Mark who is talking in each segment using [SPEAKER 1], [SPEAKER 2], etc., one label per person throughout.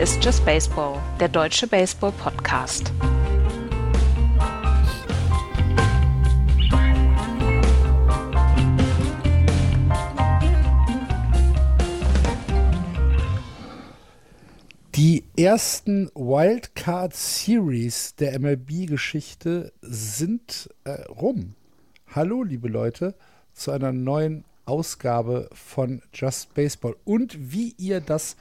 [SPEAKER 1] Ist Just Baseball, der deutsche Baseball-Podcast.
[SPEAKER 2] Die ersten Wildcard Series der MLB-Geschichte sind äh, rum. Hallo, liebe Leute, zu einer neuen Ausgabe von Just Baseball. Und wie ihr das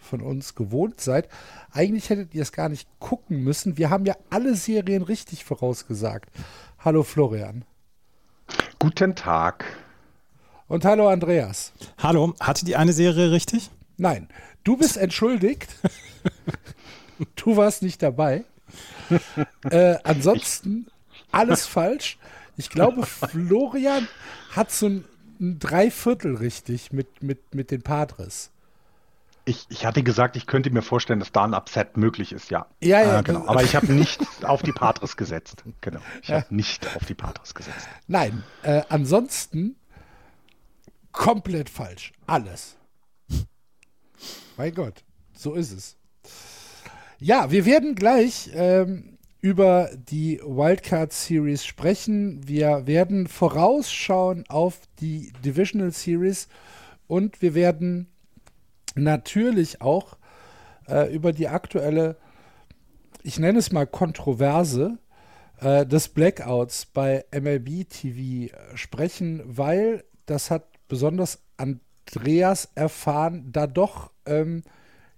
[SPEAKER 2] von uns gewohnt seid, eigentlich hättet ihr es gar nicht gucken müssen. Wir haben ja alle Serien richtig vorausgesagt. Hallo Florian.
[SPEAKER 3] Guten Tag.
[SPEAKER 2] Und hallo Andreas.
[SPEAKER 4] Hallo, hatte die eine Serie richtig?
[SPEAKER 2] Nein, du bist entschuldigt. du warst nicht dabei. Äh, ansonsten alles falsch. Ich glaube, Florian hat so ein, ein Dreiviertel richtig mit, mit, mit den Padres.
[SPEAKER 3] Ich, ich hatte gesagt, ich könnte mir vorstellen, dass da ein Upset möglich ist, ja.
[SPEAKER 2] Ja, ja.
[SPEAKER 3] Äh, genau. Aber ich habe nicht auf die Padres gesetzt. Genau. Ich ja. habe nicht auf die Padres gesetzt.
[SPEAKER 2] Nein, äh, ansonsten komplett falsch. Alles. Mein Gott, so ist es. Ja, wir werden gleich ähm, über die Wildcard Series sprechen. Wir werden vorausschauen auf die Divisional Series und wir werden natürlich auch äh, über die aktuelle, ich nenne es mal Kontroverse äh, des Blackouts bei MLB TV sprechen, weil das hat besonders Andreas erfahren, da doch ähm,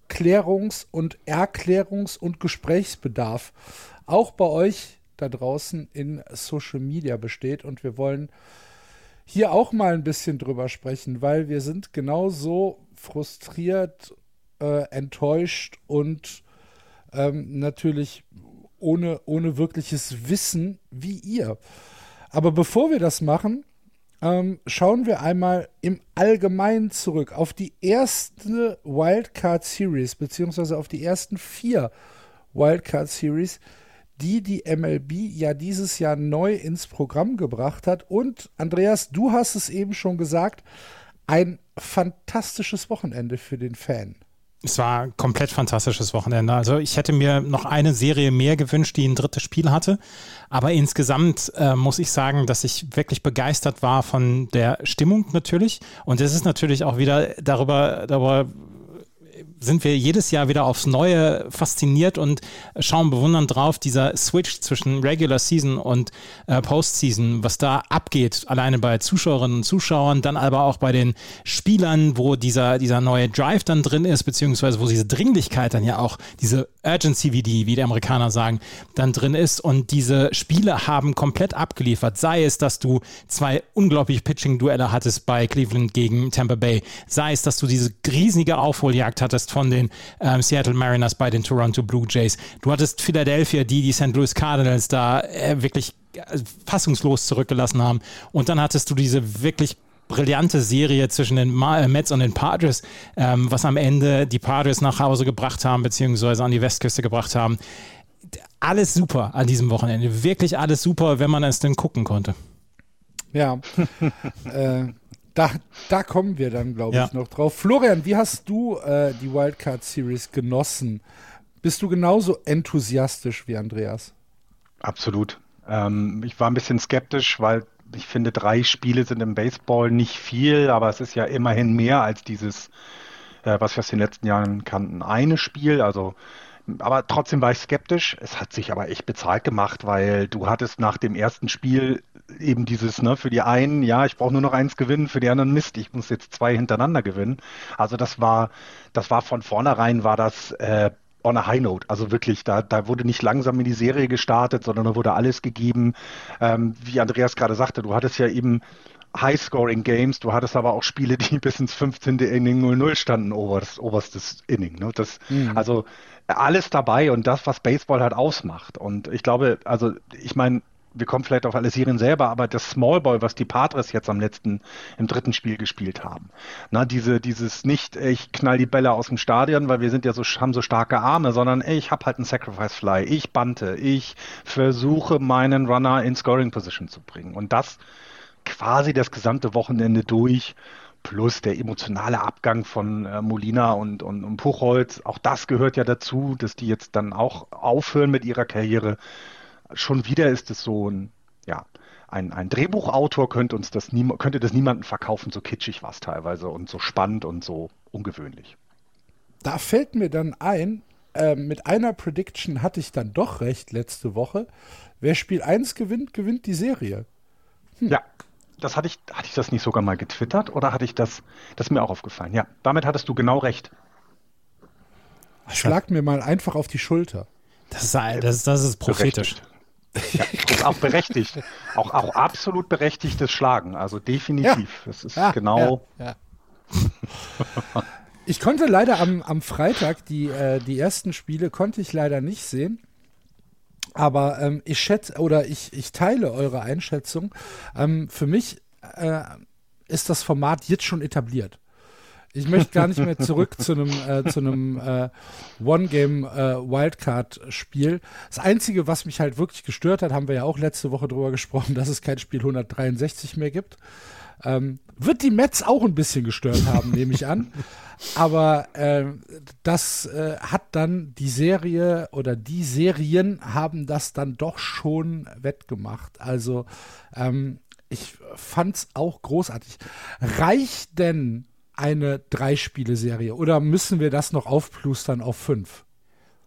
[SPEAKER 2] Klärungs- und Erklärungs- und Gesprächsbedarf auch bei euch da draußen in Social Media besteht. Und wir wollen hier auch mal ein bisschen drüber sprechen, weil wir sind genauso frustriert, äh, enttäuscht und ähm, natürlich ohne, ohne wirkliches Wissen wie ihr. Aber bevor wir das machen, ähm, schauen wir einmal im Allgemeinen zurück auf die erste Wildcard Series, beziehungsweise auf die ersten vier Wildcard Series, die die MLB ja dieses Jahr neu ins Programm gebracht hat. Und Andreas, du hast es eben schon gesagt, ein fantastisches Wochenende für den Fan.
[SPEAKER 4] Es war ein komplett fantastisches Wochenende. Also ich hätte mir noch eine Serie mehr gewünscht, die ein drittes Spiel hatte. Aber insgesamt äh, muss ich sagen, dass ich wirklich begeistert war von der Stimmung natürlich. Und es ist natürlich auch wieder darüber, darüber sind wir jedes Jahr wieder aufs Neue fasziniert und schauen bewundernd drauf, dieser Switch zwischen Regular Season und äh, Postseason, was da abgeht, alleine bei Zuschauerinnen und Zuschauern, dann aber auch bei den Spielern, wo dieser, dieser neue Drive dann drin ist, beziehungsweise wo diese Dringlichkeit dann ja auch, diese Urgency, wie die, wie die Amerikaner sagen, dann drin ist. Und diese Spiele haben komplett abgeliefert, sei es, dass du zwei unglaubliche Pitching-Duelle hattest bei Cleveland gegen Tampa Bay, sei es, dass du diese riesige Aufholjagd hattest von den ähm, Seattle Mariners bei den Toronto Blue Jays. Du hattest Philadelphia, die die St. Louis Cardinals da äh, wirklich äh, fassungslos zurückgelassen haben. Und dann hattest du diese wirklich brillante Serie zwischen den äh, Mets und den Padres, ähm, was am Ende die Padres nach Hause gebracht haben, beziehungsweise an die Westküste gebracht haben. Alles super an diesem Wochenende. Wirklich alles super, wenn man es denn gucken konnte.
[SPEAKER 2] Ja. äh, da, da kommen wir dann, glaube ja. ich, noch drauf. Florian, wie hast du äh, die Wildcard Series genossen? Bist du genauso enthusiastisch wie Andreas?
[SPEAKER 3] Absolut. Ähm, ich war ein bisschen skeptisch, weil ich finde, drei Spiele sind im Baseball nicht viel, aber es ist ja immerhin mehr als dieses, äh, was wir aus den letzten Jahren kannten, eine Spiel. Also aber trotzdem war ich skeptisch. Es hat sich aber echt bezahlt gemacht, weil du hattest nach dem ersten Spiel eben dieses, ne, für die einen, ja, ich brauche nur noch eins gewinnen, für die anderen Mist, ich muss jetzt zwei hintereinander gewinnen. Also das war, das war von vornherein war das äh, on a high note. Also wirklich, da, da wurde nicht langsam in die Serie gestartet, sondern da wurde alles gegeben. Ähm, wie Andreas gerade sagte, du hattest ja eben High-Scoring-Games, du hattest aber auch Spiele, die bis ins 15. Inning 0-0 standen, oberstes, oberstes Inning. Ne? Das, mhm. Also alles dabei und das, was Baseball halt ausmacht. Und ich glaube, also ich meine, wir kommen vielleicht auf alle Serien selber, aber das Small Ball, was die Padres jetzt am letzten, im dritten Spiel gespielt haben. Na, diese, dieses nicht, ich knall die Bälle aus dem Stadion, weil wir sind ja so, haben so starke Arme, sondern ich habe halt einen Sacrifice Fly, ich bante, ich versuche meinen Runner in Scoring Position zu bringen. Und das quasi das gesamte Wochenende durch plus der emotionale Abgang von äh, Molina und, und, und Puchholz, auch das gehört ja dazu, dass die jetzt dann auch aufhören mit ihrer Karriere. Schon wieder ist es so ein, ja, ein, ein Drehbuchautor könnte uns das nie, könnte das niemandem verkaufen, so kitschig war es teilweise und so spannend und so ungewöhnlich.
[SPEAKER 2] Da fällt mir dann ein, äh, mit einer Prediction hatte ich dann doch recht letzte Woche. Wer Spiel 1 gewinnt, gewinnt die Serie.
[SPEAKER 3] Hm. Ja, das hatte ich, hatte ich das nicht sogar mal getwittert oder hatte ich das, das ist mir auch aufgefallen. Ja, damit hattest du genau recht.
[SPEAKER 2] Schlag mir mal einfach auf die Schulter.
[SPEAKER 4] Das ist, das, das ist prophetisch.
[SPEAKER 3] Ja, ist auch berechtigt. Auch, auch absolut berechtigtes Schlagen. Also definitiv. Ja. Das ist ja, genau. Ja,
[SPEAKER 2] ich konnte leider am, am Freitag die, äh, die ersten Spiele konnte ich leider nicht sehen. Aber ähm, ich schätze oder ich, ich teile eure Einschätzung. Ähm, für mich äh, ist das Format jetzt schon etabliert. Ich möchte gar nicht mehr zurück zu einem äh, zu einem äh, One-Game äh. Das Einzige, was mich halt wirklich gestört hat, haben wir ja auch letzte Woche drüber gesprochen, dass es kein Spiel 163 mehr gibt. Ähm, wird die Mets auch ein bisschen gestört haben, nehme ich an. Aber äh, das äh, hat dann die Serie oder die Serien haben das dann doch schon wettgemacht. Also ähm, ich fand es auch großartig. Reicht denn eine Drei-Spiele-Serie oder müssen wir das noch aufplustern auf fünf?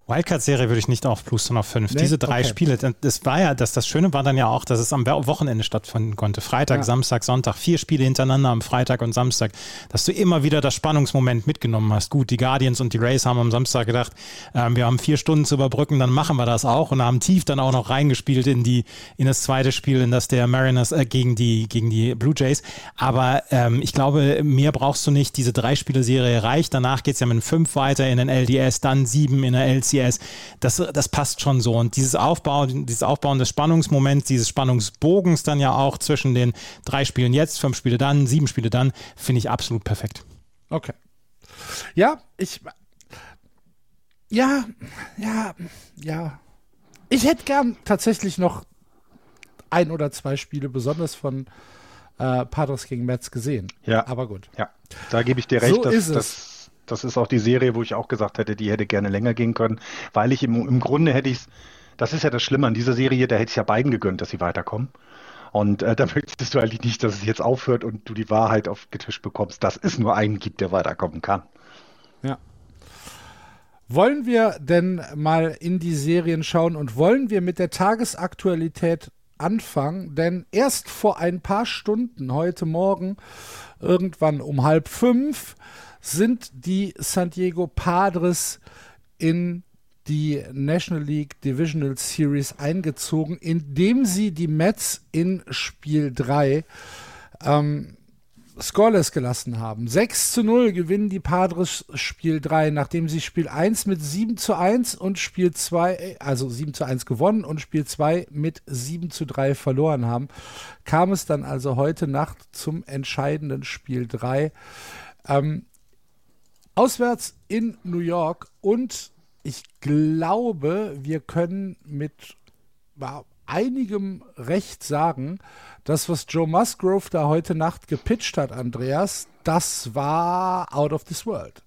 [SPEAKER 4] Wildcard-Serie würde ich nicht aufplustern auf fünf. Nee? Diese drei okay. Spiele, das war ja, das, das Schöne war dann ja auch, dass es am Wochenende stattfinden konnte. Freitag, ja. Samstag, Sonntag, vier Spiele hintereinander am Freitag und Samstag, dass du immer wieder das Spannungsmoment mitgenommen hast. Gut, die Guardians und die Rays haben am Samstag gedacht, äh, wir haben vier Stunden zu überbrücken, dann machen wir das auch und haben tief dann auch noch reingespielt in die, in das zweite Spiel, in das der Mariners äh, gegen die, gegen die Blue Jays. Aber ähm, ich glaube, mehr brauchst du nicht. Diese drei-Spiele-Serie reicht. Danach geht es ja mit fünf weiter in den LDS, dann sieben in der LC CCS, das, das passt schon so. Und dieses Aufbauen, dieses Aufbauen des Spannungsmoments, dieses Spannungsbogens dann ja auch zwischen den drei Spielen jetzt, fünf Spiele dann, sieben Spiele dann, finde ich absolut perfekt.
[SPEAKER 2] Okay. Ja, ich. Ja, ja, ja. Ich hätte gern tatsächlich noch ein oder zwei Spiele, besonders von äh, Padres gegen Mets gesehen.
[SPEAKER 3] Ja. Aber gut. Ja, da gebe ich dir recht, so dass, dass das ist auch die Serie, wo ich auch gesagt hätte, die hätte gerne länger gehen können, weil ich im, im Grunde hätte ich es, das ist ja das Schlimme an dieser Serie, da hätte ich ja beiden gegönnt, dass sie weiterkommen. Und äh, da möchtest du eigentlich nicht, dass es jetzt aufhört und du die Wahrheit aufgetischt bekommst, dass es nur einen gibt, der weiterkommen kann.
[SPEAKER 2] Ja. Wollen wir denn mal in die Serien schauen und wollen wir mit der Tagesaktualität anfangen? Denn erst vor ein paar Stunden, heute Morgen, irgendwann um halb fünf, sind die San Diego Padres in die National League Divisional Series eingezogen, indem sie die Mets in Spiel 3 ähm, scoreless gelassen haben. 6 zu 0 gewinnen die Padres Spiel 3, nachdem sie Spiel 1 mit 7 zu 1 und Spiel 2, also 7 zu 1 gewonnen und Spiel 2 mit 7 zu 3 verloren haben, kam es dann also heute Nacht zum entscheidenden Spiel 3. Ähm, Auswärts in New York und ich glaube, wir können mit einigem Recht sagen, das, was Joe Musgrove da heute Nacht gepitcht hat, Andreas, das war out of this world.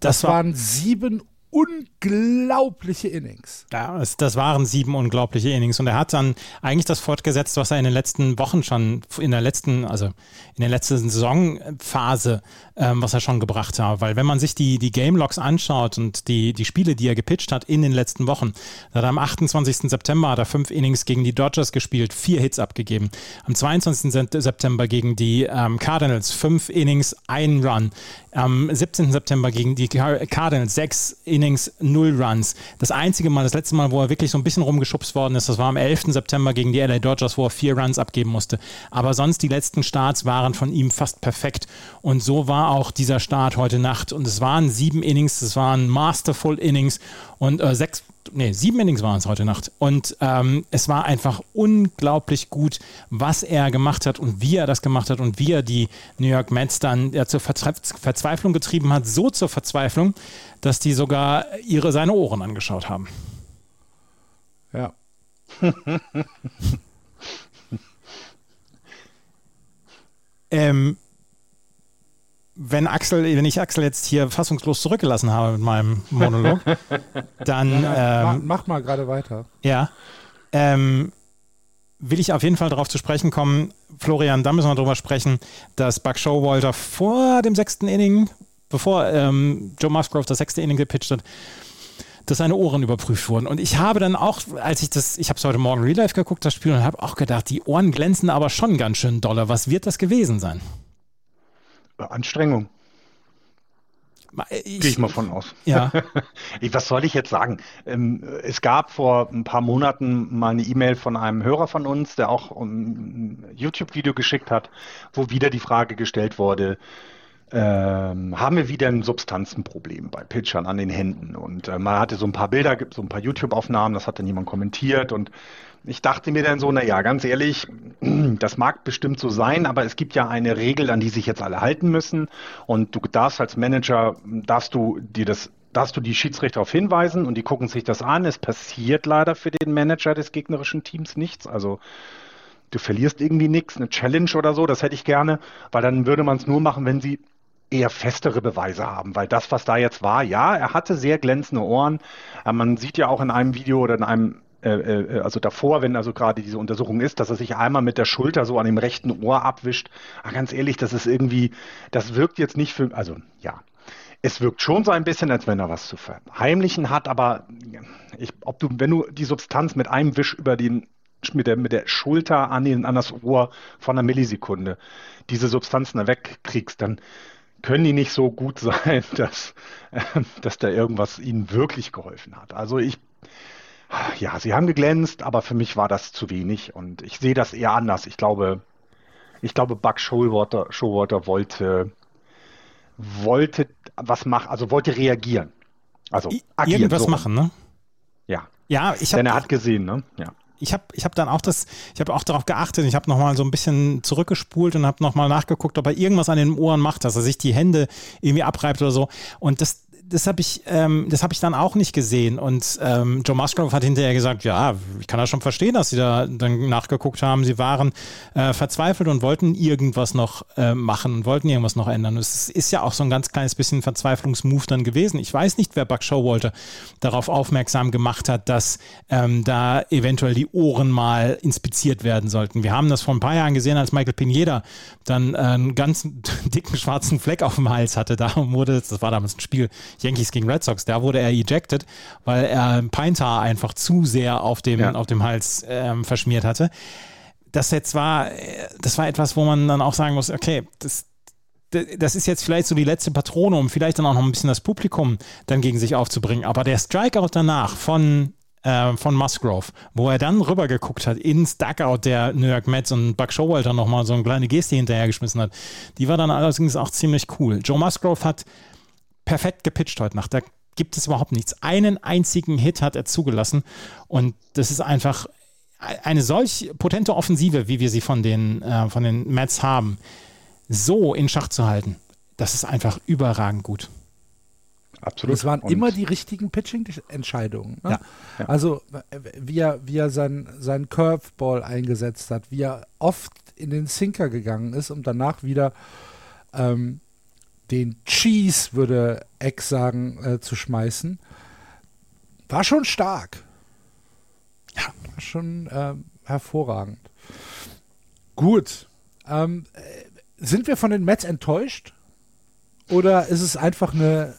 [SPEAKER 2] Das, das waren sieben unglaubliche Innings.
[SPEAKER 4] Ja, es, das waren sieben unglaubliche Innings. Und er hat dann eigentlich das fortgesetzt, was er in den letzten Wochen schon, in der letzten, also in der letzten Saisonphase, ähm, was er schon gebracht hat. Weil wenn man sich die, die Game Logs anschaut und die, die Spiele, die er gepitcht hat in den letzten Wochen, da hat er am 28. September hat er fünf Innings gegen die Dodgers gespielt, vier Hits abgegeben. Am 22. September gegen die ähm, Cardinals, fünf Innings, ein Run. Am 17. September gegen die Cardinals, sechs Innings, null Runs. Das einzige Mal, das letzte Mal, wo er wirklich so ein bisschen rumgeschubst worden ist, das war am 11. September gegen die LA Dodgers, wo er vier Runs abgeben musste. Aber sonst die letzten Starts waren von ihm fast perfekt. Und so war auch dieser Start heute Nacht. Und es waren sieben Innings, es waren Masterful Innings und äh, sechs nee, sieben Innings waren es heute Nacht. Und ähm, es war einfach unglaublich gut, was er gemacht hat und wie er das gemacht hat und wie er die New York Mets dann ja, zur Verzweiflung getrieben hat. So zur Verzweiflung, dass die sogar ihre seine Ohren angeschaut haben.
[SPEAKER 2] Ja.
[SPEAKER 4] ähm, wenn Axel, wenn ich Axel jetzt hier fassungslos zurückgelassen habe mit meinem Monolog, dann ähm,
[SPEAKER 2] mach mal gerade weiter.
[SPEAKER 4] Ja. Ähm, will ich auf jeden Fall darauf zu sprechen kommen, Florian, da müssen wir drüber sprechen, dass Buck Showalter vor dem sechsten Inning, bevor ähm, Joe Musgrove das sechste Inning gepitcht hat, dass seine Ohren überprüft wurden. Und ich habe dann auch, als ich das, ich habe es heute Morgen Real Life geguckt, das Spiel, und habe auch gedacht, die Ohren glänzen aber schon ganz schön doller. Was wird das gewesen sein?
[SPEAKER 3] Anstrengung. Gehe ich mal von aus.
[SPEAKER 4] Ja.
[SPEAKER 3] Was soll ich jetzt sagen? Ähm, es gab vor ein paar Monaten mal eine E-Mail von einem Hörer von uns, der auch ein YouTube-Video geschickt hat, wo wieder die Frage gestellt wurde, ähm, haben wir wieder ein Substanzenproblem bei Pitchern an den Händen. Und äh, man hatte so ein paar Bilder, so ein paar YouTube-Aufnahmen, das hatte niemand kommentiert. Und ich dachte mir dann so, na ja, ganz ehrlich, das mag bestimmt so sein, aber es gibt ja eine Regel, an die sich jetzt alle halten müssen. Und du darfst als Manager, darfst du dir das darfst du die Schiedsrichter darauf hinweisen und die gucken sich das an. Es passiert leider für den Manager des gegnerischen Teams nichts. Also du verlierst irgendwie nichts, eine Challenge oder so, das hätte ich gerne, weil dann würde man es nur machen, wenn sie eher festere Beweise haben, weil das, was da jetzt war, ja, er hatte sehr glänzende Ohren. Man sieht ja auch in einem Video oder in einem äh, äh, also davor, wenn also gerade diese Untersuchung ist, dass er sich einmal mit der Schulter so an dem rechten Ohr abwischt. Ach, ganz ehrlich, das ist irgendwie, das wirkt jetzt nicht für, also ja, es wirkt schon so ein bisschen, als wenn er was zu verheimlichen hat, aber ich, ob du, wenn du die Substanz mit einem Wisch über den mit der, mit der Schulter an, den, an das Ohr von einer Millisekunde diese Substanzen wegkriegst, dann können die nicht so gut sein, dass, äh, dass da irgendwas ihnen wirklich geholfen hat. Also ich, ja, sie haben geglänzt, aber für mich war das zu wenig und ich sehe das eher anders. Ich glaube, ich glaube, Buck Showalter, Showalter wollte, wollte was machen, also wollte reagieren. Also
[SPEAKER 4] agieren, irgendwas so. machen, ne?
[SPEAKER 3] Ja.
[SPEAKER 4] Ja, ich habe.
[SPEAKER 3] Denn er hat gesehen, ne?
[SPEAKER 4] Ja ich habe ich hab dann auch das, ich habe auch darauf geachtet, ich habe nochmal so ein bisschen zurückgespult und habe nochmal nachgeguckt, ob er irgendwas an den Ohren macht, dass er sich die Hände irgendwie abreibt oder so. Und das, das habe ich, ähm, das ich dann auch nicht gesehen. Und ähm, Joe Musgrove hat hinterher gesagt, ja, ich kann das schon verstehen, dass sie da dann nachgeguckt haben. Sie waren äh, verzweifelt und wollten irgendwas noch äh, machen und wollten irgendwas noch ändern. Es ist ja auch so ein ganz kleines bisschen Verzweiflungsmove dann gewesen. Ich weiß nicht, wer Buck Showalter darauf aufmerksam gemacht hat, dass ähm, da eventuell die Ohren mal inspiziert werden sollten. Wir haben das vor ein paar Jahren gesehen, als Michael Pineda dann äh, einen ganz dicken schwarzen Fleck auf dem Hals hatte. Da wurde, das war damals ein Spiel, Yankees gegen Red Sox, da wurde er ejected, weil er Peintar einfach zu sehr auf dem, ja. auf dem Hals ähm, verschmiert hatte. Das jetzt war, das war etwas, wo man dann auch sagen muss, okay, das, das ist jetzt vielleicht so die letzte Patrone, um vielleicht dann auch noch ein bisschen das Publikum dann gegen sich aufzubringen. Aber der Strikeout danach von, äh, von Musgrove, wo er dann rübergeguckt hat ins Duckout der New York Mets und Buck Showalter nochmal so eine kleine Geste hinterhergeschmissen hat, die war dann allerdings auch ziemlich cool. Joe Musgrove hat perfekt gepitcht heute Nacht. Da gibt es überhaupt nichts. Einen einzigen Hit hat er zugelassen und das ist einfach eine solch potente Offensive, wie wir sie von den, äh, von den Mets haben, so in Schach zu halten. Das ist einfach überragend gut.
[SPEAKER 2] Absolut. Es waren und immer die richtigen Pitching-Entscheidungen. Ne? Ja, ja. Also, wie er, wie er seinen sein Curveball eingesetzt hat, wie er oft in den Sinker gegangen ist, um danach wieder ähm, den Cheese, würde Eck sagen, äh, zu schmeißen, war schon stark. Ja, war schon äh, hervorragend. Gut. Ähm, äh, sind wir von den Mets enttäuscht? Oder ist es einfach eine,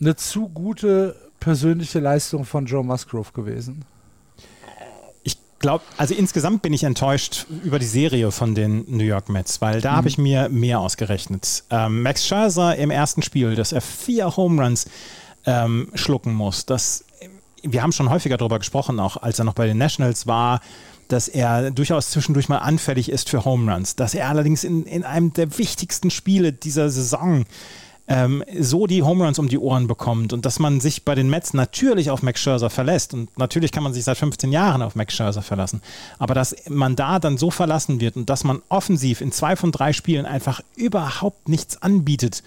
[SPEAKER 2] eine zu gute persönliche Leistung von Joe Musgrove gewesen?
[SPEAKER 4] Glaube, also insgesamt bin ich enttäuscht über die Serie von den New York Mets, weil da mhm. habe ich mir mehr ausgerechnet. Ähm, Max Scherzer im ersten Spiel, dass er vier Home Runs ähm, schlucken muss, das, wir haben schon häufiger darüber gesprochen, auch als er noch bei den Nationals war, dass er durchaus zwischendurch mal anfällig ist für Home Runs, dass er allerdings in, in einem der wichtigsten Spiele dieser Saison ähm, so die Home Runs um die Ohren bekommt und dass man sich bei den Mets natürlich auf Max Scherzer verlässt und natürlich kann man sich seit 15 Jahren auf Max Scherzer verlassen, aber dass man da dann so verlassen wird und dass man offensiv in zwei von drei Spielen einfach überhaupt nichts anbietet,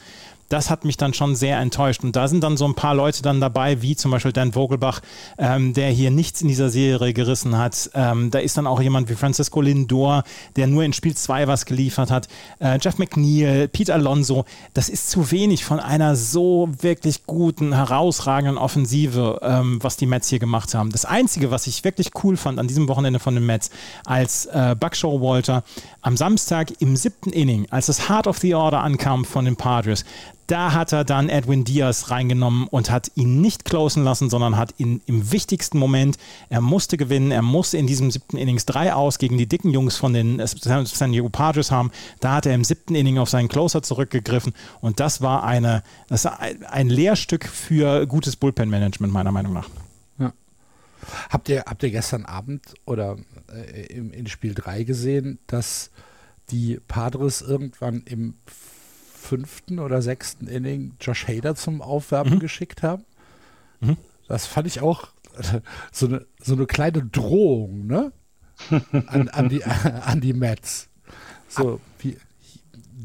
[SPEAKER 4] das hat mich dann schon sehr enttäuscht. Und da sind dann so ein paar Leute dann dabei, wie zum Beispiel Dan Vogelbach, ähm, der hier nichts in dieser Serie gerissen hat. Ähm, da ist dann auch jemand wie Francisco Lindor, der nur in Spiel 2 was geliefert hat. Äh, Jeff McNeil, Pete Alonso. Das ist zu wenig von einer so wirklich guten, herausragenden Offensive, ähm, was die Mets hier gemacht haben. Das Einzige, was ich wirklich cool fand an diesem Wochenende von den Mets, als äh, Buckshow Walter am Samstag im siebten Inning, als das Heart of the Order ankam von den Padres, da hat er dann Edwin Diaz reingenommen und hat ihn nicht closen lassen, sondern hat ihn im wichtigsten Moment, er musste gewinnen, er musste in diesem siebten Innings drei aus gegen die dicken Jungs von den San Diego Padres haben. Da hat er im siebten Inning auf seinen Closer zurückgegriffen und das war eine, das war ein Lehrstück für gutes Bullpen-Management, meiner Meinung nach.
[SPEAKER 2] Ja. Habt ihr, habt ihr gestern Abend oder äh, im, in Spiel 3 gesehen, dass die Padres irgendwann im fünften oder sechsten Inning Josh Hader zum Aufwärmen mhm. geschickt haben. Mhm. Das fand ich auch so eine, so eine kleine Drohung, ne? An, an, die, an die Mets. So, wie,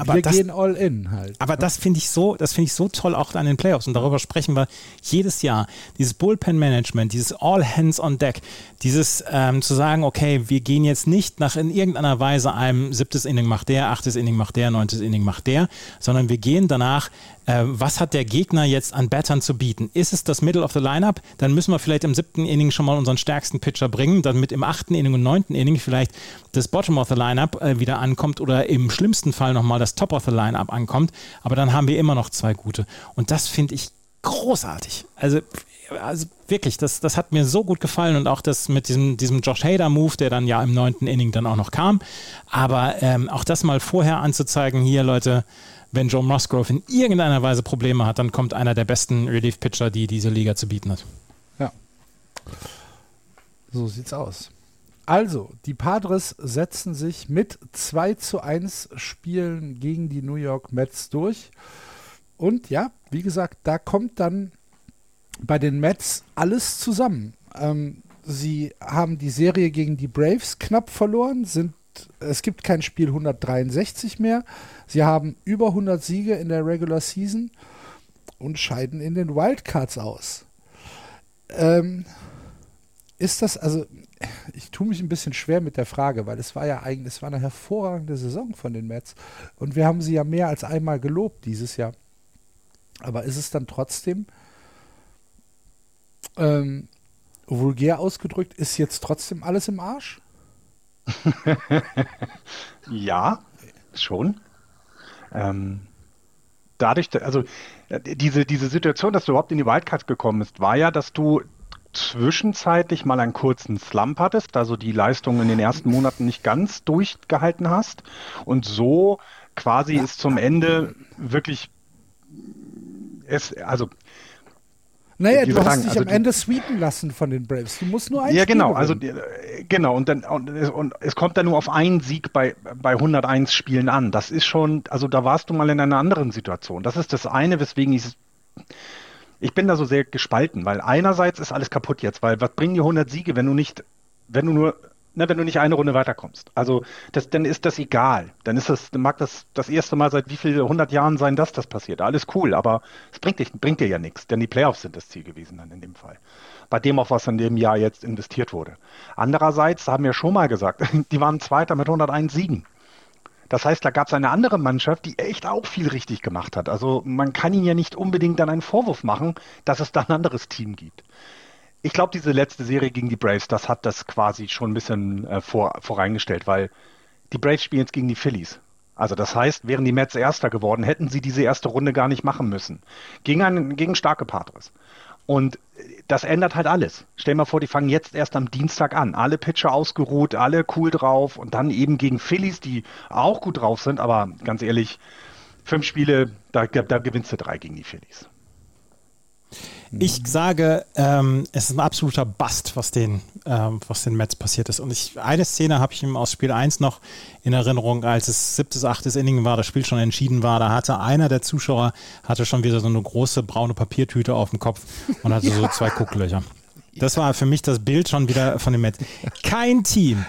[SPEAKER 4] aber wir das, gehen all in halt. Aber ne? das finde ich so, das finde ich so toll auch an den Playoffs und darüber sprechen wir jedes Jahr. Dieses Bullpen Management, dieses All Hands on Deck, dieses ähm, zu sagen, okay, wir gehen jetzt nicht nach in irgendeiner Weise einem siebtes Inning macht der, achtes Inning macht der, neuntes Inning macht der, sondern wir gehen danach äh, was hat der Gegner jetzt an Battern zu bieten? Ist es das Middle of the Lineup? Dann müssen wir vielleicht im siebten Inning schon mal unseren stärksten Pitcher bringen, damit im achten Inning und neunten Inning vielleicht das Bottom of the Lineup äh, wieder ankommt oder im schlimmsten Fall nochmal das Top of the Lineup ankommt. Aber dann haben wir immer noch zwei gute. Und das finde ich großartig. Also also wirklich, das, das hat mir so gut gefallen und auch das mit diesem, diesem Josh Hader-Move, der dann ja im neunten Inning dann auch noch kam. Aber ähm, auch das mal vorher anzuzeigen, hier Leute, wenn Joe Musgrove in irgendeiner Weise Probleme hat, dann kommt einer der besten Relief-Pitcher, die diese Liga zu bieten hat.
[SPEAKER 2] Ja. So sieht's aus. Also, die Padres setzen sich mit 2 zu 1 Spielen gegen die New York Mets durch. Und ja, wie gesagt, da kommt dann bei den Mets alles zusammen. Ähm, sie haben die Serie gegen die Braves knapp verloren, sind es gibt kein Spiel 163 mehr. Sie haben über 100 Siege in der Regular Season und scheiden in den Wildcards aus. Ähm, ist das, also ich tue mich ein bisschen schwer mit der Frage, weil es war ja eigentlich, es war eine hervorragende Saison von den Mets und wir haben sie ja mehr als einmal gelobt dieses Jahr. Aber ist es dann trotzdem ähm, vulgär ausgedrückt, ist jetzt trotzdem alles im Arsch?
[SPEAKER 3] ja, schon. Ähm, dadurch, also diese, diese Situation, dass du überhaupt in die Wildcard gekommen bist, war ja, dass du zwischenzeitlich mal einen kurzen Slump hattest, also die Leistung in den ersten Monaten nicht ganz durchgehalten hast und so quasi ist zum Ende wirklich es, also
[SPEAKER 2] naja, du hast dich also am Ende sweepen lassen von den Braves. Du musst nur
[SPEAKER 3] einen Ja, genau. Also genau. Und dann und, und, es kommt dann nur auf einen Sieg bei bei 101 Spielen an. Das ist schon. Also da warst du mal in einer anderen Situation. Das ist das eine, weswegen ich ich bin da so sehr gespalten, weil einerseits ist alles kaputt jetzt, weil was bringen die 100 Siege, wenn du nicht, wenn du nur ne, wenn du nicht eine Runde weiterkommst. Also das, dann ist das egal. Dann ist das, mag das das erste Mal seit wie viel hundert Jahren sein, dass das passiert. Alles cool, aber es bringt, dich, bringt dir ja nichts, denn die Playoffs sind das Ziel gewesen dann in dem Fall. Bei dem auch, was in dem Jahr jetzt investiert wurde. Andererseits haben wir schon mal gesagt, die waren Zweiter mit 101 Siegen. Das heißt, da gab es eine andere Mannschaft, die echt auch viel richtig gemacht hat. Also man kann ihnen ja nicht unbedingt dann einen Vorwurf machen, dass es da ein anderes Team gibt ich glaube, diese letzte Serie gegen die Braves, das hat das quasi schon ein bisschen äh, vor, voreingestellt, weil die Braves spielen jetzt gegen die Phillies. Also das heißt, wären die Mets Erster geworden, hätten sie diese erste Runde gar nicht machen müssen. Gegen, einen, gegen starke Padres. Und das ändert halt alles. Stell mal vor, die fangen jetzt erst am Dienstag an. Alle Pitcher ausgeruht, alle cool drauf und dann eben gegen Phillies, die auch gut drauf sind, aber ganz ehrlich, fünf Spiele, da, da gewinnst du drei gegen die Phillies.
[SPEAKER 4] Ich sage, ähm, es ist ein absoluter Bust, was den, ähm, was den Mets passiert ist. Und ich, eine Szene habe ich ihm aus Spiel 1 noch in Erinnerung, als es siebtes, achtes Inning war, das Spiel schon entschieden war. Da hatte einer der Zuschauer hatte schon wieder so eine große braune Papiertüte auf dem Kopf und hatte ja. so zwei Gucklöcher. Das war für mich das Bild schon wieder von dem Mets. Kein Team,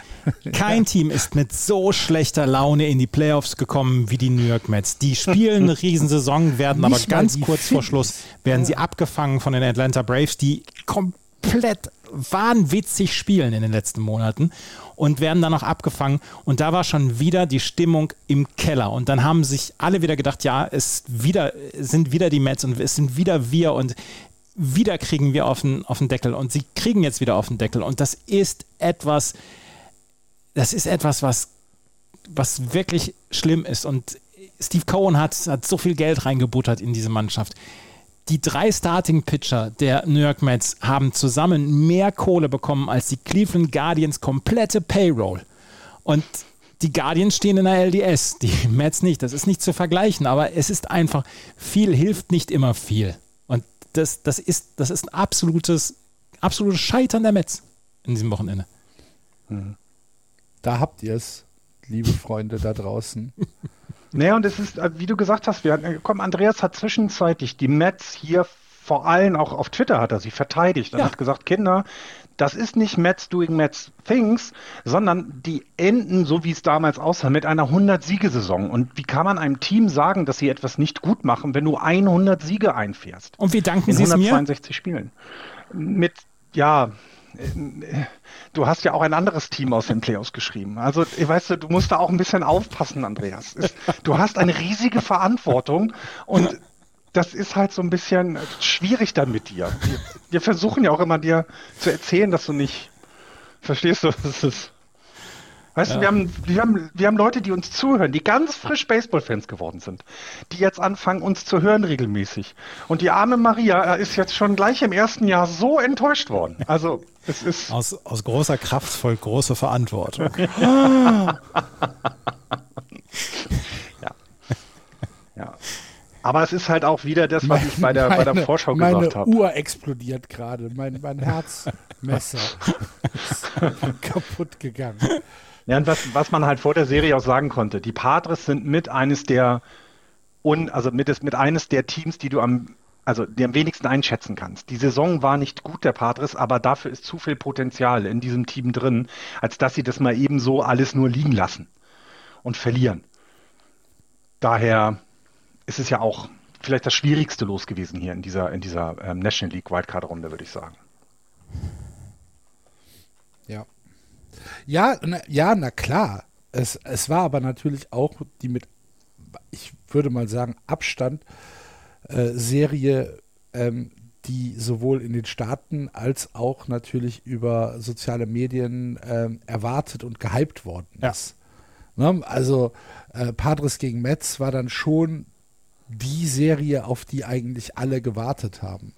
[SPEAKER 4] kein Team ist mit so schlechter Laune in die Playoffs gekommen wie die New York Mets. Die spielen eine Riesensaison, werden aber ganz kurz vor Schluss werden sie abgefangen von den Atlanta Braves, die komplett wahnwitzig spielen in den letzten Monaten und werden dann auch abgefangen. Und da war schon wieder die Stimmung im Keller. Und dann haben sich alle wieder gedacht, ja, es wieder, sind wieder die Mets und es sind wieder wir und wieder kriegen wir auf den, auf den Deckel. Und sie kriegen jetzt wieder auf den Deckel. Und das ist etwas, das ist etwas, was, was wirklich schlimm ist. Und Steve Cohen hat, hat so viel Geld reingebuttert in diese Mannschaft die drei Starting-Pitcher der New York Mets haben zusammen mehr Kohle bekommen als die Cleveland Guardians komplette Payroll. Und die Guardians stehen in der LDS, die Mets nicht. Das ist nicht zu vergleichen, aber es ist einfach, viel hilft nicht immer viel. Das, das, ist, das ist ein absolutes, absolutes Scheitern der Mets in diesem Wochenende.
[SPEAKER 2] Da habt ihr es, liebe Freunde da draußen.
[SPEAKER 3] Naja, und es ist, äh, wie du gesagt hast, wir, äh, komm, Andreas hat zwischenzeitlich die Mets hier vor allem auch auf Twitter hat er sie verteidigt und ja. hat gesagt, Kinder, das ist nicht Mets doing Mets things, sondern die enden, so wie es damals aussah, mit einer 100-Siege-Saison. Und wie kann man einem Team sagen, dass sie etwas nicht gut machen, wenn du 100 Siege einfährst?
[SPEAKER 4] Und wie danken Sie es mir?
[SPEAKER 3] 162 Spielen. Mit, ja, du hast ja auch ein anderes Team aus den Playoffs geschrieben. Also, weißt du, du musst da auch ein bisschen aufpassen, Andreas. Du hast eine riesige Verantwortung und das ist halt so ein bisschen schwierig dann mit dir. Wir, wir versuchen ja auch immer dir zu erzählen, dass du nicht, verstehst du, das ist Weißt ja. du, wir haben, wir, haben, wir haben Leute, die uns zuhören, die ganz frisch Baseball-Fans geworden sind, die jetzt anfangen, uns zu hören regelmäßig. Und die arme Maria ist jetzt schon gleich im ersten Jahr so enttäuscht worden. Also, es ist.
[SPEAKER 4] Aus, aus großer Kraft folgt große Verantwortung.
[SPEAKER 3] Aber es ist halt auch wieder das, was ich bei der, meine, bei der Vorschau gesagt habe.
[SPEAKER 2] Meine Uhr explodiert gerade. Mein, mein Herzmesser ist kaputt gegangen.
[SPEAKER 3] Ja, und was, was man halt vor der Serie auch sagen konnte, die Padres sind mit eines der un, also mit, mit eines der Teams, die du am, also die am wenigsten einschätzen kannst. Die Saison war nicht gut der Padres, aber dafür ist zu viel Potenzial in diesem Team drin, als dass sie das mal eben so alles nur liegen lassen und verlieren. Daher ist es ja auch vielleicht das schwierigste Los gewesen hier in dieser, in dieser ähm, National League Wildcard-Runde, würde ich sagen.
[SPEAKER 2] Ja. Ja, na, ja, na klar. Es, es war aber natürlich auch die mit, ich würde mal sagen, Abstand äh, Serie, ähm, die sowohl in den Staaten als auch natürlich über soziale Medien ähm, erwartet und gehypt worden ist. Ja. Ne? Also äh, Padres gegen Mets war dann schon die Serie, auf die eigentlich alle gewartet haben.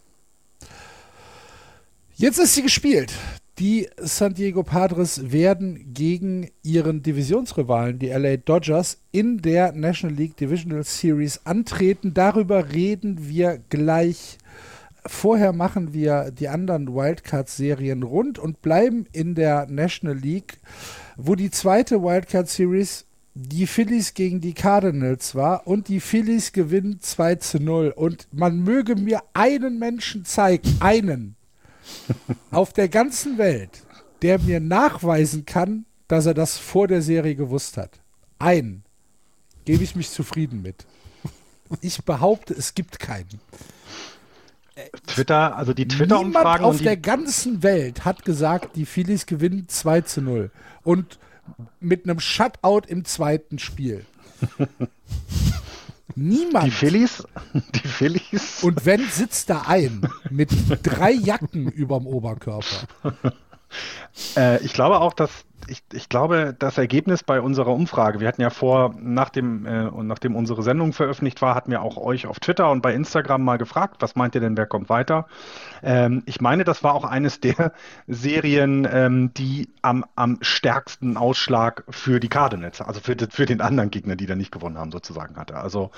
[SPEAKER 2] Jetzt ist sie gespielt. Die San Diego Padres werden gegen ihren Divisionsrivalen, die LA Dodgers, in der National League Divisional Series antreten. Darüber reden wir gleich. Vorher machen wir die anderen Wildcard-Serien rund und bleiben in der National League, wo die zweite Wildcard-Series die Phillies gegen die Cardinals war und die Phillies gewinnen 2 zu 0. Und man möge mir einen Menschen zeigen, einen, auf der ganzen Welt, der mir nachweisen kann, dass er das vor der Serie gewusst hat. Einen. Gebe ich mich zufrieden mit. Ich behaupte, es gibt keinen.
[SPEAKER 3] Twitter, also die Twitter-Umfragen.
[SPEAKER 2] Niemand auf der ganzen Welt hat gesagt, die Phillies gewinnen 2 zu 0. Und mit einem Shutout im zweiten Spiel. Niemand.
[SPEAKER 3] Die Phillies? Die Phillies?
[SPEAKER 2] Und wenn sitzt da ein mit drei Jacken überm Oberkörper.
[SPEAKER 3] Äh, ich glaube auch, dass ich, ich, glaube, das Ergebnis bei unserer Umfrage, wir hatten ja vor, nachdem, äh, und nachdem unsere Sendung veröffentlicht war, hatten wir auch euch auf Twitter und bei Instagram mal gefragt, was meint ihr denn, wer kommt weiter? Ähm, ich meine, das war auch eines der Serien, ähm, die am, am stärksten Ausschlag für die Cardinals, also für, für den anderen Gegner, die da nicht gewonnen haben, sozusagen hatte. Also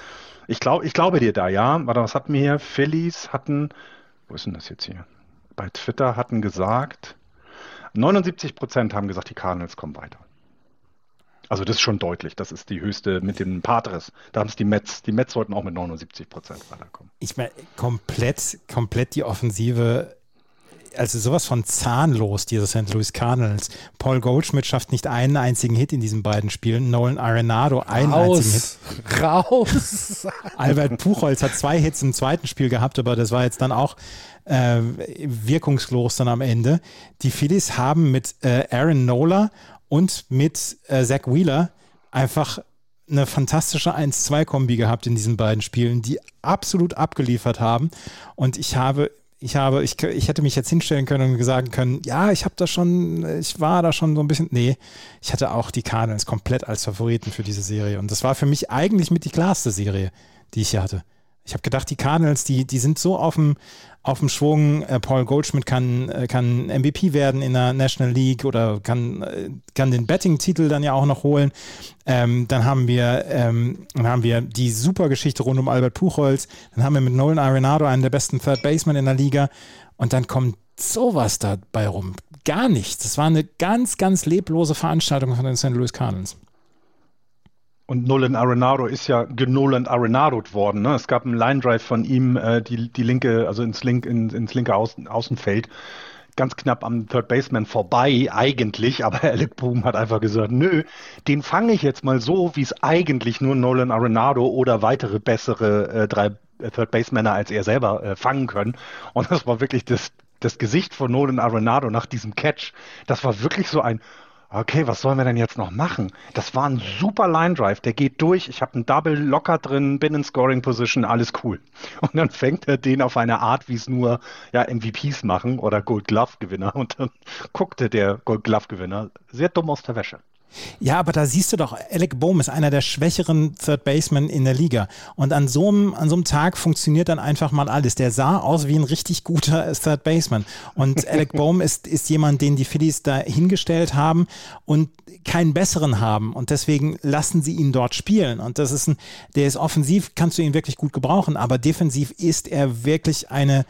[SPEAKER 3] ich glaube, ich glaube dir da, ja. Warte, was hatten wir hier? Phillies hatten, wo ist denn das jetzt hier? Bei Twitter hatten gesagt, 79 Prozent haben gesagt, die Cardinals kommen weiter. Also das ist schon deutlich. Das ist die höchste mit den Patres. Da haben es die Mets. Die Mets sollten auch mit 79 Prozent weiterkommen.
[SPEAKER 4] Ich meine, komplett, komplett die Offensive also sowas von zahnlos, diese St. Louis Cardinals. Paul Goldschmidt schafft nicht einen einzigen Hit in diesen beiden Spielen. Nolan Arenado einen
[SPEAKER 2] Raus.
[SPEAKER 4] einzigen Hit.
[SPEAKER 2] Raus!
[SPEAKER 4] Albert Puchholz hat zwei Hits im zweiten Spiel gehabt, aber das war jetzt dann auch äh, wirkungslos dann am Ende. Die Phillies haben mit äh, Aaron Nola und mit äh, Zach Wheeler einfach eine fantastische 1-2-Kombi gehabt in diesen beiden Spielen, die absolut abgeliefert haben. Und ich habe, ich habe, ich, ich hätte mich jetzt hinstellen können und sagen können, ja, ich habe da schon, ich war da schon so ein bisschen, nee, ich hatte auch die Cardinals komplett als Favoriten für diese Serie. Und das war für mich eigentlich mit die klarste Serie, die ich hier hatte. Ich habe gedacht, die Cardinals, die, die sind so auf dem, auf dem Schwung. Äh, Paul Goldschmidt kann, äh, kann MVP werden in der National League oder kann, äh, kann den Betting-Titel dann ja auch noch holen. Ähm, dann haben wir, ähm, dann haben wir die super Geschichte rund um Albert Puchholz. Dann haben wir mit Nolan Arenado einen der besten Third Basemen in der Liga. Und dann kommt sowas dabei rum. Gar nichts. Das war eine ganz, ganz leblose Veranstaltung von den St. Louis Cardinals.
[SPEAKER 3] Und Nolan Arenado ist ja genolan Arenadoed worden. Ne? Es gab einen Line Drive von ihm, äh, die, die linke, also ins, link, in, ins linke Außen, Außenfeld, ganz knapp am Third Baseman vorbei eigentlich, aber Alec Boom hat einfach gesagt, nö, den fange ich jetzt mal so, wie es eigentlich nur Nolan Arenado oder weitere bessere äh, drei Third Basemänner als er selber äh, fangen können. Und das war wirklich das, das Gesicht von Nolan Arenado nach diesem Catch. Das war wirklich so ein, okay, was sollen wir denn jetzt noch machen? Das war ein super Line Drive, der geht durch, ich habe einen Double locker drin, bin in Scoring Position, alles cool. Und dann fängt er den auf eine Art, wie es nur ja, MVPs machen oder Gold Glove Gewinner und dann guckte der Gold Glove Gewinner sehr dumm aus der Wäsche.
[SPEAKER 4] Ja, aber da siehst du doch, Alec Bohm ist einer der schwächeren Third Basemen in der Liga. Und an so, einem, an so einem Tag funktioniert dann einfach mal alles. Der sah aus wie ein richtig guter Third Baseman. Und Alec Bohm ist, ist jemand, den die Phillies da hingestellt haben und keinen besseren haben. Und deswegen lassen sie ihn dort spielen. Und das ist ein, der ist offensiv, kannst du ihn wirklich gut gebrauchen, aber defensiv ist er wirklich eine,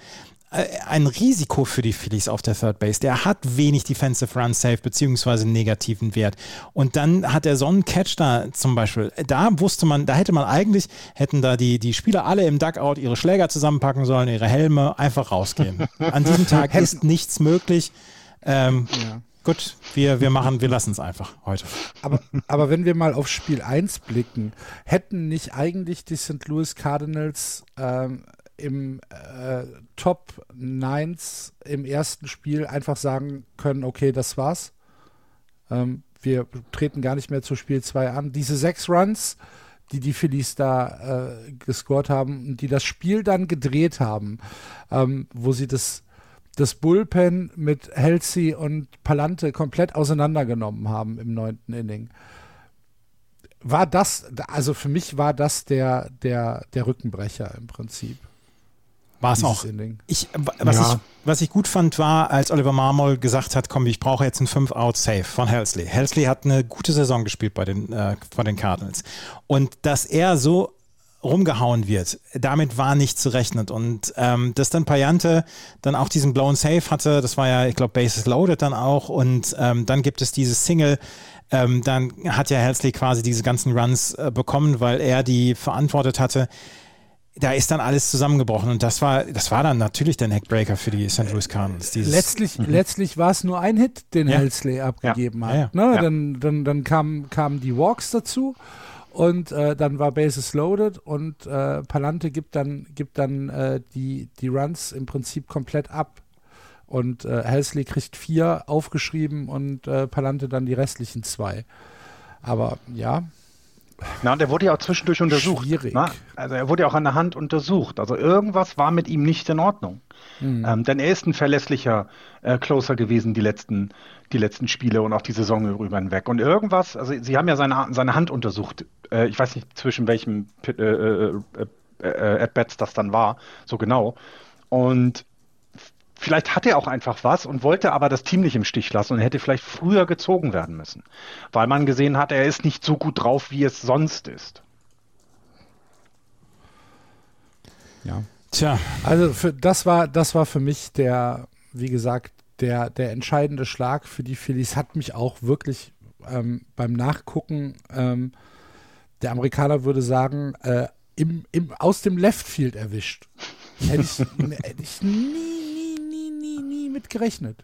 [SPEAKER 4] ein Risiko für die Phillies auf der Third Base. Der hat wenig Defensive Run Safe beziehungsweise negativen Wert. Und dann hat er so einen Catch da zum Beispiel. Da wusste man, da hätte man eigentlich, hätten da die, die Spieler alle im Duckout ihre Schläger zusammenpacken sollen, ihre Helme, einfach rausgehen. An diesem Tag ist nichts möglich. Ähm, ja. Gut, wir, wir machen, wir lassen es einfach heute.
[SPEAKER 2] Aber, aber wenn wir mal auf Spiel 1 blicken, hätten nicht eigentlich die St. Louis Cardinals ähm, im äh, Top 9s im ersten Spiel einfach sagen können, okay, das war's. Ähm, wir treten gar nicht mehr zu Spiel 2 an. Diese sechs Runs, die die Phillies da äh, gescored haben und die das Spiel dann gedreht haben, ähm, wo sie das, das Bullpen mit Halsey und Palante komplett auseinandergenommen haben im neunten Inning. War das, also für mich war das der, der, der Rückenbrecher im Prinzip.
[SPEAKER 4] War es auch. Ich, was, ja. ich, was ich gut fand, war, als Oliver Marmol gesagt hat, komm, ich brauche jetzt einen 5-Out-Save von Helsley. Helsley hat eine gute Saison gespielt bei den, äh, bei den Cardinals. Und dass er so rumgehauen wird, damit war nicht zu rechnen. Und ähm, dass dann Payante dann auch diesen blauen Save hatte, das war ja, ich glaube, Bases Loaded dann auch. Und ähm, dann gibt es dieses Single. Ähm, dann hat ja Helsley quasi diese ganzen Runs äh, bekommen, weil er die verantwortet hatte da ist dann alles zusammengebrochen und das war, das war dann natürlich der Neckbreaker für die St. Louis Cardinals.
[SPEAKER 2] Letztlich, mhm. letztlich war es nur ein Hit, den ja. Helsley abgegeben ja. hat. Ja, ne? Dann, dann, dann kamen kam die Walks dazu und äh, dann war Bases loaded und äh, Palante gibt dann, gibt dann äh, die, die Runs im Prinzip komplett ab. Und äh, Helsley kriegt vier aufgeschrieben und äh, Palante dann die restlichen zwei. Aber ja,
[SPEAKER 3] na, und er wurde ja auch zwischendurch untersucht.
[SPEAKER 2] Schwierig.
[SPEAKER 3] Na? Also er wurde ja auch an der Hand untersucht. Also irgendwas war mit ihm nicht in Ordnung. Mhm. Ähm, denn er ist ein verlässlicher äh, Closer gewesen die letzten, die letzten Spiele und auch die Saison über hinweg. Und irgendwas, also sie haben ja seine, seine Hand untersucht. Äh, ich weiß nicht, zwischen welchem äh, äh, äh, äh At-Bats das dann war, so genau. Und vielleicht hat er auch einfach was und wollte aber das Team nicht im Stich lassen und hätte vielleicht früher gezogen werden müssen, weil man gesehen hat, er ist nicht so gut drauf, wie es sonst ist.
[SPEAKER 2] Ja. Tja, also für, das war das war für mich der, wie gesagt, der der entscheidende Schlag für die Phillies hat mich auch wirklich ähm, beim Nachgucken ähm, der Amerikaner würde sagen äh, im, im, aus dem Left Field erwischt. Hätte ich, hätte ich nie nie, nie mit gerechnet.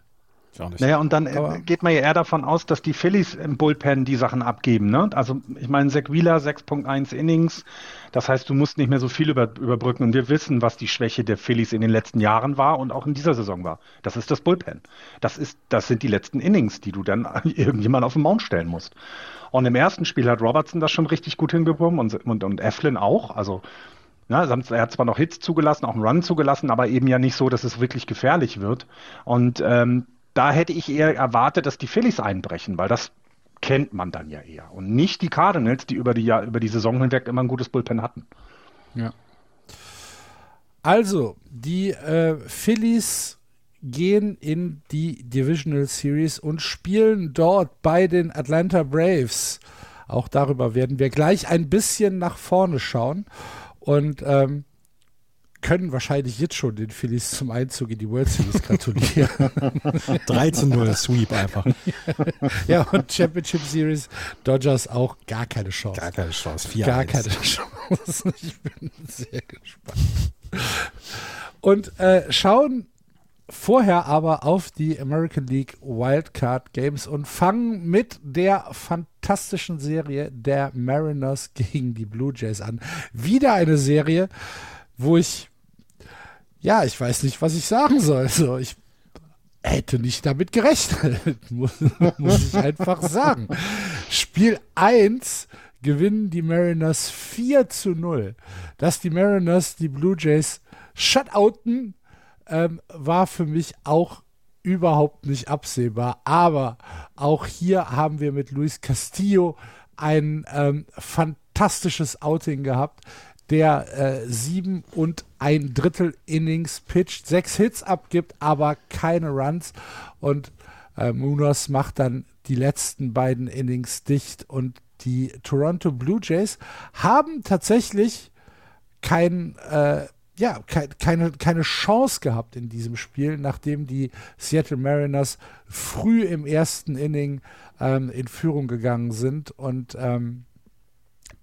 [SPEAKER 3] Naja, und dann äh, Aber geht man ja eher davon aus, dass die Phillies im Bullpen die Sachen abgeben. Ne? Also ich meine, Zach Wheeler 6.1 Innings, das heißt, du musst nicht mehr so viel über, überbrücken. Und wir wissen, was die Schwäche der Phillies in den letzten Jahren war und auch in dieser Saison war. Das ist das Bullpen. Das, ist, das sind die letzten Innings, die du dann irgendjemand auf den Mount stellen musst. Und im ersten Spiel hat Robertson das schon richtig gut hingekommen und, und, und Eflin auch. Also ja, er hat zwar noch Hits zugelassen, auch einen Run zugelassen, aber eben ja nicht so, dass es wirklich gefährlich wird. Und ähm, da hätte ich eher erwartet, dass die Phillies einbrechen, weil das kennt man dann ja eher. Und nicht die Cardinals, die über die, über die Saison hinweg immer ein gutes Bullpen hatten.
[SPEAKER 2] Ja. Also, die äh, Phillies gehen in die Divisional Series und spielen dort bei den Atlanta Braves. Auch darüber werden wir gleich ein bisschen nach vorne schauen. Und ähm, können wahrscheinlich jetzt schon den Phillies zum Einzug in die World Series gratulieren.
[SPEAKER 4] 13 0 Sweep einfach.
[SPEAKER 2] ja, und Championship Series Dodgers auch gar keine Chance.
[SPEAKER 4] Gar keine Chance.
[SPEAKER 2] 4 gar keine Chance. Ich bin sehr gespannt. Und äh, schauen vorher aber auf die American League Wildcard Games und fangen mit der fantastischen Serie der Mariners gegen die Blue Jays an. Wieder eine Serie, wo ich ja, ich weiß nicht, was ich sagen soll. So, ich hätte nicht damit gerechnet, muss, muss ich einfach sagen. Spiel 1 gewinnen die Mariners 4 zu 0. Dass die Mariners die Blue Jays shutouten, ähm, war für mich auch überhaupt nicht absehbar. Aber auch hier haben wir mit Luis Castillo ein ähm, fantastisches Outing gehabt der äh, sieben und ein Drittel Innings pitcht, sechs Hits abgibt, aber keine Runs. Und äh, Munoz macht dann die letzten beiden Innings dicht. Und die Toronto Blue Jays haben tatsächlich kein, äh, ja, ke keine, keine Chance gehabt in diesem Spiel, nachdem die Seattle Mariners früh im ersten Inning ähm, in Führung gegangen sind. Und ähm,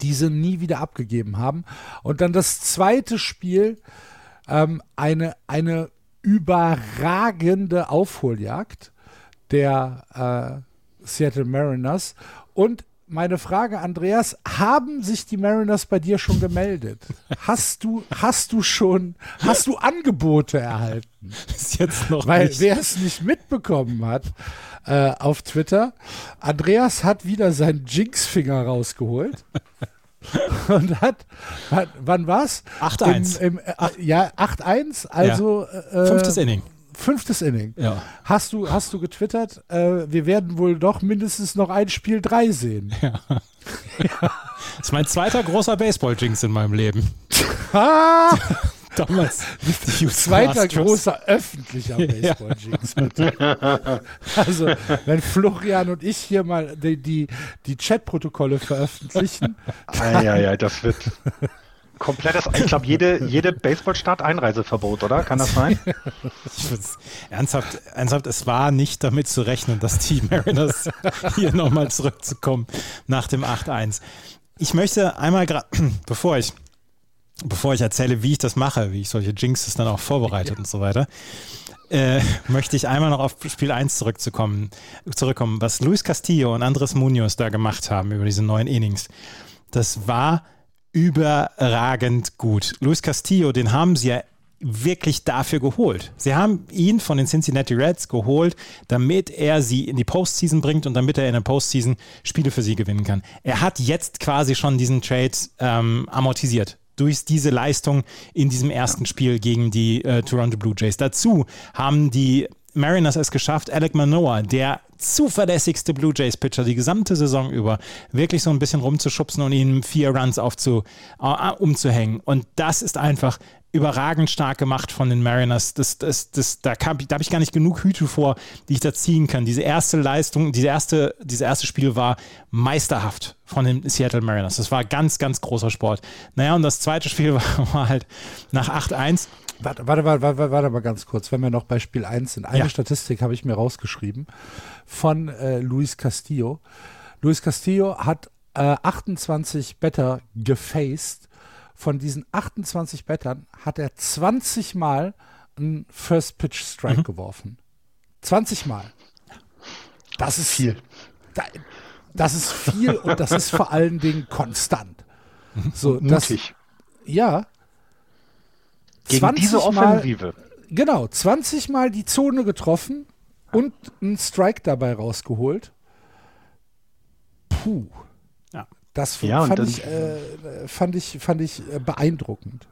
[SPEAKER 2] diese nie wieder abgegeben haben. Und dann das zweite Spiel, ähm, eine, eine überragende Aufholjagd der äh, Seattle Mariners. Und meine Frage, Andreas, haben sich die Mariners bei dir schon gemeldet? Hast du, hast du schon, hast du Angebote erhalten?
[SPEAKER 4] Ist jetzt noch
[SPEAKER 2] Weil
[SPEAKER 4] nicht.
[SPEAKER 2] wer es nicht mitbekommen hat äh, auf Twitter, Andreas hat wieder seinen Jinx-Finger rausgeholt. und hat, hat wann war's?
[SPEAKER 4] 8-1.
[SPEAKER 2] Äh, ja, 8-1, also
[SPEAKER 4] ja. äh, fünftes Inning.
[SPEAKER 2] Fünftes Inning.
[SPEAKER 4] Ja.
[SPEAKER 2] Hast du, hast du getwittert, äh, wir werden wohl doch mindestens noch ein Spiel 3 sehen.
[SPEAKER 4] Ja. ja. Das ist mein zweiter großer Baseball-Jinx in meinem Leben.
[SPEAKER 2] Ah!
[SPEAKER 4] Damals.
[SPEAKER 2] Zweiter großer öffentlicher Baseball-Jinx, bitte. Also, wenn Florian und ich hier mal die, die, die Chat-Protokolle veröffentlichen.
[SPEAKER 3] Ja, ja, ja, das wird komplettes, ich glaube, jede, jede Baseballstadt Einreiseverbot, oder? Kann das sein?
[SPEAKER 4] ernsthaft, ernsthaft, es war nicht damit zu rechnen, dass die Mariners hier nochmal zurückzukommen nach dem 8-1. Ich möchte einmal, bevor ich bevor ich erzähle, wie ich das mache, wie ich solche Jinxes dann auch vorbereitet und so weiter, äh, möchte ich einmal noch auf Spiel 1 zurückzukommen, zurückkommen. Was Luis Castillo und Andres Munoz da gemacht haben über diese neuen Innings, das war überragend gut. Luis Castillo, den haben sie ja wirklich dafür geholt. Sie haben ihn von den Cincinnati Reds geholt, damit er sie in die Postseason bringt und damit er in der Postseason Spiele für sie gewinnen kann. Er hat jetzt quasi schon diesen Trade ähm, amortisiert durch diese Leistung in diesem ersten Spiel gegen die äh, Toronto Blue Jays. Dazu haben die Mariners es geschafft, Alec Manoa, der zuverlässigste Blue Jays Pitcher die gesamte Saison über, wirklich so ein bisschen rumzuschubsen und ihnen vier Runs aufzu, uh, umzuhängen. Und das ist einfach überragend stark gemacht von den Mariners. Das, das, das, da, da habe ich gar nicht genug Hüte vor, die ich da ziehen kann. Diese erste Leistung, diese erste, dieses erste Spiel war meisterhaft von den Seattle Mariners. Das war ganz, ganz großer Sport. Naja, und das zweite Spiel war, war halt nach 8-1.
[SPEAKER 2] Warte, warte, warte, warte, warte mal ganz kurz, wenn wir noch bei Spiel 1 sind. Eine ja. Statistik habe ich mir rausgeschrieben von äh, Luis Castillo. Luis Castillo hat äh, 28 Better gefaced von diesen 28 Bettern hat er 20 Mal einen First Pitch Strike mhm. geworfen. 20 Mal. Das ist viel. das ist viel und das ist vor allen Dingen konstant. So, Mutig. Das, ja.
[SPEAKER 3] Gegen diese Offensive.
[SPEAKER 2] Mal, genau, 20 Mal die Zone getroffen und einen Strike dabei rausgeholt. Puh. Ja. Das ja, fand, ich, äh, fand, ich, fand ich äh, beeindruckend.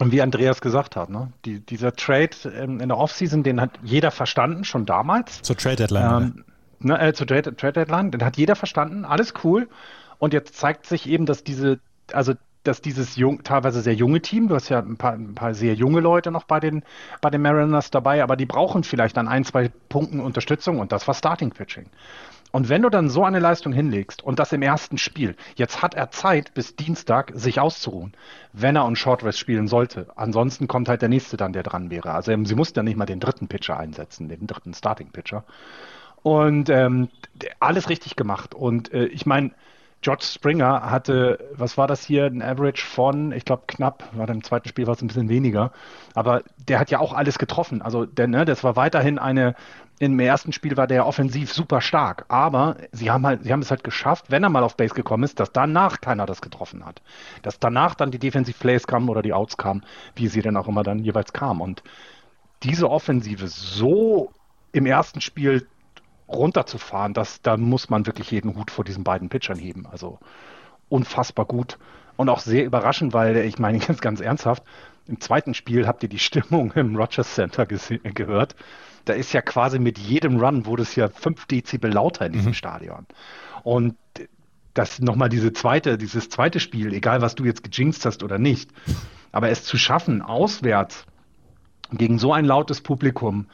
[SPEAKER 3] Und wie Andreas gesagt hat, ne? Die, dieser Trade in, in der Offseason, den hat jeder verstanden, schon damals.
[SPEAKER 4] Zur Trade Deadline. Ähm,
[SPEAKER 3] ne, äh, zur Trade, Trade Deadline, den hat jeder verstanden, alles cool. Und jetzt zeigt sich eben, dass diese, also dass dieses jung, teilweise sehr junge Team, du hast ja ein paar, ein paar sehr junge Leute noch bei den, bei den Mariners dabei, aber die brauchen vielleicht an ein, zwei Punkten Unterstützung und das war Starting Pitching. Und wenn du dann so eine Leistung hinlegst und das im ersten Spiel, jetzt hat er Zeit bis Dienstag, sich auszuruhen, wenn er on Short Rest spielen sollte. Ansonsten kommt halt der nächste dann, der dran wäre. Also sie mussten ja nicht mal den dritten Pitcher einsetzen, den dritten Starting Pitcher. Und ähm, alles richtig gemacht. Und äh, ich meine, George Springer hatte, was war das hier, ein Average von, ich glaube knapp, war im zweiten Spiel war es ein bisschen weniger, aber der hat ja auch alles getroffen. Also der, ne, das war weiterhin eine, im ersten Spiel war der offensiv super stark, aber sie haben halt, sie haben es halt geschafft, wenn er mal auf Base gekommen ist, dass danach keiner das getroffen hat. Dass danach dann die Defensive Plays kamen oder die Outs kamen, wie sie dann auch immer dann jeweils kamen. Und diese Offensive so im ersten Spiel runterzufahren, das, da muss man wirklich jeden Hut vor diesen beiden Pitchern heben. Also unfassbar gut und auch sehr überraschend, weil ich meine ganz, ganz ernsthaft, im zweiten Spiel habt ihr die Stimmung im Rogers Center gehört. Da ist ja quasi mit jedem Run wurde es ja fünf Dezibel lauter in diesem mhm. Stadion. Und das nochmal diese zweite, dieses zweite Spiel, egal was du jetzt gejinxt hast oder nicht, aber es zu schaffen, auswärts gegen so ein lautes Publikum,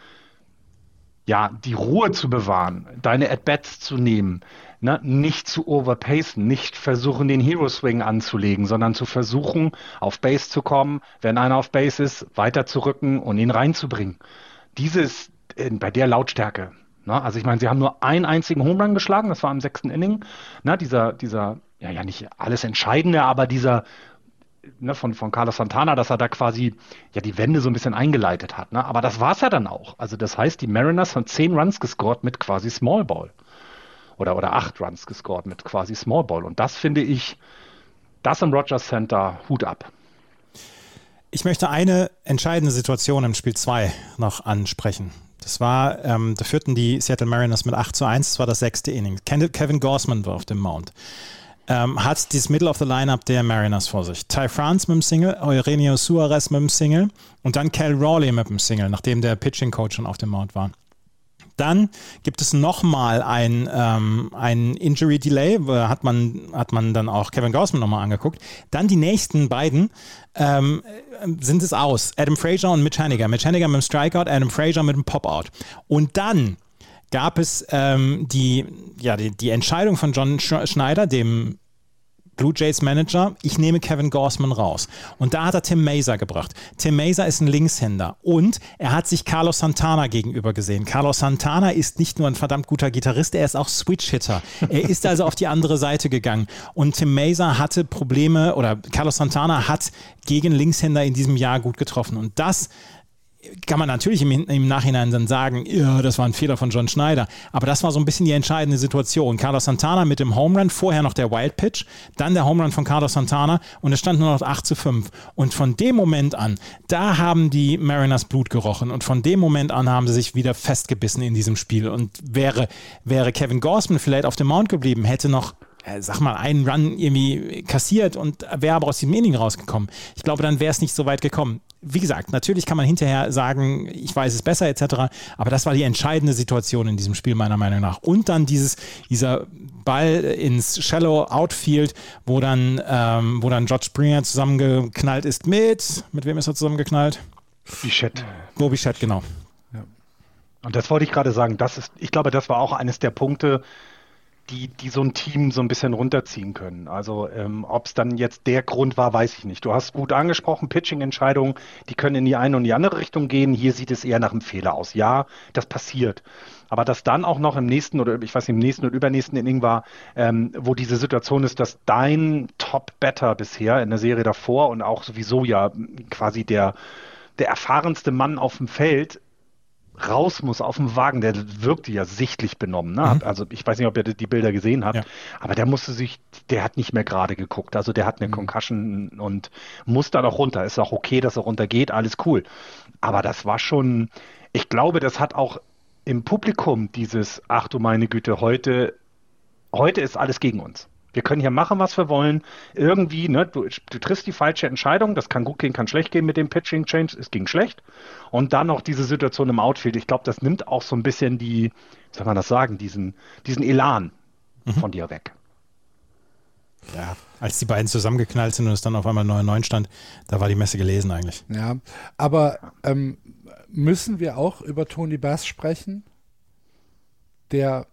[SPEAKER 3] ja, die Ruhe zu bewahren, deine At-Bats zu nehmen, ne, nicht zu overpacen, nicht versuchen, den Hero Swing anzulegen, sondern zu versuchen, auf Base zu kommen, wenn einer auf Base ist, weiter zu rücken und ihn reinzubringen. Dieses, äh, bei der Lautstärke, ne, also ich meine, sie haben nur einen einzigen Home Run geschlagen, das war im sechsten Inning, ne, dieser, dieser, ja, ja, nicht alles Entscheidende, aber dieser ne, von, von Carlos Santana, dass er da quasi ja die Wende so ein bisschen eingeleitet hat. Ne? Aber das war es ja dann auch. Also das heißt, die Mariners haben zehn Runs gescored mit quasi Small Ball. Oder, oder acht Runs gescored mit quasi Small Ball. Und das finde ich, das im Rogers Center, Hut ab.
[SPEAKER 4] Ich möchte eine entscheidende Situation im Spiel 2 noch ansprechen. Das war, ähm, da führten die Seattle Mariners mit 8 zu 1, das war das sechste Inning. Kevin Gorsman war auf dem Mount ähm, hat dieses Middle of the Lineup der Mariners vor sich. Ty France mit dem Single, Eugenio Suarez mit dem Single und dann Cal Rawley mit dem Single, nachdem der Pitching Coach schon auf dem Mount war. Dann gibt es nochmal ein, ähm, ein Injury Delay, hat man, hat man dann auch Kevin Gaussman nochmal angeguckt. Dann die nächsten beiden ähm, sind es aus. Adam Frazier und Mitch Haniger. Mitch Haniger mit dem Strikeout, Adam Frazier mit dem Pop-Out. Und dann gab es ähm, die, ja, die, die Entscheidung von John Schneider, dem Blue Jays Manager, ich nehme Kevin Gorsman raus. Und da hat er Tim Mazer gebracht. Tim Mazer ist ein Linkshänder und er hat sich Carlos Santana gegenüber gesehen. Carlos Santana ist nicht nur ein verdammt guter Gitarrist, er ist auch Switch-Hitter. Er ist also auf die andere Seite gegangen. Und Tim Mazer hatte Probleme oder Carlos Santana hat gegen Linkshänder in diesem Jahr gut getroffen. Und das kann man natürlich im, im, Nachhinein dann sagen, ja, das war ein Fehler von John Schneider. Aber das war so ein bisschen die entscheidende Situation. Carlos Santana mit dem Home Run, vorher noch der Wild Pitch, dann der Home Run von Carlos Santana und es stand nur noch 8 zu 5. Und von dem Moment an, da haben die Mariners Blut gerochen und von dem Moment an haben sie sich wieder festgebissen in diesem Spiel. Und wäre, wäre Kevin Gorsman vielleicht auf dem Mount geblieben, hätte noch äh, sag mal, einen Run irgendwie kassiert und wäre aber aus diesem Inning rausgekommen. Ich glaube, dann wäre es nicht so weit gekommen. Wie gesagt, natürlich kann man hinterher sagen, ich weiß es besser etc., aber das war die entscheidende Situation in diesem Spiel meiner Meinung nach. Und dann dieses, dieser Ball ins Shallow Outfield, wo dann, ähm, wo dann George Springer zusammengeknallt ist mit, mit wem ist er zusammengeknallt?
[SPEAKER 3] Bichette.
[SPEAKER 4] Bobby Bichette, genau.
[SPEAKER 3] Und das wollte ich gerade sagen. Das ist, ich glaube, das war auch eines der Punkte, die, die so ein Team so ein bisschen runterziehen können. Also ähm, ob es dann jetzt der Grund war, weiß ich nicht. Du hast gut angesprochen, Pitching-Entscheidungen, die können in die eine und die andere Richtung gehen. Hier sieht es eher nach einem Fehler aus. Ja, das passiert. Aber dass dann auch noch im nächsten oder ich weiß nicht, im nächsten oder übernächsten Inning war, ähm, wo diese Situation ist, dass dein Top-Better bisher in der Serie davor und auch sowieso ja quasi der der erfahrenste Mann auf dem Feld raus muss auf dem Wagen, der wirkte ja sichtlich benommen. Ne? Mhm. Also ich weiß nicht, ob ihr die Bilder gesehen habt, ja. aber der musste sich, der hat nicht mehr gerade geguckt. Also der hat eine mhm. Concussion und muss dann auch runter. Ist auch okay, dass er runtergeht, alles cool. Aber das war schon, ich glaube, das hat auch im Publikum dieses, ach du meine Güte, heute, heute ist alles gegen uns. Wir können hier machen, was wir wollen. Irgendwie, ne, du, du triffst die falsche Entscheidung. Das kann gut gehen, kann schlecht gehen mit dem Pitching Change. Es ging schlecht. Und dann noch diese Situation im Outfield. Ich glaube, das nimmt auch so ein bisschen die, wie soll man das sagen, diesen, diesen Elan mhm. von dir weg.
[SPEAKER 4] Ja, als die beiden zusammengeknallt sind und es dann auf einmal 9-9 stand, da war die Messe gelesen eigentlich.
[SPEAKER 2] Ja, aber ähm, müssen wir auch über Tony Bass sprechen, der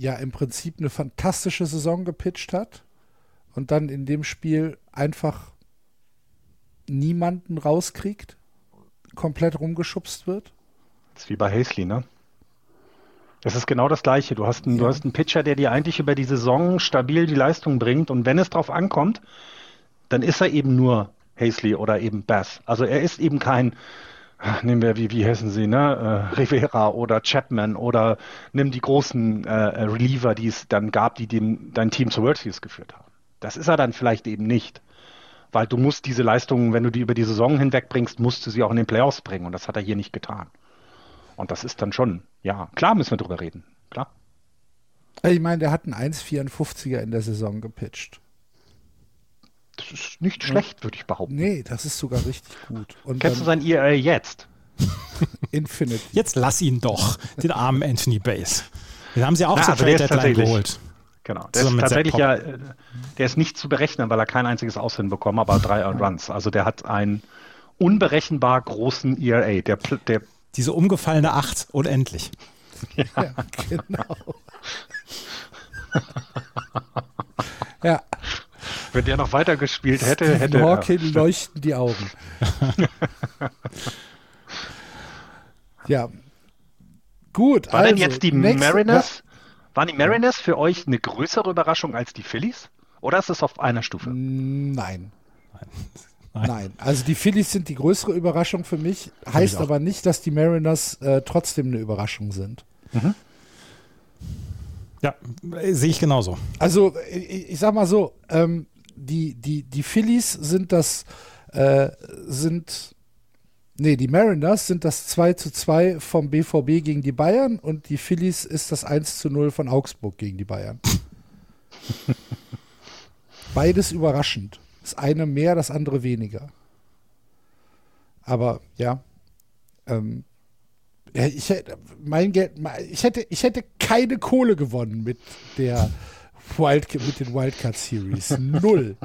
[SPEAKER 2] ja im Prinzip eine fantastische Saison gepitcht hat und dann in dem Spiel einfach niemanden rauskriegt, komplett rumgeschubst wird.
[SPEAKER 3] Das ist wie bei Hazley, ne? Das ist genau das Gleiche. Du hast, einen, ja. du hast einen Pitcher, der dir eigentlich über die Saison stabil die Leistung bringt und wenn es drauf ankommt, dann ist er eben nur Hazley oder eben Bass. Also er ist eben kein nehmen wir, wie, wie heißen sie, ne? Äh, Rivera oder Chapman oder nimm die großen äh, Reliever, die es dann gab, die den, dein Team zu World Series geführt haben. Das ist er dann vielleicht eben nicht. Weil du musst diese Leistungen, wenn du die über die Saison hinweg bringst, musst du sie auch in den Playoffs bringen. Und das hat er hier nicht getan. Und das ist dann schon, ja, klar müssen wir drüber reden. Klar.
[SPEAKER 2] Ich meine, der hat einen 1,54er in der Saison gepitcht.
[SPEAKER 3] Das ist nicht schlecht, würde ich behaupten.
[SPEAKER 2] Nee, das ist sogar richtig gut.
[SPEAKER 3] Und Kennst du sein ERA jetzt?
[SPEAKER 2] Infinite.
[SPEAKER 4] Jetzt lass ihn doch, den armen Anthony Bass. Den haben sie auch Na, zur also Trade Deadline geholt.
[SPEAKER 3] Genau. Der ist tatsächlich ja, äh, der ist nicht zu berechnen, weil er kein einziges Aushin bekommen, aber drei Runs. Also der hat einen unberechenbar großen ERA. Der, der
[SPEAKER 4] Diese umgefallene Acht, unendlich.
[SPEAKER 2] Ja, ja genau. ja.
[SPEAKER 3] Wenn der noch weitergespielt hätte, Stephen hätte
[SPEAKER 2] Hawking er. leuchten die Augen. ja. Gut.
[SPEAKER 3] War also, denn jetzt die Mariners? Ja. Waren die Mariners für euch eine größere Überraschung als die Phillies? Oder ist es auf einer Stufe?
[SPEAKER 2] Nein. Nein. Nein. also die Phillies sind die größere Überraschung für mich, heißt aber nicht, dass die Mariners äh, trotzdem eine Überraschung sind. Mhm.
[SPEAKER 4] Ja, sehe ich genauso.
[SPEAKER 2] Also ich, ich sag mal so, ähm, die, die, die Phillies sind das, äh, sind, nee, die Mariners sind das 2 zu 2 vom BVB gegen die Bayern und die Phillies ist das 1 zu 0 von Augsburg gegen die Bayern. Beides überraschend. Das eine mehr, das andere weniger. Aber ja, ähm, ich hätte mein Geld, ich hätte, ich hätte keine Kohle gewonnen mit der Wild, mit den Wildcard Series. Null.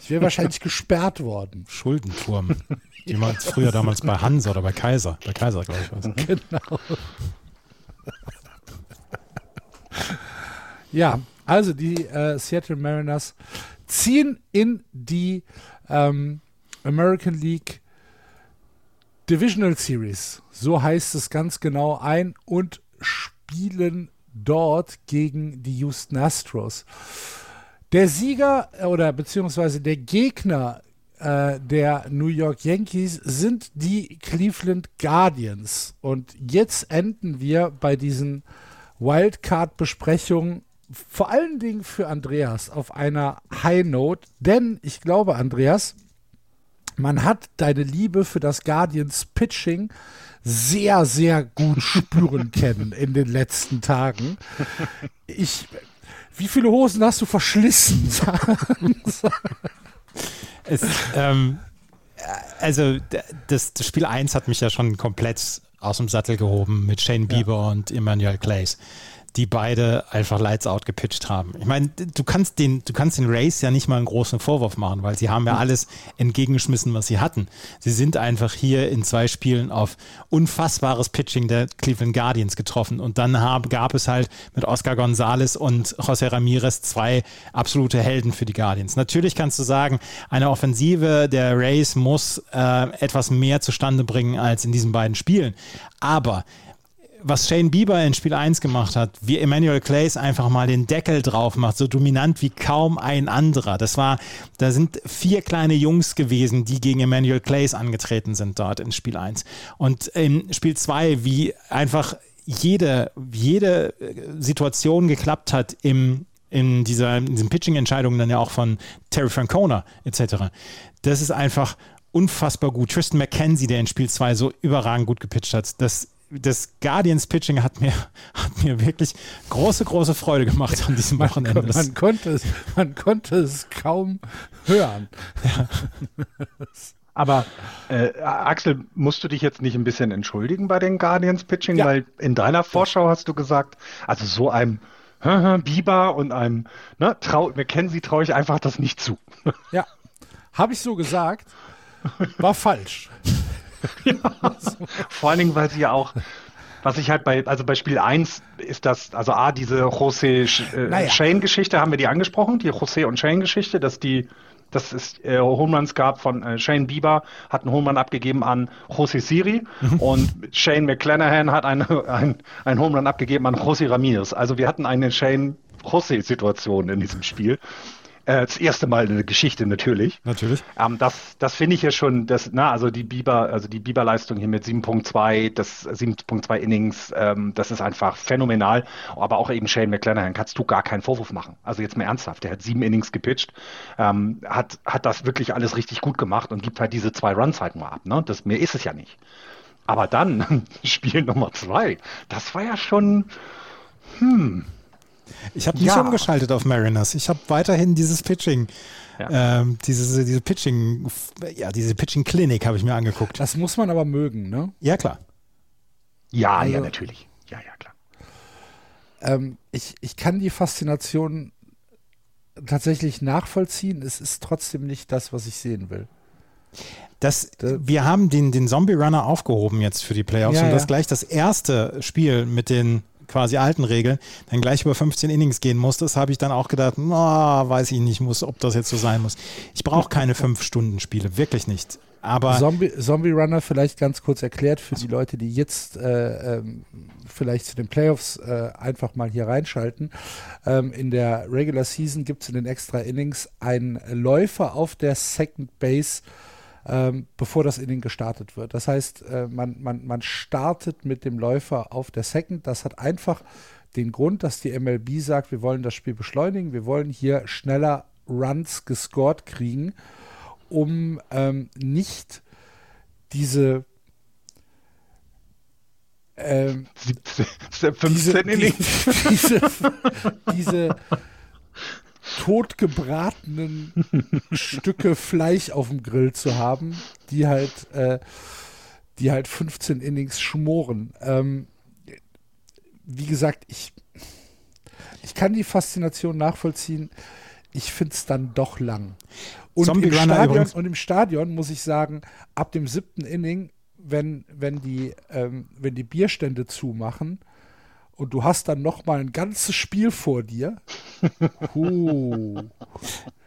[SPEAKER 2] Ich wäre wahrscheinlich gesperrt worden.
[SPEAKER 4] Schuldenturm. Wie man früher damals bei Hansa oder bei Kaiser. Bei Kaiser, glaube ich. Was. Genau.
[SPEAKER 2] ja, also die äh, Seattle Mariners ziehen in die ähm, American League Divisional Series, so heißt es ganz genau ein, und spielen dort gegen die Houston Astros. Der Sieger äh, oder beziehungsweise der Gegner äh, der New York Yankees sind die Cleveland Guardians. Und jetzt enden wir bei diesen Wildcard-Besprechungen vor allen Dingen für Andreas auf einer High Note, denn ich glaube, Andreas, man hat deine Liebe für das Guardians Pitching sehr, sehr gut spüren können in den letzten Tagen. Ich, wie viele Hosen hast du verschlissen?
[SPEAKER 4] es, ähm, also das, das, Spiel 1 hat mich ja schon komplett aus dem Sattel gehoben mit Shane Bieber ja. und Emmanuel Clays die beide einfach Lights Out gepitcht haben. Ich meine, du kannst den, du kannst den Race ja nicht mal einen großen Vorwurf machen, weil sie haben ja alles entgegengeschmissen, was sie hatten. Sie sind einfach hier in zwei Spielen auf unfassbares Pitching der Cleveland Guardians getroffen und dann hab, gab es halt mit Oscar Gonzalez und José Ramirez zwei absolute Helden für die Guardians. Natürlich kannst du sagen, eine Offensive der Rays muss äh, etwas mehr zustande bringen als in diesen beiden Spielen, aber was Shane Bieber in Spiel 1 gemacht hat, wie Emmanuel Clays einfach mal den Deckel drauf macht, so dominant wie kaum ein anderer. Das war, da sind vier kleine Jungs gewesen, die gegen Emmanuel Clays angetreten sind dort in Spiel 1. Und in Spiel 2, wie einfach jede, jede Situation geklappt hat im, in, dieser, in diesen Pitching-Entscheidungen dann ja auch von Terry Francona etc. Das ist einfach unfassbar gut. Tristan McKenzie, der in Spiel 2 so überragend gut gepitcht hat, das das Guardians Pitching hat mir, hat mir wirklich große, große Freude gemacht an diesem Wochenende.
[SPEAKER 2] Man, man, konnte, es, man konnte es kaum hören. Ja.
[SPEAKER 3] Aber äh, Axel, musst du dich jetzt nicht ein bisschen entschuldigen bei den Guardians Pitching? Ja. Weil in deiner Vorschau hast du gesagt, also so einem Biber und einem ne, trau, McKenzie traue ich einfach das nicht zu.
[SPEAKER 2] Ja, habe ich so gesagt. War falsch.
[SPEAKER 3] ja, vor allen Dingen, weil sie ja auch, was ich halt bei, also bei Spiel 1 ist das, also A, diese Jose äh, naja. Shane-Geschichte, haben wir die angesprochen, die Jose und Shane-Geschichte, dass die, dass es äh, Homeruns gab von äh, Shane Bieber, hat einen Homerun abgegeben an Jose Siri mhm. und Shane McClanahan hat eine, ein, einen Homerun abgegeben an Jose Ramirez. Also wir hatten eine Shane-Jose-Situation in diesem Spiel. Äh, das erste Mal in der Geschichte natürlich.
[SPEAKER 4] Natürlich.
[SPEAKER 3] Ähm, das das finde ich ja schon, das, na, also die Biber, also die Biber-Leistung hier mit 7.2, das 7.2 Innings, ähm, das ist einfach phänomenal. Aber auch eben Shane McClanahan kannst du gar keinen Vorwurf machen. Also jetzt mal ernsthaft, der hat sieben Innings gepitcht, ähm, hat, hat das wirklich alles richtig gut gemacht und gibt halt diese zwei Runs halt nur ab. Ne? Das, mehr ist es ja nicht. Aber dann, Spiel Nummer zwei, das war ja schon, hm,
[SPEAKER 4] ich habe nicht ja. umgeschaltet auf Mariners. Ich habe weiterhin dieses Pitching. Ja. Ähm, diese, diese Pitching, ja, diese Pitching-Klinik habe ich mir angeguckt.
[SPEAKER 2] Das muss man aber mögen, ne?
[SPEAKER 4] Ja, klar.
[SPEAKER 3] Ja, also, ja, natürlich. Ja, ja, klar.
[SPEAKER 2] Ähm, ich, ich kann die Faszination tatsächlich nachvollziehen. Es ist trotzdem nicht das, was ich sehen will.
[SPEAKER 4] Das, wir haben den, den Zombie Runner aufgehoben jetzt für die Playoffs ja, und das gleich das erste Spiel mit den quasi alten Regeln dann gleich über 15 Innings gehen muss, das habe ich dann auch gedacht, oh, weiß ich nicht, muss, ob das jetzt so sein muss. Ich brauche keine fünf Stunden Spiele, wirklich nicht. Aber
[SPEAKER 2] Zombie, Zombie Runner vielleicht ganz kurz erklärt für die Leute, die jetzt äh, ähm, vielleicht zu den Playoffs äh, einfach mal hier reinschalten. Ähm, in der Regular Season gibt es in den Extra Innings einen Läufer auf der Second Base, ähm, bevor das Inning gestartet wird. Das heißt, äh, man, man, man startet mit dem Läufer auf der Second. Das hat einfach den Grund, dass die MLB sagt, wir wollen das Spiel beschleunigen, wir wollen hier schneller Runs gescored kriegen, um ähm, nicht diese ähm,
[SPEAKER 3] 17, 15 diese,
[SPEAKER 2] die, diese, diese totgebratenen Stücke Fleisch auf dem Grill zu haben, die halt, äh, die halt 15 Innings schmoren. Ähm, wie gesagt, ich, ich kann die Faszination nachvollziehen. Ich finde es dann doch lang. Und im, Stadion, und im Stadion muss ich sagen, ab dem siebten Inning, wenn, wenn, die, ähm, wenn die Bierstände zumachen, und du hast dann noch mal ein ganzes Spiel vor dir.
[SPEAKER 4] uh.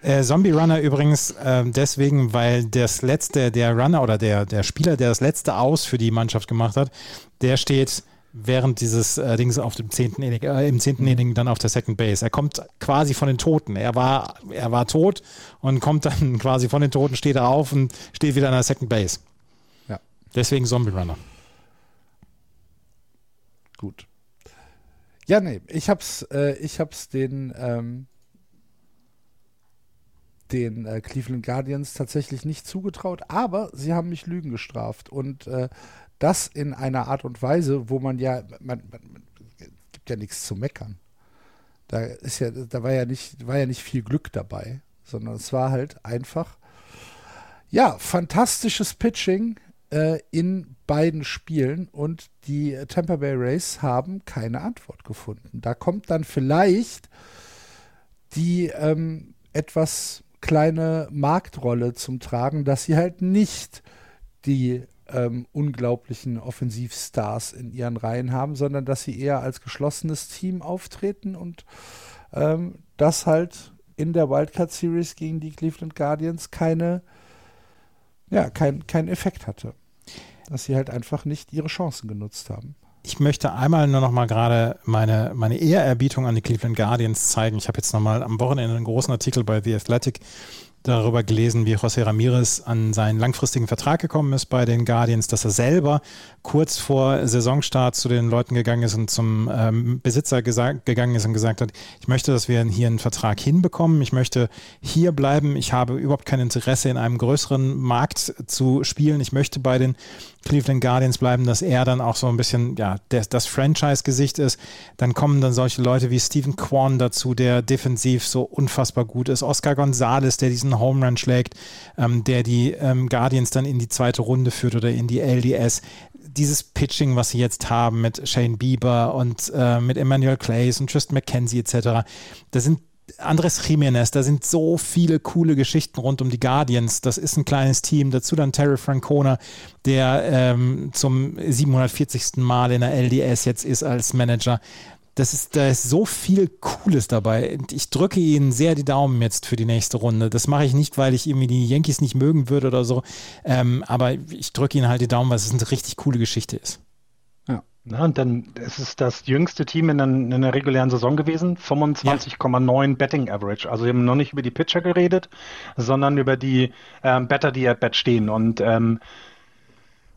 [SPEAKER 4] äh, Zombie Runner übrigens äh, deswegen, weil das letzte, der Runner oder der, der Spieler, der das letzte Aus für die Mannschaft gemacht hat, der steht während dieses äh, Dings auf dem zehnten Inning, äh, im zehnten mhm. Inning dann auf der Second Base. Er kommt quasi von den Toten. Er war, er war tot und kommt dann quasi von den Toten, steht er auf und steht wieder an der Second Base. Ja. Deswegen Zombie Runner.
[SPEAKER 2] Gut. Ja, nee, ich hab's, äh, ich hab's den, ähm, den äh, Cleveland Guardians tatsächlich nicht zugetraut, aber sie haben mich Lügen gestraft und äh, das in einer Art und Weise, wo man ja, man, man, man gibt ja nichts zu meckern. Da ist ja, da war ja nicht, war ja nicht viel Glück dabei, sondern es war halt einfach, ja, fantastisches Pitching äh, in beiden Spielen und die Tampa Bay Rays haben keine Antwort gefunden. Da kommt dann vielleicht die ähm, etwas kleine Marktrolle zum Tragen, dass sie halt nicht die ähm, unglaublichen Offensivstars in ihren Reihen haben, sondern dass sie eher als geschlossenes Team auftreten und ähm, das halt in der Wildcard Series gegen die Cleveland Guardians keine, ja, kein, keinen Effekt hatte dass sie halt einfach nicht ihre Chancen genutzt haben.
[SPEAKER 4] ich möchte einmal nur noch mal gerade meine, meine Ehrerbietung an die Cleveland Guardians zeigen. Ich habe jetzt noch mal am Wochenende einen großen Artikel bei The Athletic darüber gelesen, wie José Ramirez an seinen langfristigen Vertrag gekommen ist bei den Guardians, dass er selber kurz vor Saisonstart zu den Leuten gegangen ist und zum ähm, Besitzer gegangen ist und gesagt hat, ich möchte, dass wir hier einen Vertrag hinbekommen, ich möchte hier bleiben, ich habe überhaupt kein Interesse in einem größeren Markt zu spielen, ich möchte bei den Cleveland Guardians bleiben, dass er dann auch so ein bisschen ja, das, das Franchise-Gesicht ist. Dann kommen dann solche Leute wie Stephen Kwan dazu, der defensiv so unfassbar gut ist. Oscar Gonzalez, der diesen Home Run schlägt, ähm, der die ähm, Guardians dann in die zweite Runde führt oder in die LDS. Dieses Pitching, was sie jetzt haben mit Shane Bieber und äh, mit Emmanuel Clays und Tristan McKenzie etc., da sind Andres Jiménez, da sind so viele coole Geschichten rund um die Guardians. Das ist ein kleines Team. Dazu dann Terry Francona, der ähm, zum 740. Mal in der LDS jetzt ist als Manager. Das ist, da ist so viel Cooles dabei. Ich drücke Ihnen sehr die Daumen jetzt für die nächste Runde. Das mache ich nicht, weil ich irgendwie die Yankees nicht mögen würde oder so. Ähm, aber ich drücke Ihnen halt die Daumen, weil es eine richtig coole Geschichte ist.
[SPEAKER 3] Na, und dann ist es das jüngste Team in, der, in der regulären Saison gewesen, 25,9 ja. Betting Average. Also wir haben noch nicht über die Pitcher geredet, sondern über die ähm, Better, die at Bat stehen. Und ähm,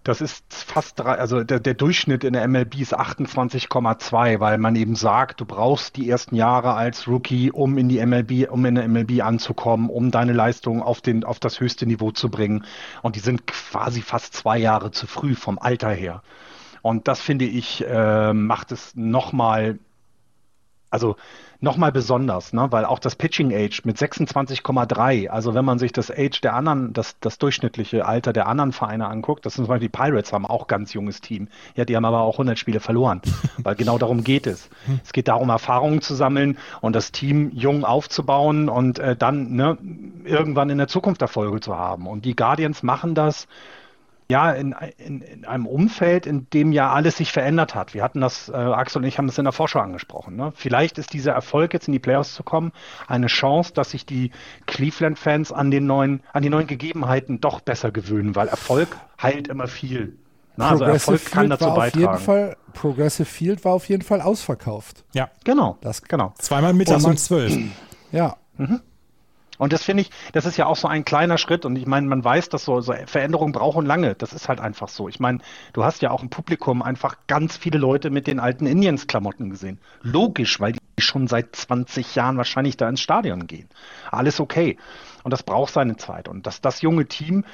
[SPEAKER 3] das ist fast drei, also der, der Durchschnitt in der MLB ist 28,2, weil man eben sagt, du brauchst die ersten Jahre als Rookie, um in die MLB, um in der MLB anzukommen, um deine Leistung auf den, auf das höchste Niveau zu bringen. Und die sind quasi fast zwei Jahre zu früh vom Alter her. Und das finde ich, äh, macht es nochmal, also nochmal besonders, ne? weil auch das Pitching Age mit 26,3, also wenn man sich das Age der anderen, das, das durchschnittliche Alter der anderen Vereine anguckt, das sind zum Beispiel die Pirates haben auch ganz junges Team. Ja, die haben aber auch 100 Spiele verloren, weil genau darum geht es. Es geht darum, Erfahrungen zu sammeln und das Team jung aufzubauen und äh, dann ne, irgendwann in der Zukunft Erfolge zu haben. Und die Guardians machen das ja, in, in, in, einem Umfeld, in dem ja alles sich verändert hat. Wir hatten das, äh, Axel und ich haben das in der Vorschau angesprochen. Ne? Vielleicht ist dieser Erfolg, jetzt in die Playoffs zu kommen, eine Chance, dass sich die Cleveland-Fans an, den neuen, an die neuen Gegebenheiten doch besser gewöhnen, weil Erfolg heilt immer viel.
[SPEAKER 2] Na, also Erfolg Field kann dazu beitragen. Fall, Progressive Field war auf jeden Fall ausverkauft.
[SPEAKER 4] Ja,
[SPEAKER 3] genau. Das, genau.
[SPEAKER 4] Zweimal mittags um zwölf.
[SPEAKER 2] Ja. Mhm.
[SPEAKER 3] Und das finde ich, das ist ja auch so ein kleiner Schritt. Und ich meine, man weiß, dass so, so Veränderungen brauchen lange. Das ist halt einfach so. Ich meine, du hast ja auch im Publikum einfach ganz viele Leute mit den alten Indians-Klamotten gesehen. Logisch, weil die schon seit 20 Jahren wahrscheinlich da ins Stadion gehen. Alles okay. Und das braucht seine Zeit. Und dass das junge Team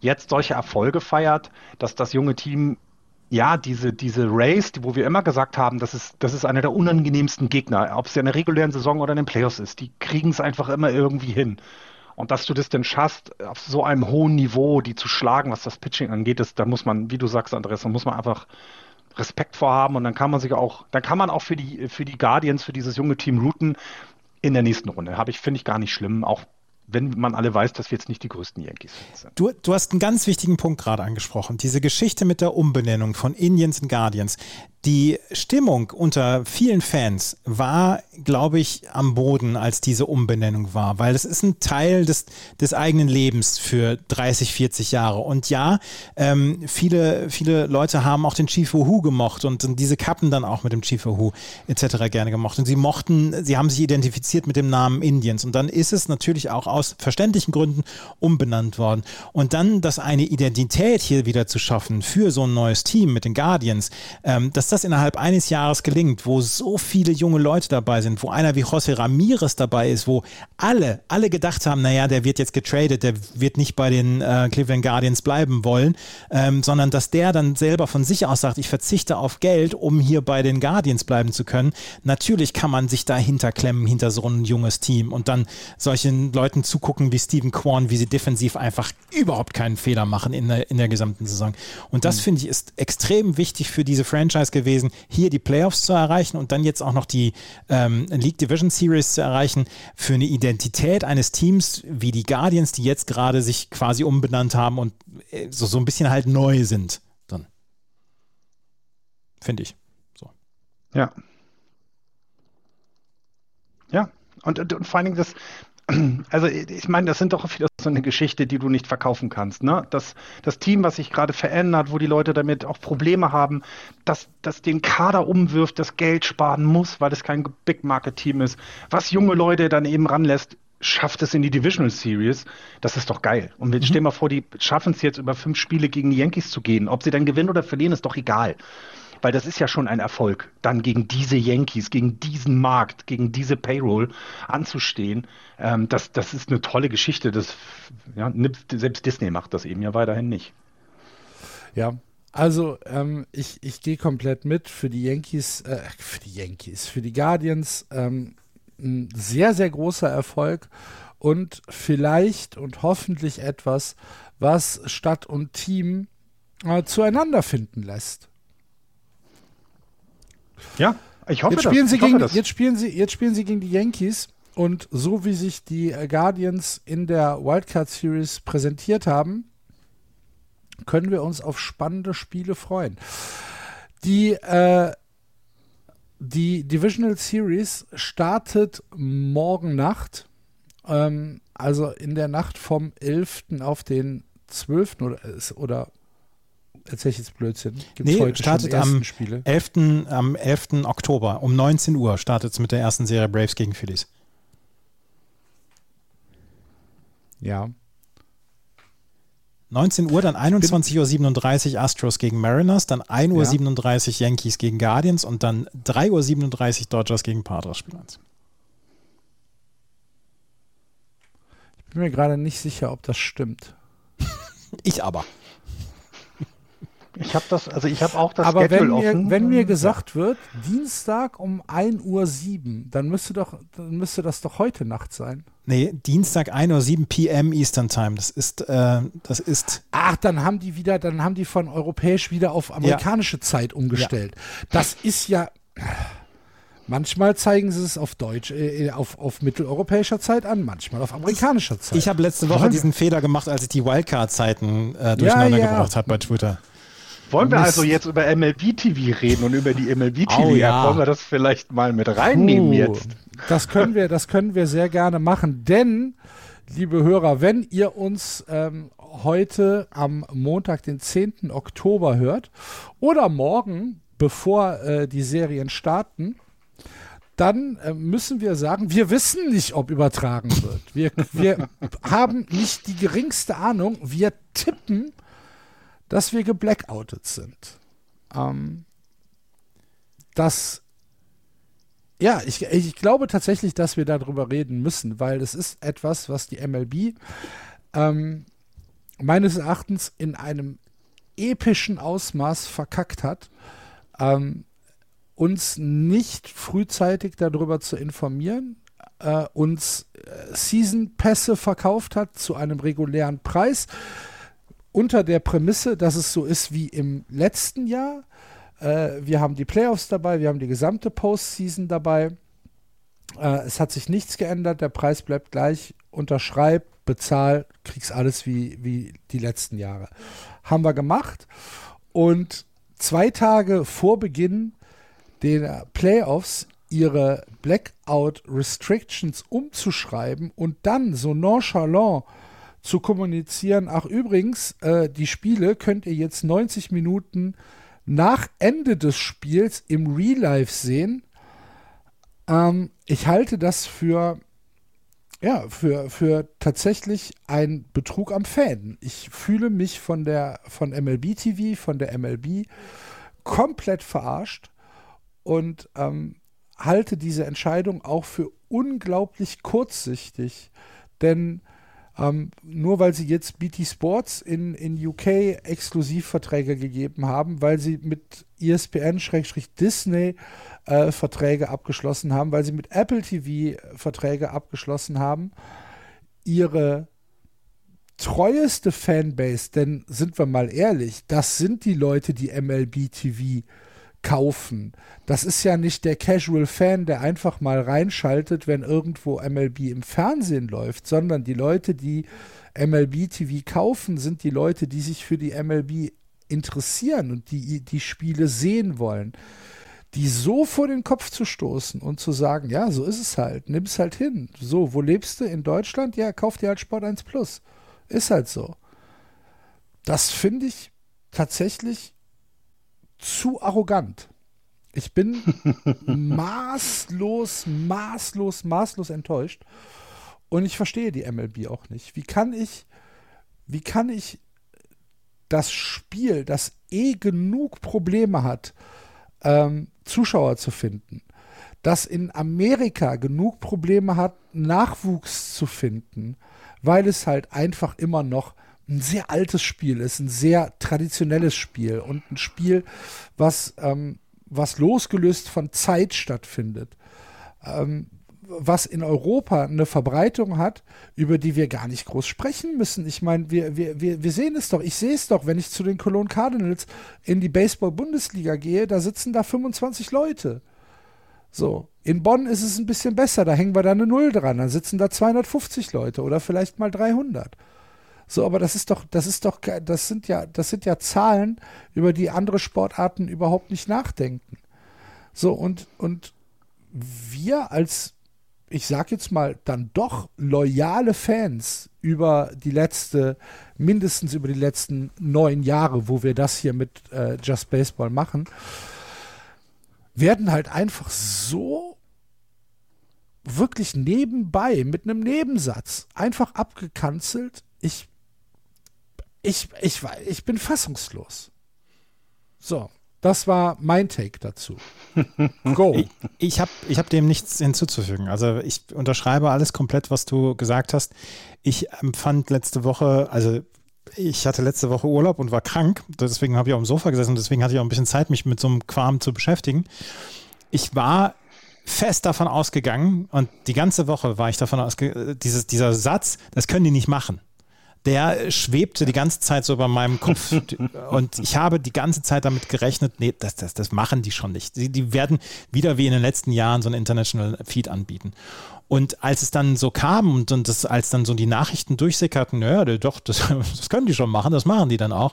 [SPEAKER 3] jetzt solche Erfolge feiert, dass das junge Team ja, diese, diese Race, die, wo wir immer gesagt haben, das ist, das ist einer der unangenehmsten Gegner, ob es ja in der regulären Saison oder in den Playoffs ist, die kriegen es einfach immer irgendwie hin. Und dass du das denn schaffst, auf so einem hohen Niveau, die zu schlagen, was das Pitching angeht, ist, da muss man, wie du sagst, Andreas, da muss man einfach Respekt vorhaben und dann kann man sich auch, dann kann man auch für die, für die Guardians, für dieses junge Team routen in der nächsten Runde. Habe ich, finde ich gar nicht schlimm, auch wenn man alle weiß, dass wir jetzt nicht die größten Yankees sind.
[SPEAKER 4] Du, du hast einen ganz wichtigen Punkt gerade angesprochen. Diese Geschichte mit der Umbenennung von Indians und Guardians. Die Stimmung unter vielen Fans war, glaube ich, am Boden, als diese Umbenennung war, weil es ist ein Teil des, des eigenen Lebens für 30, 40 Jahre. Und ja, ähm, viele, viele Leute haben auch den Chief Who gemocht und, diese Kappen dann auch mit dem Chief Who etc. gerne gemocht. Und sie mochten, sie haben sich identifiziert mit dem Namen Indians. Und dann ist es natürlich auch aus verständlichen Gründen umbenannt worden. Und dann das eine Identität hier wieder zu schaffen für so ein neues Team mit den Guardians, ähm, dass das innerhalb eines Jahres gelingt, wo so viele junge Leute dabei sind, wo einer wie José Ramirez dabei ist, wo alle, alle gedacht haben, naja, der wird jetzt getradet, der wird nicht bei den äh, Cleveland Guardians bleiben wollen, ähm, sondern dass der dann selber von sich aus sagt, ich verzichte auf Geld, um hier bei den Guardians bleiben zu können. Natürlich kann man sich dahinter klemmen, hinter so ein junges Team und dann solchen Leuten zugucken wie Stephen Kwan, wie sie defensiv einfach überhaupt keinen Fehler machen in der, in der gesamten Saison. Und das mhm. finde ich ist extrem wichtig für diese Franchise gewesen gewesen, hier die Playoffs zu erreichen und dann jetzt auch noch die ähm, League Division Series zu erreichen, für eine Identität eines Teams wie die Guardians, die jetzt gerade sich quasi umbenannt haben und äh, so, so ein bisschen halt neu sind. Dann. Finde ich. So.
[SPEAKER 3] Ja. Ja. Und, und, und vor allen Dingen das, also ich meine, das sind doch so eine Geschichte, die du nicht verkaufen kannst. Ne? Das, das Team, was sich gerade verändert, wo die Leute damit auch Probleme haben, dass das den Kader umwirft, das Geld sparen muss, weil es kein Big Market Team ist, was junge Leute dann eben ranlässt, schafft es in die Divisional Series, das ist doch geil. Und wir mhm. stellen mal vor, die schaffen es jetzt über fünf Spiele gegen die Yankees zu gehen. Ob sie dann gewinnen oder verlieren, ist doch egal. Weil das ist ja schon ein Erfolg, dann gegen diese Yankees, gegen diesen Markt, gegen diese Payroll anzustehen. Ähm, das, das ist eine tolle Geschichte. Das, ja, selbst Disney macht das eben ja weiterhin nicht.
[SPEAKER 2] Ja, also ähm, ich, ich gehe komplett mit für die Yankees, äh, für die Yankees, für die Guardians. Ähm, ein sehr, sehr großer Erfolg und vielleicht und hoffentlich etwas, was Stadt und Team äh, zueinander finden lässt.
[SPEAKER 3] Ja, ich hoffe,
[SPEAKER 2] jetzt spielen
[SPEAKER 3] das.
[SPEAKER 2] Sie gegen,
[SPEAKER 3] das.
[SPEAKER 2] Jetzt spielen sie, jetzt spielen sie gegen die Yankees und so wie sich die Guardians in der Wildcard Series präsentiert haben, können wir uns auf spannende Spiele freuen. Die äh, die Divisional Series startet morgen Nacht. Ähm, also in der Nacht vom 11. auf den 12. oder, oder erzähle ich jetzt Blödsinn?
[SPEAKER 4] Gibt's nee, heute startet am, Spiele? 11., am 11. Oktober um 19 Uhr startet es mit der ersten Serie Braves gegen Phillies.
[SPEAKER 2] Ja.
[SPEAKER 4] 19 Uhr, dann 21.37 Uhr Astros gegen Mariners, dann 1.37 Uhr ja. Yankees gegen Guardians und dann 3.37 Uhr Dodgers gegen Padres spielen
[SPEAKER 2] Ich bin mir gerade nicht sicher, ob das stimmt.
[SPEAKER 4] ich aber.
[SPEAKER 3] Ich habe das, also ich habe auch das
[SPEAKER 2] Aber wenn mir, wenn mir gesagt wird, Dienstag um 1.07 Uhr, dann müsste, doch, dann müsste das doch heute Nacht sein.
[SPEAKER 4] Nee, Dienstag 1.07 Uhr PM Eastern Time. Das ist, äh, das ist.
[SPEAKER 2] Ach, dann haben die wieder, dann haben die von europäisch wieder auf amerikanische ja. Zeit umgestellt. Ja. Das ist ja. Manchmal zeigen sie es auf Deutsch, äh, auf, auf mitteleuropäischer Zeit an, manchmal auf amerikanischer Zeit.
[SPEAKER 4] Ich habe letzte Woche diesen Fehler gemacht, als ich die Wildcard-Zeiten äh, durcheinander ja, gebracht habe bei Twitter.
[SPEAKER 3] Wollen wir also jetzt über MLB TV reden und über die MLB TV oh, ja. Wollen wir das vielleicht mal mit reinnehmen Puh, jetzt?
[SPEAKER 2] Das können wir, das können wir sehr gerne machen, denn, liebe Hörer, wenn ihr uns ähm, heute am Montag, den 10. Oktober hört oder morgen, bevor äh, die Serien starten, dann äh, müssen wir sagen, wir wissen nicht, ob übertragen wird. Wir, wir haben nicht die geringste Ahnung. Wir tippen dass wir geblackoutet sind. Ähm, das, ja, ich, ich glaube tatsächlich, dass wir darüber reden müssen, weil es ist etwas, was die MLB ähm, meines Erachtens in einem epischen Ausmaß verkackt hat, ähm, uns nicht frühzeitig darüber zu informieren, äh, uns äh, Season-Pässe verkauft hat zu einem regulären Preis, unter der Prämisse, dass es so ist wie im letzten Jahr. Äh, wir haben die Playoffs dabei, wir haben die gesamte Postseason dabei. Äh, es hat sich nichts geändert, der Preis bleibt gleich. Unterschreib, bezahl, kriegst alles wie, wie die letzten Jahre. Haben wir gemacht. Und zwei Tage vor Beginn der Playoffs ihre Blackout Restrictions umzuschreiben und dann so nonchalant zu kommunizieren, ach übrigens, äh, die Spiele könnt ihr jetzt 90 Minuten nach Ende des Spiels im Real Life sehen. Ähm, ich halte das für, ja, für, für tatsächlich ein Betrug am Fan. Ich fühle mich von der, von MLB TV, von der MLB komplett verarscht und ähm, halte diese Entscheidung auch für unglaublich kurzsichtig. Denn ähm, nur weil sie jetzt BT Sports in, in UK Exklusivverträge gegeben haben, weil sie mit ESPN-Disney äh, Verträge abgeschlossen haben, weil sie mit Apple TV Verträge abgeschlossen haben, ihre treueste Fanbase, denn sind wir mal ehrlich, das sind die Leute, die MLB TV kaufen. Das ist ja nicht der Casual-Fan, der einfach mal reinschaltet, wenn irgendwo MLB im Fernsehen läuft, sondern die Leute, die MLB TV kaufen, sind die Leute, die sich für die MLB interessieren und die die Spiele sehen wollen. die so vor den Kopf zu stoßen und zu sagen, ja, so ist es halt, nimm es halt hin. So, wo lebst du? In Deutschland? Ja, kauf dir halt Sport 1 Plus. Ist halt so. Das finde ich tatsächlich zu arrogant. Ich bin maßlos, maßlos, maßlos enttäuscht. Und ich verstehe die MLB auch nicht. Wie kann ich, wie kann ich das Spiel, das eh genug Probleme hat, ähm, Zuschauer zu finden, das in Amerika genug Probleme hat, Nachwuchs zu finden, weil es halt einfach immer noch ein sehr altes Spiel ist, ein sehr traditionelles Spiel und ein Spiel, was, ähm, was losgelöst von Zeit stattfindet. Ähm, was in Europa eine Verbreitung hat, über die wir gar nicht groß sprechen müssen. Ich meine, wir, wir, wir, wir sehen es doch. Ich sehe es doch, wenn ich zu den Cologne Cardinals in die Baseball-Bundesliga gehe, da sitzen da 25 Leute. So, in Bonn ist es ein bisschen besser, da hängen wir da eine Null dran, da sitzen da 250 Leute oder vielleicht mal 300. So, aber das ist doch, das ist doch, das sind ja, das sind ja Zahlen, über die andere Sportarten überhaupt nicht nachdenken. So, und, und wir als ich sag jetzt mal, dann doch loyale Fans über die letzte, mindestens über die letzten neun Jahre, wo wir das hier mit äh, Just Baseball machen, werden halt einfach so wirklich nebenbei mit einem Nebensatz einfach abgekanzelt. Ich, ich, ich, ich bin fassungslos. So, das war mein Take dazu.
[SPEAKER 4] Go. Ich, ich habe ich hab dem nichts hinzuzufügen. Also ich unterschreibe alles komplett, was du gesagt hast. Ich empfand letzte Woche, also ich hatte letzte Woche Urlaub und war krank. Deswegen habe ich auf dem Sofa gesessen und deswegen hatte ich auch ein bisschen Zeit, mich mit so einem Quam zu beschäftigen. Ich war fest davon ausgegangen und die ganze Woche war ich davon ausgegangen, dieses, dieser Satz, das können die nicht machen der schwebte die ganze Zeit so über meinem Kopf. Und ich habe die ganze Zeit damit gerechnet, nee, das, das, das machen die schon nicht. Die, die werden wieder wie in den letzten Jahren so ein International Feed anbieten. Und als es dann so kam und, und das, als dann so die Nachrichten durchsickerten, naja, doch, das, das können die schon machen, das machen die dann auch,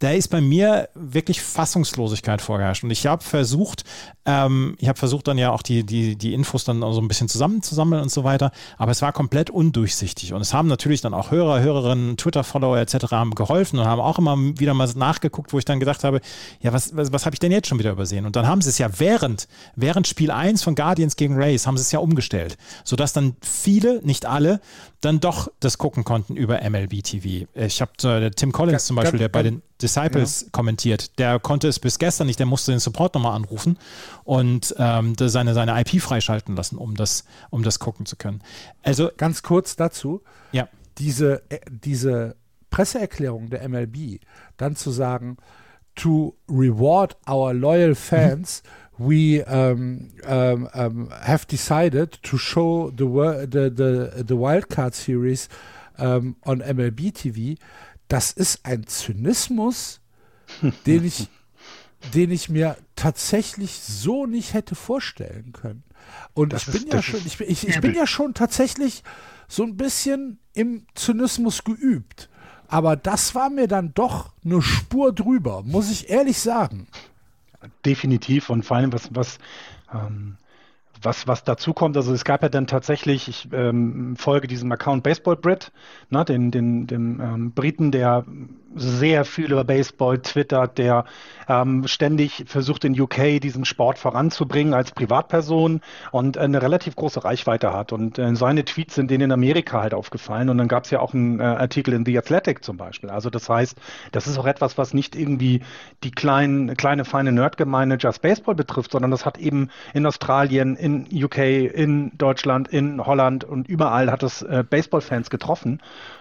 [SPEAKER 4] da ist bei mir wirklich Fassungslosigkeit vorgeherrscht. Und ich habe versucht, ähm, ich habe versucht dann ja auch die, die, die Infos dann so ein bisschen zusammenzusammeln und so weiter, aber es war komplett undurchsichtig. Und es haben natürlich dann auch Hörer, Hörerinnen, Twitter-Follower etc. haben geholfen und haben auch immer wieder mal nachgeguckt, wo ich dann gedacht habe, ja, was, was, was habe ich denn jetzt schon wieder übersehen? Und dann haben sie es ja während, während Spiel 1 von Guardians gegen Rays, haben sie es ja umgestellt sodass dann viele, nicht alle, dann doch das gucken konnten über MLB TV. Ich habe äh, Tim Collins zum Beispiel, der bei den Disciples ja. kommentiert, der konnte es bis gestern nicht, der musste den Support nochmal anrufen und ähm, seine, seine IP freischalten lassen, um das, um das gucken zu können. Also
[SPEAKER 2] ganz kurz dazu.
[SPEAKER 4] Ja.
[SPEAKER 2] Diese, äh, diese Presseerklärung der MLB, dann zu sagen, to reward our loyal fans we um, um, um, have decided to show the the the, the Wildcard Series on MLB TV. Das ist ein Zynismus, den ich den ich mir tatsächlich so nicht hätte vorstellen können. Und das ich bin ja schon, ich, ich, ich bin ja schon tatsächlich so ein bisschen im Zynismus geübt. Aber das war mir dann doch eine Spur drüber, muss ich ehrlich sagen
[SPEAKER 3] definitiv und vor allem was, was ähm, was, was dazu kommt, also es gab ja dann tatsächlich, ich ähm, folge diesem Account Baseball Brit, ne, den, den, dem ähm, Briten, der sehr viel über Baseball twittert, der ähm, ständig versucht in UK diesen Sport voranzubringen als Privatperson und eine relativ große Reichweite hat. Und äh, seine Tweets sind denen in Amerika halt aufgefallen. Und dann gab es ja auch einen äh, Artikel in The Athletic zum Beispiel. Also das heißt, das ist auch etwas, was nicht irgendwie die kleinen, kleine feine Nerdgemeinde Just Baseball betrifft, sondern das hat eben in Australien, in UK, in Deutschland, in Holland und überall hat es äh, Baseballfans getroffen.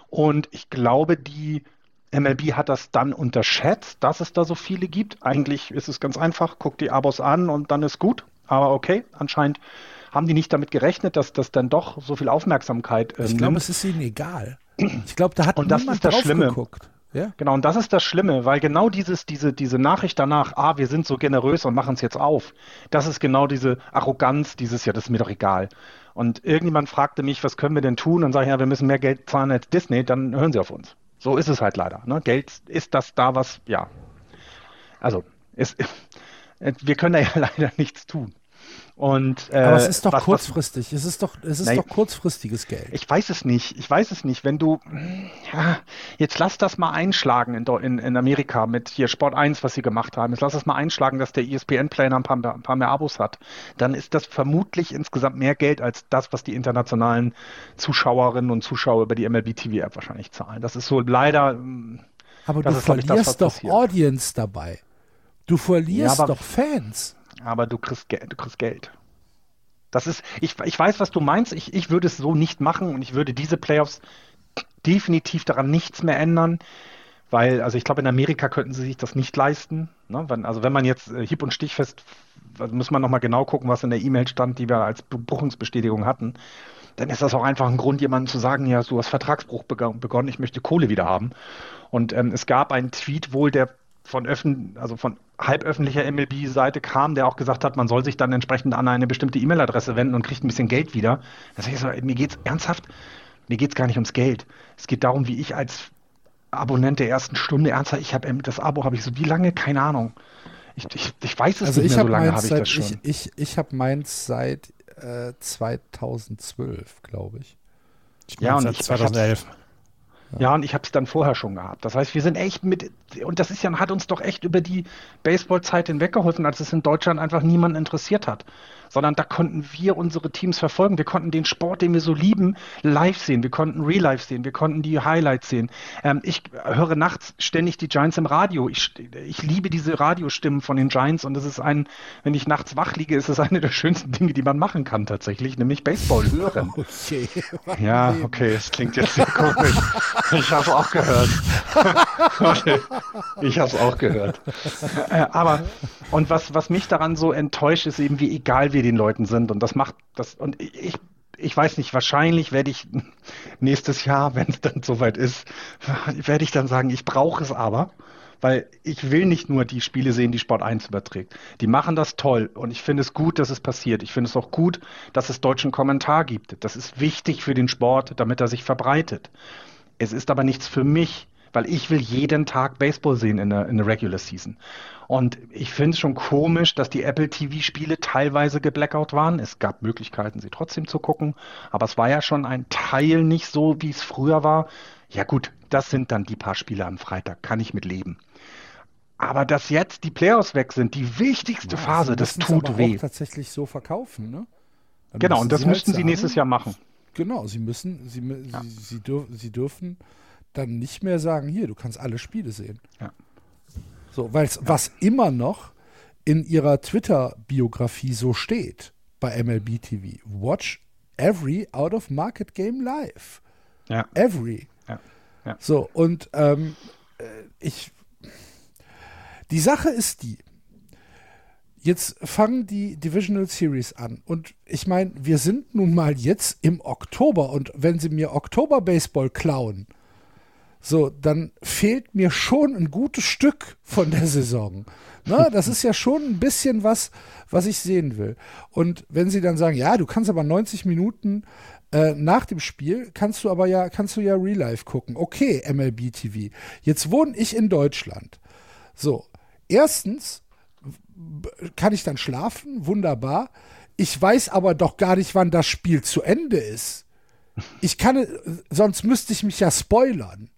[SPEAKER 3] Und ich glaube, die MLB hat das dann unterschätzt, dass es da so viele gibt. Eigentlich ist es ganz einfach, guck die Abos an und dann ist gut. Aber okay, anscheinend haben die nicht damit gerechnet, dass das dann doch so viel Aufmerksamkeit
[SPEAKER 2] äh, Ich glaube, es ist ihnen egal. Ich glaube, da hat
[SPEAKER 3] und das ist das Schlimme.
[SPEAKER 2] geguckt. Ja?
[SPEAKER 3] Genau, und das ist das Schlimme, weil genau dieses, diese, diese Nachricht danach, ah, wir sind so generös und machen es jetzt auf, das ist genau diese Arroganz, dieses, ja, das ist mir doch egal. Und irgendjemand fragte mich, was können wir denn tun? Und sage ich, ja, wir müssen mehr Geld zahlen als Disney, dann hören sie auf uns. So ist es halt leider. Ne? Geld ist das da, was, ja. Also, es, wir können da ja leider nichts tun. Und,
[SPEAKER 2] äh, Aber es ist doch was, kurzfristig. Was, es ist doch, es ist
[SPEAKER 3] nein,
[SPEAKER 2] doch kurzfristiges Geld.
[SPEAKER 3] Ich weiß es nicht. Ich weiß es nicht. Wenn du, ja, jetzt lass das mal einschlagen in, in, in Amerika mit hier Sport 1, was sie gemacht haben. Jetzt lass das mal einschlagen, dass der ESPN-Player ein paar, ein paar mehr Abos hat. Dann ist das vermutlich insgesamt mehr Geld als das, was die internationalen Zuschauerinnen und Zuschauer über die MLB TV-App wahrscheinlich zahlen. Das ist so leider.
[SPEAKER 2] Aber du verlierst das, doch passiert. Audience dabei. Du verlierst ja, doch Fans
[SPEAKER 3] aber du kriegst, du kriegst Geld. Das ist, ich, ich weiß, was du meinst. Ich, ich würde es so nicht machen und ich würde diese Playoffs definitiv daran nichts mehr ändern, weil, also ich glaube, in Amerika könnten sie sich das nicht leisten. Ne? Wenn, also wenn man jetzt äh, hieb- und stichfest, also muss man nochmal genau gucken, was in der E-Mail stand, die wir als Buchungsbestätigung hatten, dann ist das auch einfach ein Grund, jemandem zu sagen, ja, du hast Vertragsbruch begonnen, ich möchte Kohle wieder haben. Und ähm, es gab einen Tweet wohl, der von öffn also von halböffentlicher MLB-Seite kam, der auch gesagt hat, man soll sich dann entsprechend an eine bestimmte E-Mail-Adresse wenden und kriegt ein bisschen Geld wieder. Da sage ich so, mir geht's ernsthaft, mir geht's gar nicht ums Geld. Es geht darum, wie ich als Abonnent der ersten Stunde ernsthaft, ich habe das Abo habe ich so wie lange, keine Ahnung. Ich, ich, ich weiß es
[SPEAKER 2] also
[SPEAKER 3] nicht
[SPEAKER 2] mehr,
[SPEAKER 3] so lange habe
[SPEAKER 2] ich
[SPEAKER 3] das schon.
[SPEAKER 2] Ich, ich, ich habe meins seit äh, 2012, glaube ich.
[SPEAKER 4] ich ja, und seit 2011.
[SPEAKER 3] Ja, und ich habe es dann vorher schon gehabt. Das heißt, wir sind echt mit, und das ist ja, hat uns doch echt über die Baseballzeit hinweggeholfen, als es in Deutschland einfach niemanden interessiert hat sondern da konnten wir unsere Teams verfolgen. Wir konnten den Sport, den wir so lieben, live sehen. Wir konnten Real Life sehen. Wir konnten die Highlights sehen. Ähm, ich höre nachts ständig die Giants im Radio. Ich, ich liebe diese Radiostimmen von den Giants und das ist ein, wenn ich nachts wach liege, ist es eine der schönsten Dinge, die man machen kann tatsächlich, nämlich Baseball hören. Okay. Ja, okay, es klingt jetzt sehr komisch. Ich habe es auch gehört. ich habe es auch gehört. Äh, aber und was, was mich daran so enttäuscht, ist eben, wie egal wir den Leuten sind. Und das macht das, und ich, ich weiß nicht, wahrscheinlich werde ich nächstes Jahr, wenn es dann soweit ist, werde ich dann sagen, ich brauche es aber, weil ich will nicht nur die Spiele sehen, die Sport 1 überträgt. Die machen das toll und ich finde es gut, dass es passiert. Ich finde es auch gut, dass es deutschen Kommentar gibt. Das ist wichtig für den Sport, damit er sich verbreitet. Es ist aber nichts für mich, weil ich will jeden Tag Baseball sehen in der, in der Regular Season. Und ich finde es schon komisch, dass die Apple TV-Spiele teilweise geblackout waren. Es gab Möglichkeiten, sie trotzdem zu gucken, aber es war ja schon ein Teil nicht so, wie es früher war. Ja gut, das sind dann die paar Spiele am Freitag, kann ich mit leben. Aber dass jetzt die Playoffs weg sind, die wichtigste ja, Phase, das tut aber weh.
[SPEAKER 2] Auch tatsächlich so verkaufen, ne?
[SPEAKER 3] Dann genau, und das sie müssten halt sie nächstes Jahr machen.
[SPEAKER 2] Genau, sie müssen, sie, ja. sie, sie, dürf, sie dürfen dann nicht mehr sagen, hier, du kannst alle Spiele sehen. Ja. So, weil ja. was immer noch in ihrer Twitter-Biografie so steht bei MLB TV. Watch every out of market game live. Ja. Every. Ja. ja. So, und ähm, äh, ich. Die Sache ist die. Jetzt fangen die Divisional Series an. Und ich meine, wir sind nun mal jetzt im Oktober. Und wenn sie mir Oktober Baseball klauen, so, dann fehlt mir schon ein gutes Stück von der Saison. Na, das ist ja schon ein bisschen was, was ich sehen will. Und wenn sie dann sagen, ja, du kannst aber 90 Minuten äh, nach dem Spiel, kannst du aber ja, kannst du ja Real Life gucken. Okay, MLB TV. Jetzt wohne ich in Deutschland. So, erstens kann ich dann schlafen, wunderbar. Ich weiß aber doch gar nicht, wann das Spiel zu Ende ist. Ich kann, sonst müsste ich mich ja spoilern.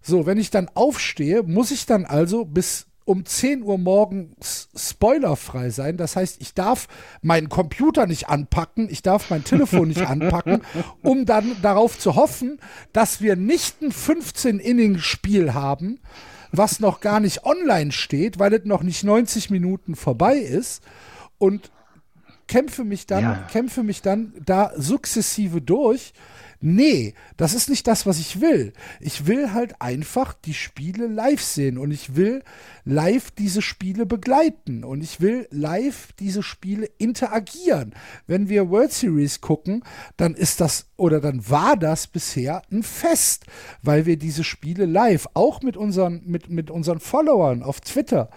[SPEAKER 2] So, wenn ich dann aufstehe, muss ich dann also bis um 10 Uhr morgens spoilerfrei sein. Das heißt, ich darf meinen Computer nicht anpacken, ich darf mein Telefon nicht anpacken, um dann darauf zu hoffen, dass wir nicht ein 15-Inning-Spiel haben, was noch gar nicht online steht, weil es noch nicht 90 Minuten vorbei ist. Und kämpfe mich dann, ja. kämpfe mich dann da sukzessive durch Nee, das ist nicht das, was ich will. Ich will halt einfach die Spiele live sehen und ich will live diese Spiele begleiten und ich will live diese Spiele interagieren. Wenn wir World Series gucken, dann ist das oder dann war das bisher ein Fest, weil wir diese Spiele live auch mit unseren mit mit unseren Followern auf Twitter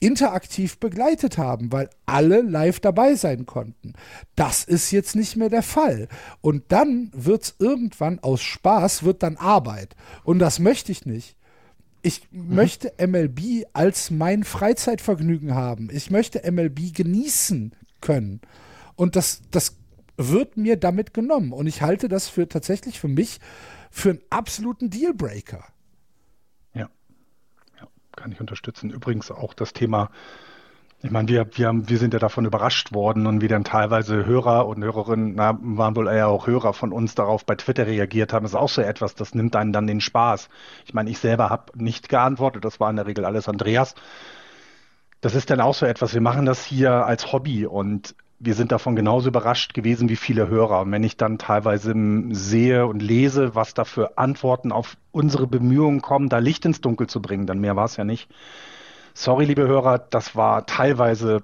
[SPEAKER 2] interaktiv begleitet haben, weil alle live dabei sein konnten. Das ist jetzt nicht mehr der Fall. Und dann wird es irgendwann aus Spaß, wird dann Arbeit. Und das möchte ich nicht. Ich mhm. möchte MLB als mein Freizeitvergnügen haben. Ich möchte MLB genießen können. Und das, das wird mir damit genommen. Und ich halte das für tatsächlich für mich für einen absoluten Dealbreaker.
[SPEAKER 3] Kann ich unterstützen. Übrigens auch das Thema ich meine, wir, wir, haben, wir sind ja davon überrascht worden und wie dann teilweise Hörer und Hörerinnen, na, waren wohl eher auch Hörer von uns darauf bei Twitter reagiert haben, ist auch so etwas, das nimmt einen dann den Spaß. Ich meine, ich selber habe nicht geantwortet, das war in der Regel alles Andreas. Das ist dann auch so etwas, wir machen das hier als Hobby und wir sind davon genauso überrascht gewesen wie viele Hörer. Und wenn ich dann teilweise sehe und lese, was da für Antworten auf unsere Bemühungen kommen, da Licht ins Dunkel zu bringen, dann mehr war es ja nicht sorry, liebe Hörer, das war teilweise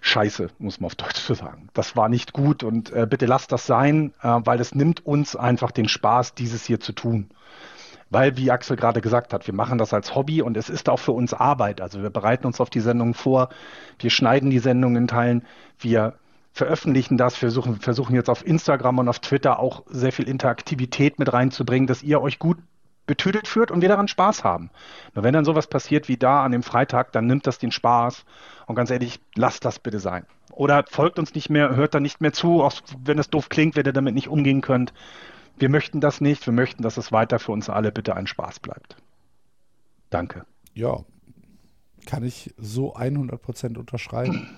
[SPEAKER 3] scheiße, muss man auf Deutsch so sagen. Das war nicht gut und äh, bitte lasst das sein, äh, weil es nimmt uns einfach den Spaß, dieses hier zu tun. Weil, wie Axel gerade gesagt hat, wir machen das als Hobby und es ist auch für uns Arbeit. Also wir bereiten uns auf die Sendung vor, wir schneiden die Sendung in Teilen, wir veröffentlichen das, versuchen, versuchen jetzt auf Instagram und auf Twitter auch sehr viel Interaktivität mit reinzubringen, dass ihr euch gut betüdelt führt und wir daran Spaß haben. Nur wenn dann sowas passiert wie da an dem Freitag, dann nimmt das den Spaß. Und ganz ehrlich, lasst das bitte sein. Oder folgt uns nicht mehr, hört dann nicht mehr zu, auch wenn es doof klingt, wenn ihr damit nicht umgehen könnt. Wir möchten das nicht. Wir möchten, dass es weiter für uns alle bitte ein Spaß bleibt. Danke.
[SPEAKER 2] Ja, kann ich so 100% unterschreiben.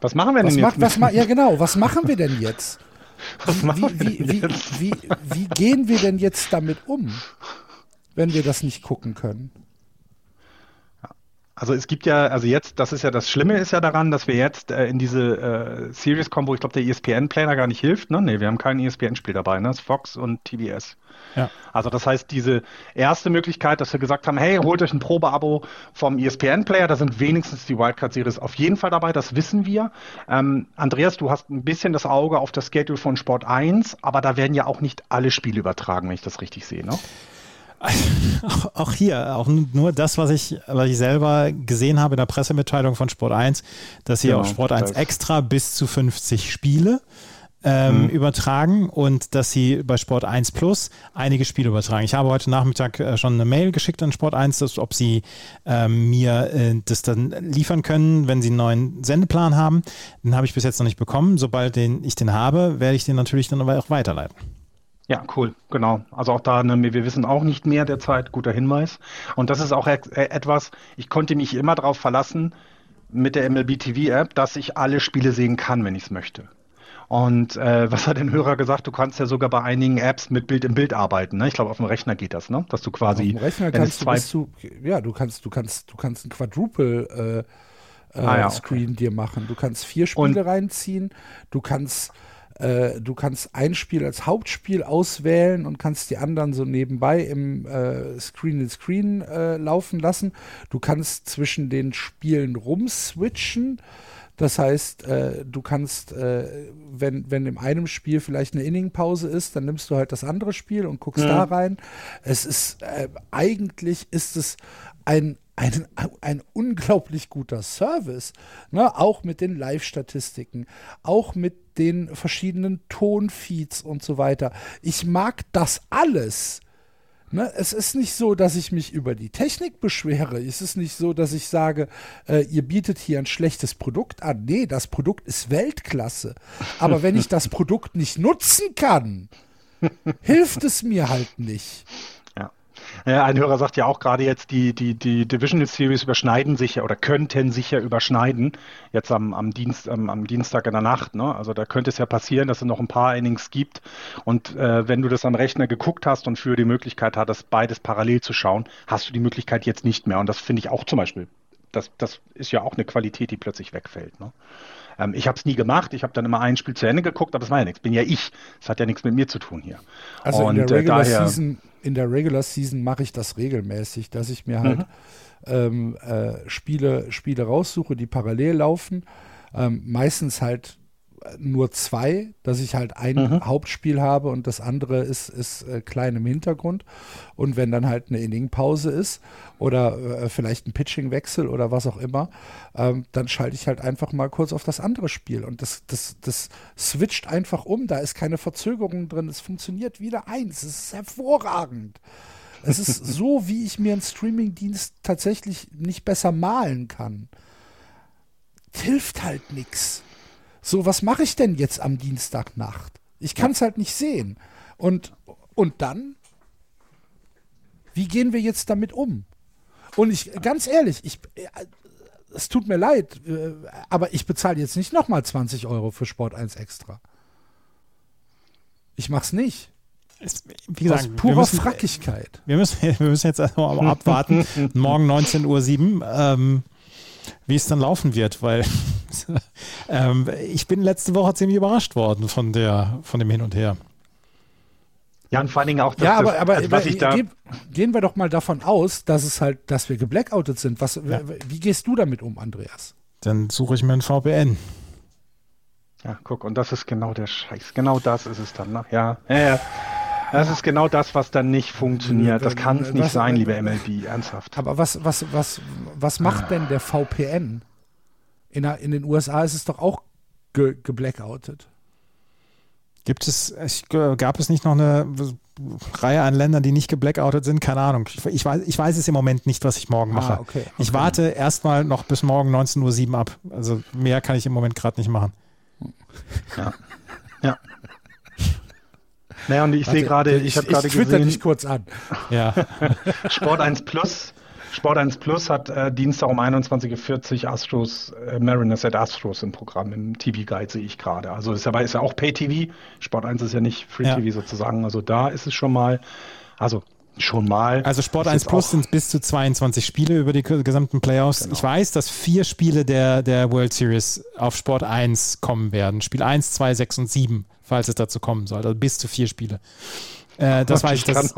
[SPEAKER 3] Was machen wir denn
[SPEAKER 2] was
[SPEAKER 3] jetzt?
[SPEAKER 2] Macht, was ja, genau. Was machen wir denn jetzt?
[SPEAKER 3] Was
[SPEAKER 2] wie, wie, wie, wie, gehen wir denn jetzt damit um, wenn wir das nicht gucken können?
[SPEAKER 3] Also es gibt ja, also jetzt, das ist ja das Schlimme ist ja daran, dass wir jetzt äh, in diese äh, Series kommen, wo ich glaube, der ESPN-Planer gar nicht hilft. Ne? Nee, wir haben kein ESPN-Spiel dabei, ne? Das ist Fox und TBS. Ja. Also das heißt, diese erste Möglichkeit, dass wir gesagt haben, hey, holt euch ein Probeabo vom ESPN-Player, da sind wenigstens die Wildcard-Series auf jeden Fall dabei, das wissen wir. Ähm, Andreas, du hast ein bisschen das Auge auf das Schedule von Sport 1, aber da werden ja auch nicht alle Spiele übertragen, wenn ich das richtig sehe, ne?
[SPEAKER 4] Auch hier, auch nur das, was ich, was ich selber gesehen habe in der Pressemitteilung von Sport 1, dass sie genau, auf Sport 1 extra bis zu 50 Spiele ähm, mhm. übertragen und dass sie bei Sport 1 Plus einige Spiele übertragen. Ich habe heute Nachmittag äh, schon eine Mail geschickt an Sport 1, dass, ob sie ähm, mir äh, das dann liefern können, wenn sie einen neuen Sendeplan haben. Den habe ich bis jetzt noch nicht bekommen. Sobald den, ich den habe, werde ich den natürlich dann aber auch weiterleiten.
[SPEAKER 3] Ja, cool, genau. Also auch da, ne, wir wissen auch nicht mehr derzeit, guter Hinweis. Und das ist auch e etwas, ich konnte mich immer darauf verlassen mit der MLB TV App, dass ich alle Spiele sehen kann, wenn ich es möchte. Und äh, was hat den Hörer gesagt? Du kannst ja sogar bei einigen Apps mit Bild im Bild arbeiten. Ne? Ich glaube, auf dem Rechner geht das, ne? Dass du quasi.
[SPEAKER 2] Auf dem Rechner kannst du, du, ja, du kannst, du kannst, du kannst ein Quadruple äh, äh, ah, ja, Screen okay. dir machen. Du kannst vier Spiele Und reinziehen. Du kannst äh, du kannst ein Spiel als Hauptspiel auswählen und kannst die anderen so nebenbei im äh, Screen in Screen äh, laufen lassen. Du kannst zwischen den Spielen rumswitchen. Das heißt, äh, du kannst, äh, wenn, wenn in einem Spiel vielleicht eine Inningpause ist, dann nimmst du halt das andere Spiel und guckst mhm. da rein. Es ist, äh, eigentlich ist es ein, ein, ein unglaublich guter Service. Ne? Auch mit den Live-Statistiken, auch mit den verschiedenen Tonfeeds und so weiter. Ich mag das alles. Ne, es ist nicht so, dass ich mich über die Technik beschwere. Es ist nicht so, dass ich sage, äh, ihr bietet hier ein schlechtes Produkt an. Nee, das Produkt ist Weltklasse. Aber wenn ich das Produkt nicht nutzen kann, hilft es mir halt nicht.
[SPEAKER 3] Ja, ein Hörer sagt ja auch gerade jetzt, die, die, die Divisional Series überschneiden sich ja oder könnten sich ja überschneiden, jetzt am, am, Dienst, am, am Dienstag in der Nacht. Ne? Also da könnte es ja passieren, dass es noch ein paar Innings gibt. Und äh, wenn du das am Rechner geguckt hast und für die Möglichkeit hattest, beides parallel zu schauen, hast du die Möglichkeit jetzt nicht mehr. Und das finde ich auch zum Beispiel, das, das ist ja auch eine Qualität, die plötzlich wegfällt. Ne? Ähm, ich habe es nie gemacht. Ich habe dann immer ein Spiel zu Ende geguckt, aber das war ja nichts. Bin ja ich. Das hat ja nichts mit mir zu tun hier.
[SPEAKER 2] Also Und, in der äh, Regular äh, daher, Season, in der Regular Season mache ich das regelmäßig, dass ich mir halt mhm. ähm, äh, Spiele, Spiele raussuche, die parallel laufen. Ähm, meistens halt nur zwei, dass ich halt ein
[SPEAKER 3] Mhm.
[SPEAKER 2] Hauptspiel habe und das andere ist, ist äh, klein im Hintergrund. Und wenn dann halt eine Inningpause ist oder äh, vielleicht ein Pitchingwechsel oder was auch immer, ähm, dann schalte ich halt einfach mal kurz auf das andere Spiel. Und das, das, das switcht einfach um. Da ist keine Verzögerung drin. Es funktioniert wieder eins. Es ist hervorragend. Es ist so, wie ich mir einen Streamingdienst tatsächlich nicht besser malen kann. Hilft halt nix. So, was mache ich denn jetzt am Dienstagnacht? Ich kann es halt nicht sehen. Und, und dann? Wie gehen wir jetzt damit um? Und ich, ganz ehrlich, ich, äh, es tut mir leid, äh, aber ich bezahle jetzt nicht nochmal 20 Euro für Sport 1 extra. Ich mach's nicht.
[SPEAKER 4] Es, wie gesagt,
[SPEAKER 2] Aus
[SPEAKER 4] wir
[SPEAKER 2] purer
[SPEAKER 4] müssen,
[SPEAKER 2] Frackigkeit.
[SPEAKER 4] wir müssen, wir müssen jetzt mal abwarten. Morgen 19.07 Uhr, ähm, wie es dann laufen wird, weil ähm, ich bin letzte Woche ziemlich überrascht worden von, der, von dem Hin und Her.
[SPEAKER 3] Ja, und vor allen Dingen auch, dass
[SPEAKER 2] Ja, aber,
[SPEAKER 3] das,
[SPEAKER 2] aber
[SPEAKER 3] also was ich da,
[SPEAKER 2] ge- gehen wir doch mal davon aus, dass es halt, dass wir geblackoutet sind. Was,
[SPEAKER 4] Ja.
[SPEAKER 2] Wie gehst du damit um, Andreas?
[SPEAKER 4] Dann suche ich mir ein VPN.
[SPEAKER 3] ja, guck, und das ist genau der Scheiß. Genau das ist es dann, ne? Ja, ja, ja. Das ist genau das, was dann nicht funktioniert. Das kann es nicht
[SPEAKER 2] Was-
[SPEAKER 3] sein, liebe MLB, ernsthaft.
[SPEAKER 2] Aber was, was, was, was macht denn der VPN? In, in den USA ist es doch auch ge, geblackoutet.
[SPEAKER 4] Gibt es, ich, gab es nicht noch eine Reihe an Ländern, die nicht geblackoutet sind? Keine Ahnung. Ich, ich, weiß, ich weiß es im Moment nicht, was ich morgen mache.
[SPEAKER 2] Ah, okay,
[SPEAKER 4] Ich
[SPEAKER 2] okay.
[SPEAKER 4] warte erstmal noch bis morgen 19.07 Uhr ab. Also mehr kann ich im Moment gerade nicht machen.
[SPEAKER 3] Ja. Naja, und ich sehe gerade, ich, habe gerade
[SPEAKER 2] ich twitter dich
[SPEAKER 3] gesehen,
[SPEAKER 2] kurz an.
[SPEAKER 4] Ja,
[SPEAKER 3] Sport 1 Plus, Sport 1 Plus hat äh, Dienstag um 21.40 Uhr Astros, äh, Mariners at Astros im Programm, im TV-Guide sehe ich gerade. Also ist aber ist ja auch Pay-TV. Sport 1 ist ja nicht Free-TV
[SPEAKER 4] Ja.
[SPEAKER 3] sozusagen. Also da ist es schon mal, also schon mal.
[SPEAKER 4] also Sport
[SPEAKER 3] Ist
[SPEAKER 4] 1
[SPEAKER 3] jetzt
[SPEAKER 4] Plus sind bis zu 22 Spiele über die gesamten Playoffs.
[SPEAKER 3] Genau.
[SPEAKER 4] Ich weiß, dass vier Spiele der, der World Series auf Sport 1 kommen werden. Spiel 1, 2, 6 und 7, falls es dazu kommen soll. Also bis zu vier Spiele. Äh, das weiß ich, dass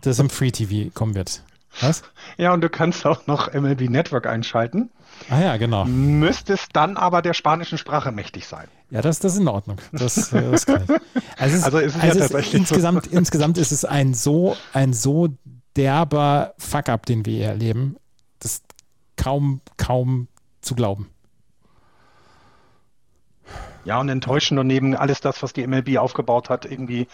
[SPEAKER 4] das im Free TV kommen wird. Was?
[SPEAKER 3] ja, und du kannst auch noch MLB Network einschalten.
[SPEAKER 4] Ah ja, genau.
[SPEAKER 3] Müsstest dann aber der spanischen Sprache mächtig sein.
[SPEAKER 4] Ja, das, das ist in Ordnung. Das, äh, das kann ich. Also, es,
[SPEAKER 3] Also es ist ja
[SPEAKER 4] also es,
[SPEAKER 3] tatsächlich so.
[SPEAKER 4] insgesamt, insgesamt ist es ein so, ein so derber Fuck-up, den wir hier erleben. Das ist kaum, kaum zu glauben.
[SPEAKER 3] Ja, und enttäuschend und neben alles das, was die MLB aufgebaut hat, irgendwie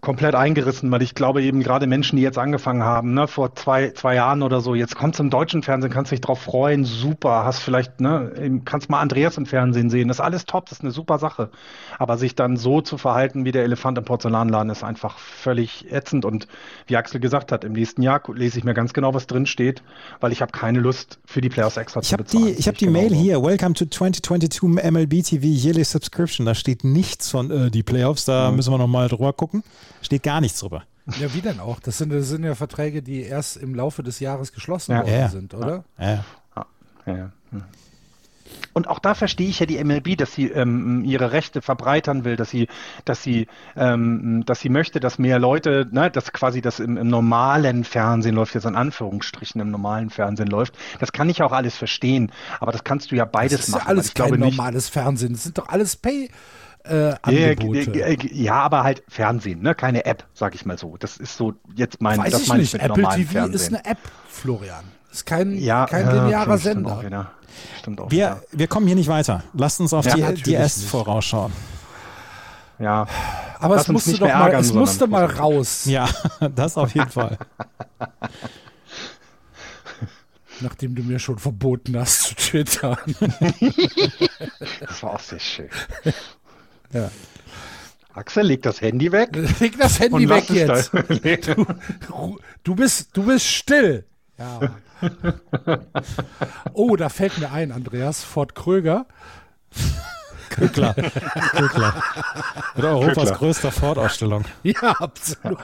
[SPEAKER 3] komplett eingerissen, weil ich glaube eben gerade Menschen, die jetzt angefangen haben, ne, vor zwei, zwei Jahren oder so, jetzt kommst du im deutschen Fernsehen, kannst dich drauf freuen, super, hast vielleicht, ne, kannst mal Andreas im Fernsehen sehen, das ist alles top, das ist eine super Sache. Aber sich dann so zu verhalten wie der Elefant im Porzellanladen ist einfach völlig ätzend und wie Axel gesagt hat, im nächsten Jahr lese ich mir ganz genau, was drin steht, weil ich habe keine Lust für die Playoffs extra
[SPEAKER 4] Ich
[SPEAKER 3] zu
[SPEAKER 4] habe
[SPEAKER 3] bezahlen.
[SPEAKER 4] die, ich hab die
[SPEAKER 3] Sehe
[SPEAKER 4] Mail
[SPEAKER 3] genauso.
[SPEAKER 4] hier. Welcome to 2022 MLB TV Yearly Subscription. Da steht nichts von äh, die Playoffs. Da müssen wir nochmal drüber gucken. Steht gar nichts drüber.
[SPEAKER 2] Ja, wie denn auch? Das sind, das sind ja Verträge, die erst im Laufe des Jahres geschlossen
[SPEAKER 3] Ja.
[SPEAKER 2] worden
[SPEAKER 4] Ja.
[SPEAKER 2] sind, oder?
[SPEAKER 4] Ja.
[SPEAKER 3] Ja, ja. Und auch da verstehe ich ja die MLB, dass sie ähm, ihre Rechte verbreitern will, dass sie, dass sie, ähm, dass sie möchte, dass mehr Leute, ne, dass quasi das im, im normalen Fernsehen läuft, jetzt in Anführungsstrichen im normalen Fernsehen läuft. Das kann ich auch alles verstehen, aber das kannst du ja beides
[SPEAKER 2] Das ist
[SPEAKER 3] machen.
[SPEAKER 2] ja alles kein normales Fernsehen. Das sind doch alles Pay. Äh,
[SPEAKER 3] Ja,
[SPEAKER 2] Angebote.
[SPEAKER 3] g- ja, aber halt Fernsehen, ne? keine App, sag ich mal so. Das ist so jetzt mein,
[SPEAKER 2] Weiß
[SPEAKER 3] das
[SPEAKER 2] ich
[SPEAKER 3] meine
[SPEAKER 2] nicht.
[SPEAKER 3] mit
[SPEAKER 2] Apple
[SPEAKER 3] normalen
[SPEAKER 2] TV
[SPEAKER 3] Fernsehen.
[SPEAKER 2] ist eine App, Florian. Ist kein,
[SPEAKER 3] ja,
[SPEAKER 2] kein
[SPEAKER 3] ja,
[SPEAKER 2] linearer
[SPEAKER 3] stimmt, stimmt
[SPEAKER 2] Sender.
[SPEAKER 3] auch wieder. Stimmt auch
[SPEAKER 4] Wir,
[SPEAKER 3] wieder.
[SPEAKER 4] wir kommen hier nicht weiter. Lasst uns auf
[SPEAKER 3] Ja,
[SPEAKER 4] die, die
[SPEAKER 2] nicht.
[SPEAKER 4] vorausschauen.
[SPEAKER 3] Ja,
[SPEAKER 2] Aber
[SPEAKER 3] Lass
[SPEAKER 2] es musste doch mal,
[SPEAKER 3] ärgern,
[SPEAKER 2] es musste mal raus,
[SPEAKER 4] Ja, das auf jeden Fall.
[SPEAKER 2] nachdem du mir schon verboten hast zu twittern.
[SPEAKER 3] das war auch sehr schön.
[SPEAKER 2] Ja.
[SPEAKER 3] Axel, leg das Handy weg.
[SPEAKER 2] Leg das Handy weg jetzt. Du, du, bist, du bist still. Ja. Oh, da fällt mir ein, Andreas, Fort Kröger.
[SPEAKER 4] Klar. Klar. Oder Europas
[SPEAKER 3] Kökler.
[SPEAKER 4] größter Ford-Ausstellung.
[SPEAKER 2] Ja, absolut.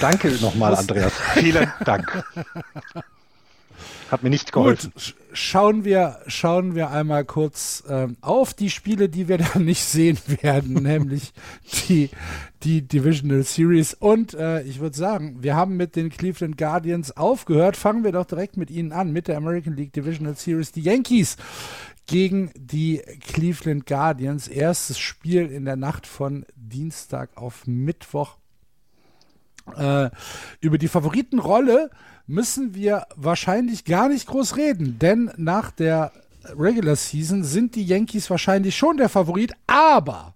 [SPEAKER 3] Danke nochmal, Andreas. Vielen Dank. Hat mir nicht geholfen.
[SPEAKER 2] Gut, sch- schauen wir, schauen wir einmal kurz ähm, auf die Spiele, die wir dann nicht sehen werden, nämlich die, die Divisional Series. Und äh, ich würde sagen, wir haben mit den Cleveland Guardians aufgehört. Fangen wir doch direkt mit ihnen an, mit der American League Divisional Series. Die Yankees gegen die Cleveland Guardians. Erstes Spiel in der Nacht von Dienstag auf Mittwoch. Äh, über die Favoritenrolle müssen wir wahrscheinlich gar nicht groß reden, denn nach der Regular Season sind die Yankees wahrscheinlich schon der Favorit, aber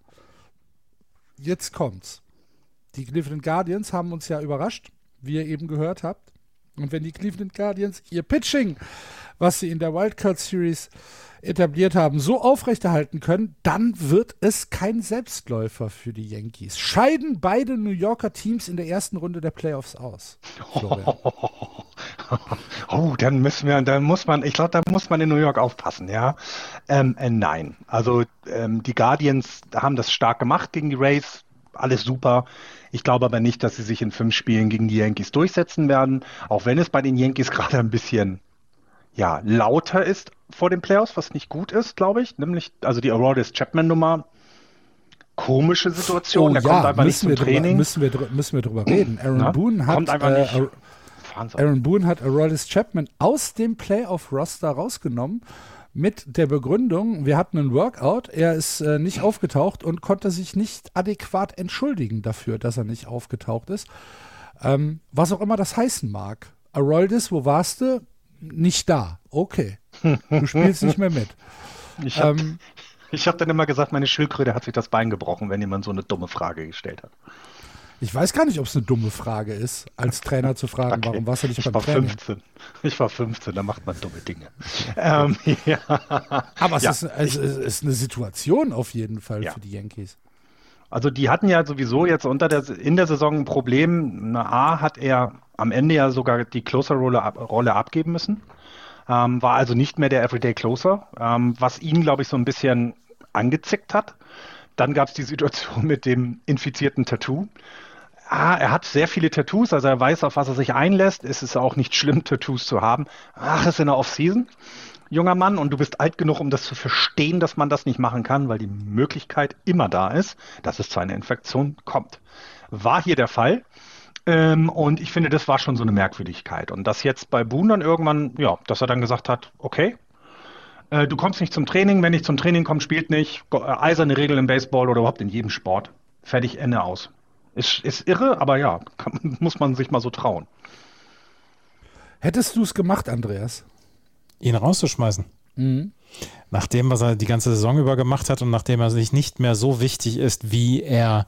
[SPEAKER 2] jetzt kommt's. Die Cleveland Guardians haben uns ja überrascht, wie ihr eben gehört habt. Und wenn die Cleveland Guardians ihr Pitching, was sie in der Wildcard Series etabliert haben, so aufrechterhalten können, dann wird es kein Selbstläufer für die Yankees. Scheiden beide New Yorker Teams in der ersten Runde der Playoffs aus.
[SPEAKER 3] Oh, dann müssen wir, dann muss man, ich glaube, da muss man in New York aufpassen, ja. Ähm, äh, nein, also ähm, die Guardians haben das stark gemacht gegen die Rays, alles super. Ich glaube aber nicht, dass sie sich in fünf Spielen gegen die Yankees durchsetzen werden, auch wenn es bei den Yankees gerade ein bisschen ja, lauter ist vor den Playoffs, was nicht gut ist, glaube ich. Nämlich, also die Aroldis Chapman-Nummer, komische Situation.
[SPEAKER 2] Oh,
[SPEAKER 3] der
[SPEAKER 2] ja,
[SPEAKER 3] kommt einfach nicht
[SPEAKER 2] müssen
[SPEAKER 3] zum
[SPEAKER 2] wir drüber,
[SPEAKER 3] Training.
[SPEAKER 2] müssen, wir, drü- müssen wir drüber reden. Aaron
[SPEAKER 3] Na?
[SPEAKER 2] Boone hat
[SPEAKER 3] Kommt einfach
[SPEAKER 2] äh,
[SPEAKER 3] nicht. Wahnsinn.
[SPEAKER 2] Aaron Boone hat Aroldis Chapman aus dem Playoff-Roster rausgenommen mit der Begründung, wir hatten einen Workout, er ist äh, nicht aufgetaucht und konnte sich nicht adäquat entschuldigen dafür, dass er nicht aufgetaucht ist. Ähm, was auch immer das heißen mag. Aroldis, wo warst du? Nicht da. Okay. Du spielst nicht mehr mit.
[SPEAKER 3] Ich habe
[SPEAKER 2] Ähm,
[SPEAKER 3] hab dann immer gesagt, meine Schildkröte hat sich das Bein gebrochen, wenn jemand so eine dumme Frage gestellt hat.
[SPEAKER 2] Ich weiß gar nicht, ob es eine dumme Frage ist, als Trainer zu fragen,
[SPEAKER 3] Okay.
[SPEAKER 2] warum warst du nicht
[SPEAKER 3] ich
[SPEAKER 2] beim
[SPEAKER 3] war
[SPEAKER 2] Training?
[SPEAKER 3] 15. Ich war 15, da macht man dumme Dinge. ähm, ja.
[SPEAKER 2] Aber es,
[SPEAKER 3] Ja,
[SPEAKER 2] ist, es ist eine Situation auf jeden Fall
[SPEAKER 3] Ja.
[SPEAKER 2] für die Yankees.
[SPEAKER 3] Also die hatten ja sowieso jetzt unter der, in der Saison ein Problem. Na, A hat er am Ende ja sogar die Closer-Rolle ab, Rolle abgeben müssen. Ähm, war also nicht mehr der Everyday Closer, ähm, was ihn, glaube ich, so ein bisschen angezickt hat. Dann gab es die Situation mit dem infizierten Tattoo. Ah, er hat sehr viele Tattoos, also er weiß, auf was er sich einlässt. Es ist auch nicht schlimm, Tattoos zu haben. Ach, ist in der Off-Season, junger Mann, und du bist alt genug, um das zu verstehen, dass man das nicht machen kann, weil die Möglichkeit immer da ist, dass es zu einer Infektion kommt. War hier der Fall. Ähm, und ich finde, das war schon so eine Merkwürdigkeit. Und dass jetzt bei Boone dann irgendwann, ja, dass er dann gesagt hat, okay, äh, du kommst nicht zum Training, wenn nicht zum Training kommt, spielt nicht. Äh, Eiserne Regel im Baseball oder überhaupt in jedem Sport. Fertig, Ende aus. Ist, ist irre, aber ja, kann, muss man sich mal so trauen.
[SPEAKER 2] Hättest du es gemacht, Andreas?
[SPEAKER 4] ihn rauszuschmeißen. Nach dem, was er die ganze Saison über gemacht hat und nachdem er sich nicht mehr so wichtig ist, wie er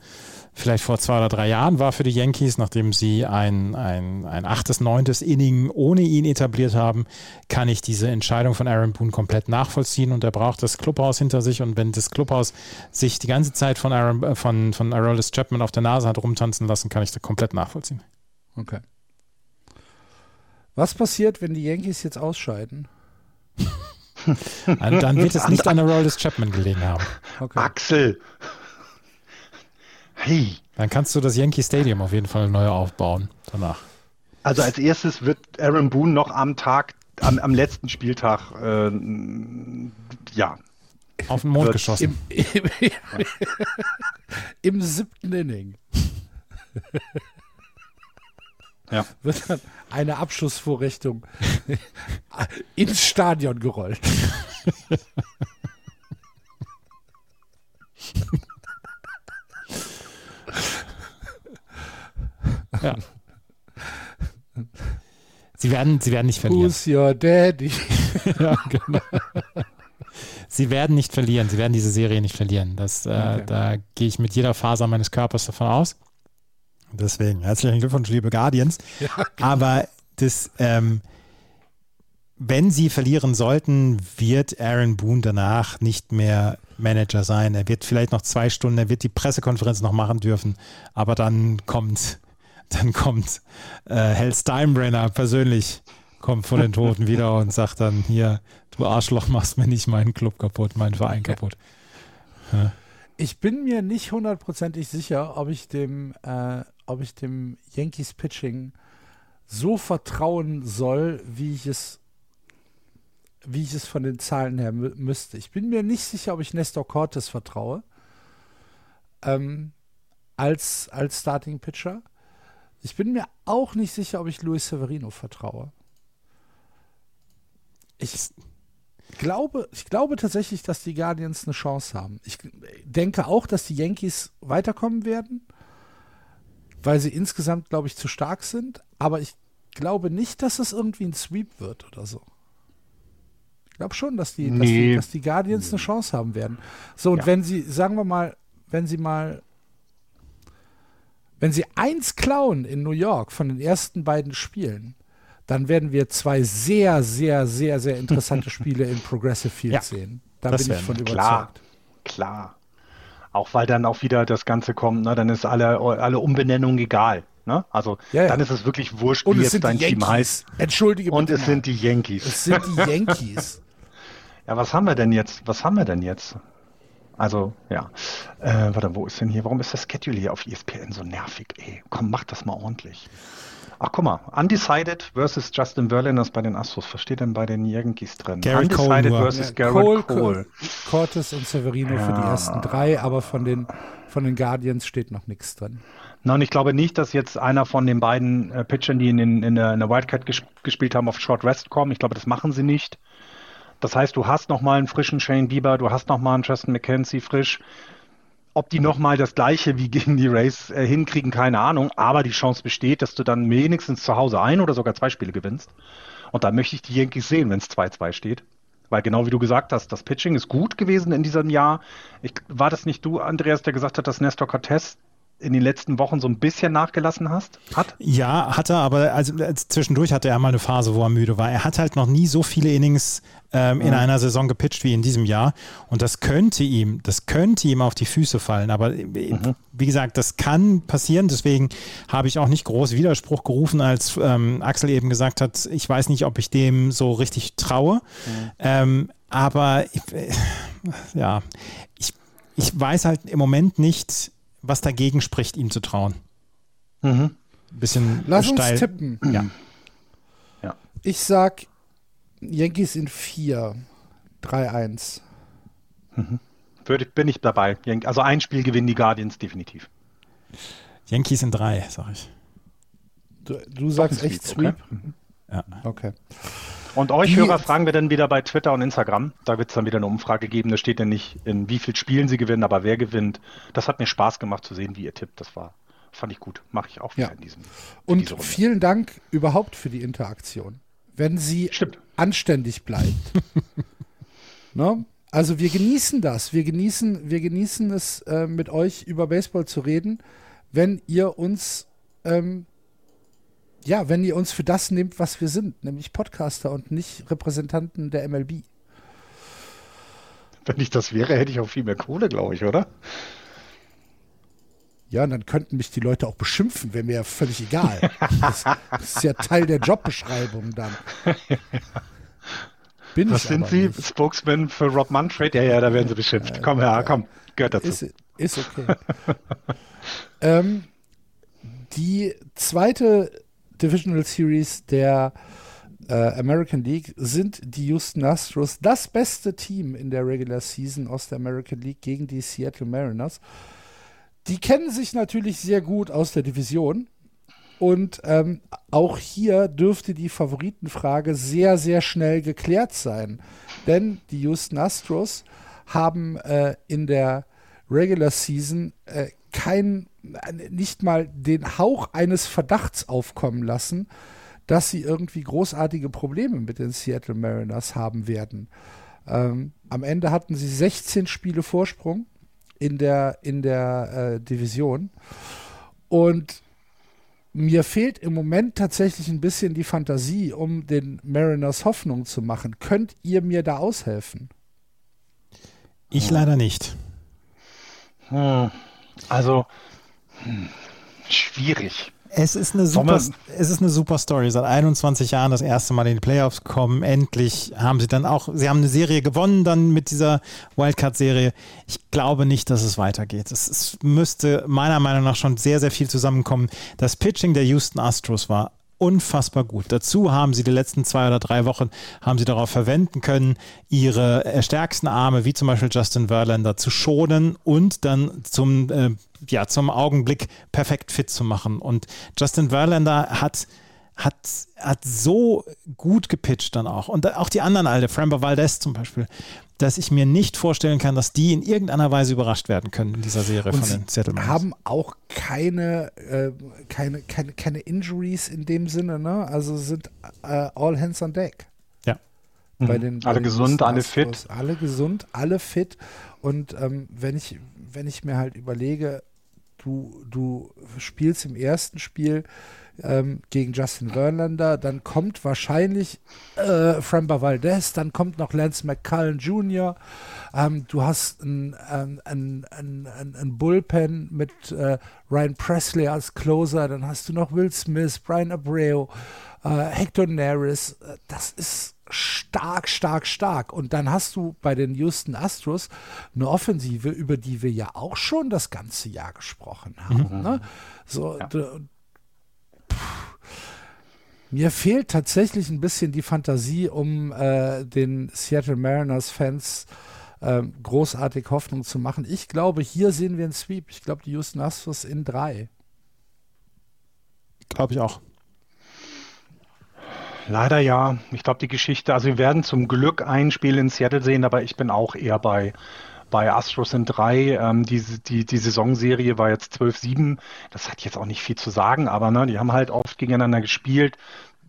[SPEAKER 4] vielleicht vor zwei oder drei Jahren war für die Yankees, nachdem sie ein, ein, ein achtes, neuntes Inning ohne ihn etabliert haben, kann ich diese Entscheidung von Aaron Boone komplett nachvollziehen und er braucht das Clubhaus hinter sich und wenn das Clubhaus sich die ganze Zeit von Aaron, äh, von, von Aroldis Chapman auf der Nase hat rumtanzen lassen, kann ich das komplett nachvollziehen.
[SPEAKER 2] Okay. Was passiert, wenn die Yankees jetzt ausscheiden?
[SPEAKER 4] Dann wird es nicht an Aroldis Chapman gelegen haben.
[SPEAKER 2] Okay.
[SPEAKER 3] Axel! Hey!
[SPEAKER 4] Dann kannst du das Yankee Stadium auf jeden Fall neu aufbauen danach.
[SPEAKER 3] Also als erstes wird Aaron Boone noch am Tag, am, am letzten Spieltag, äh, ja,
[SPEAKER 4] Auf den Mond geschossen.
[SPEAKER 2] Im, im, Im siebten Inning
[SPEAKER 3] ja.
[SPEAKER 2] wird dann eine Abschussvorrichtung ins Stadion gerollt.
[SPEAKER 4] Ja. Sie werden, sie werden nicht verlieren.
[SPEAKER 2] Who's your daddy?
[SPEAKER 4] Ja, genau. Sie werden nicht verlieren. Sie werden diese Serie nicht verlieren. Das, äh,
[SPEAKER 2] Okay.
[SPEAKER 4] Da gehe ich mit jeder Faser meines Körpers davon aus. Deswegen herzlichen Glückwunsch, liebe Guardians. Aber das, ähm, wenn sie verlieren sollten, wird Aaron Boone danach nicht mehr Manager sein. Er wird vielleicht noch zwei Stunden, er wird die Pressekonferenz noch machen dürfen, aber dann kommt, dann kommt äh, Hal Steinbrenner persönlich, kommt von den Toten wieder und sagt dann hier, du Arschloch, machst mir nicht meinen Club kaputt, meinen Verein kaputt.
[SPEAKER 2] Ich bin mir nicht hundertprozentig sicher, ob ich dem, äh, ob ich dem Yankees Pitching so vertrauen soll, wie ich es, wie ich es von den Zahlen her mü müsste. Ich bin mir nicht sicher, ob ich Nestor Cortes vertraue ähm, als, als Starting Pitcher. Ich bin mir auch nicht sicher, ob ich Luis Severino vertraue. Ich, glaube, ich glaube tatsächlich, dass die Guardians eine Chance haben. Ich denke auch, dass die Yankees weiterkommen werden, weil sie insgesamt, glaube ich, zu stark sind. Aber ich glaube nicht, dass es irgendwie ein Sweep wird oder so. Ich glaube schon, dass die, nee. dass die, dass die Guardians eine Chance haben werden. So, und ja. wenn sie, sagen wir mal, wenn sie mal, wenn sie eins klauen in New York von den ersten beiden Spielen, dann werden wir zwei sehr, sehr, sehr, sehr interessante Spiele in Progressive Field ja, sehen. Da bin ich von überzeugt.
[SPEAKER 3] Klar, klar. Auch weil dann auch wieder das Ganze kommt, ne? dann ist alle, alle Umbenennung egal. Ne? Also ja, ja. dann ist es wirklich wurscht,
[SPEAKER 2] Und wie jetzt dein Team heißt.
[SPEAKER 3] Entschuldige
[SPEAKER 2] Und
[SPEAKER 3] es mal. sind die Yankees.
[SPEAKER 2] Es sind die Yankees.
[SPEAKER 3] ja, was haben wir denn jetzt? Was haben wir denn jetzt? Also, ja. Äh, warte, wo ist denn hier? Warum ist das Schedule hier auf ESPN so nervig? Ey, komm, mach das mal ordentlich. Ach, guck mal. Undecided versus Justin Verlander ist bei den Astros. Was steht denn bei den Yankees drin?
[SPEAKER 4] Garrett
[SPEAKER 3] Undecided
[SPEAKER 4] Cole
[SPEAKER 3] versus ja, Garrett Cole. Cole.
[SPEAKER 2] Cortes und Severino ja. für die ersten drei, aber von den, von den Guardians steht noch nichts drin.
[SPEAKER 3] Nein, ich glaube nicht, dass jetzt einer von den beiden äh, Pitchern, die in, in, in, der, in der Wildcard ges gespielt haben, auf Short Rest kommen. Ich glaube, das machen sie nicht. Das heißt, du hast nochmal einen frischen Shane Bieber, du hast nochmal einen Justin McKenzie frisch. Ob die nochmal das gleiche wie gegen die Rays äh, hinkriegen, keine Ahnung. Aber die Chance besteht, dass du dann wenigstens zu Hause ein oder sogar zwei Spiele gewinnst. Und da möchte ich die Yankees sehen, wenn es 2-2 steht. Weil genau wie du gesagt hast, das Pitching ist gut gewesen in diesem Jahr. Ich, war das nicht du, Andreas, der gesagt hat, dass Nestor Cortez in den letzten Wochen so ein bisschen nachgelassen hast? Hat?
[SPEAKER 4] Ja, hat er, aber also, zwischendurch hatte er mal eine Phase, wo er müde war. Er hat halt noch nie so viele Innings ähm, in einer Saison gepitcht wie in diesem Jahr. Und das könnte ihm, das könnte ihm auf die Füße fallen. Aber äh, mhm. wie gesagt, das kann passieren. Deswegen habe ich auch nicht groß Widerspruch gerufen, als ähm, Axel eben gesagt hat, ich weiß nicht, ob ich dem so richtig traue. Mhm. Ähm, aber äh, ja, ich, ich weiß halt im Moment nicht, was dagegen spricht, ihm zu trauen. Mhm. Bisschen
[SPEAKER 2] Lass
[SPEAKER 4] steil.
[SPEAKER 2] uns tippen.
[SPEAKER 4] Ja.
[SPEAKER 2] ja. Ich sag Yankees in 4. 3-1.
[SPEAKER 3] Mhm. Bin ich dabei. Also ein Spiel gewinnen die Guardians definitiv.
[SPEAKER 4] Yankees in 3, sag ich.
[SPEAKER 2] Du, du sagst echt Sweep?
[SPEAKER 3] Okay. Ja. Okay. Und euch die, Hörer fragen wir dann wieder bei Twitter und Instagram. Da wird es dann wieder eine Umfrage geben. Da steht dann nicht, in wie vielen Spielen sie gewinnen, aber wer gewinnt. Das hat mir Spaß gemacht zu sehen, wie ihr tippt. Das war, fand ich gut. Mache ich auch wieder
[SPEAKER 2] ja.
[SPEAKER 3] in diesem.
[SPEAKER 2] Und vielen Dank überhaupt für die Interaktion. Wenn sie Stimmt. anständig bleibt. ne? Also wir genießen das. Wir genießen, wir genießen es, äh, mit euch über Baseball zu reden, wenn ihr uns ähm, ja, wenn ihr uns für das nehmt, was wir sind, nämlich Podcaster und nicht Repräsentanten der MLB.
[SPEAKER 3] Wenn ich das wäre, hätte ich auch viel mehr Kohle, glaube ich, oder?
[SPEAKER 2] Ja, und dann könnten mich die Leute auch beschimpfen, wäre mir ja völlig egal. Das, das, ist ja Teil der Jobbeschreibung dann.
[SPEAKER 3] Bin Was sind Sie? Nicht. Spokesman für Rob Manfred? Ja, ja, da werden Sie beschimpft. Äh, komm, ja, komm, gehört dazu.
[SPEAKER 2] Ist, ist okay. ähm, die zweite Divisional Series der äh, American League sind die Houston Astros das beste Team in der Regular Season aus der American League gegen die Seattle Mariners. Die kennen sich natürlich sehr gut aus der Division. Und ähm, auch hier dürfte die Favoritenfrage sehr, sehr schnell geklärt sein. Denn die Houston Astros haben äh, in der Regular Season äh, kein, nicht mal den Hauch eines Verdachts aufkommen lassen, dass sie irgendwie großartige Probleme mit den Seattle Mariners haben werden. Ähm, am Ende hatten sie 16 Spiele Vorsprung in der, in der äh, Division. Und mir fehlt im Moment tatsächlich ein bisschen die Fantasie, um den Mariners Hoffnung zu machen. Könnt ihr mir da aushelfen?
[SPEAKER 4] Ich leider nicht.
[SPEAKER 3] Hm. Also, hm, schwierig.
[SPEAKER 4] Es ist, eine super, es ist eine super Story. Seit 21 Jahren das erste Mal in die Playoffs kommen. Endlich haben sie dann auch, sie haben eine Serie gewonnen dann mit dieser Wildcard-Serie. Ich glaube nicht, dass es weitergeht. Es, es müsste meiner Meinung nach schon sehr, sehr viel zusammenkommen. Das Pitching der Houston Astros war unfassbar gut. Dazu haben sie die letzten zwei oder drei Wochen haben sie darauf verwenden können, ihre stärksten Arme, wie zum Beispiel Justin Verlander, zu schonen und dann zum, äh, ja, zum Augenblick perfekt fit zu machen. Und Justin Verlander hat hat, hat so gut gepitcht dann auch. Und auch die anderen alte, Framber Valdez zum Beispiel, dass ich mir nicht vorstellen kann, dass die in irgendeiner Weise überrascht werden können in dieser Serie
[SPEAKER 2] Und
[SPEAKER 4] von den Settlements.
[SPEAKER 2] haben auch keine, äh, keine, keine, keine Injuries in dem Sinne, ne? Also sind äh, all hands on deck.
[SPEAKER 4] Ja.
[SPEAKER 2] Bei
[SPEAKER 3] Mhm.
[SPEAKER 2] den, bei
[SPEAKER 3] alle
[SPEAKER 2] den
[SPEAKER 3] gesund, alle fit.
[SPEAKER 2] Alle gesund, alle fit. Und ähm, wenn, ich, wenn ich mir halt überlege, du, du spielst im ersten Spiel ähm, gegen Justin Verlander, dann kommt wahrscheinlich äh, Framber Valdez, dann kommt noch Lance McCullen Jr., ähm, du hast ein, ein, ein, ein, Bullpen mit äh, Ryan Presley als Closer, dann hast du noch Will Smith, Brian Abreu, äh, Hector Neris, äh, das ist stark, stark, stark. Und dann hast du bei den Houston Astros eine Offensive, über die wir ja auch schon das ganze Jahr gesprochen haben. Ne? So, pff. Mir fehlt tatsächlich ein bisschen die Fantasie, um äh, den Seattle Mariners Fans ähm, großartig Hoffnung zu machen. Ich glaube, hier sehen wir einen Sweep. Ich glaube, die Houston Astros in drei.
[SPEAKER 4] Glaube ich auch.
[SPEAKER 3] Leider ja. Ich glaube, die Geschichte, also wir werden zum Glück ein Spiel in Seattle sehen, aber ich bin auch eher bei, bei Astros in drei. Ähm, die, die, die Saisonserie war jetzt 12-7. Das hat jetzt auch nicht viel zu sagen, aber ne, die haben halt oft gegeneinander gespielt.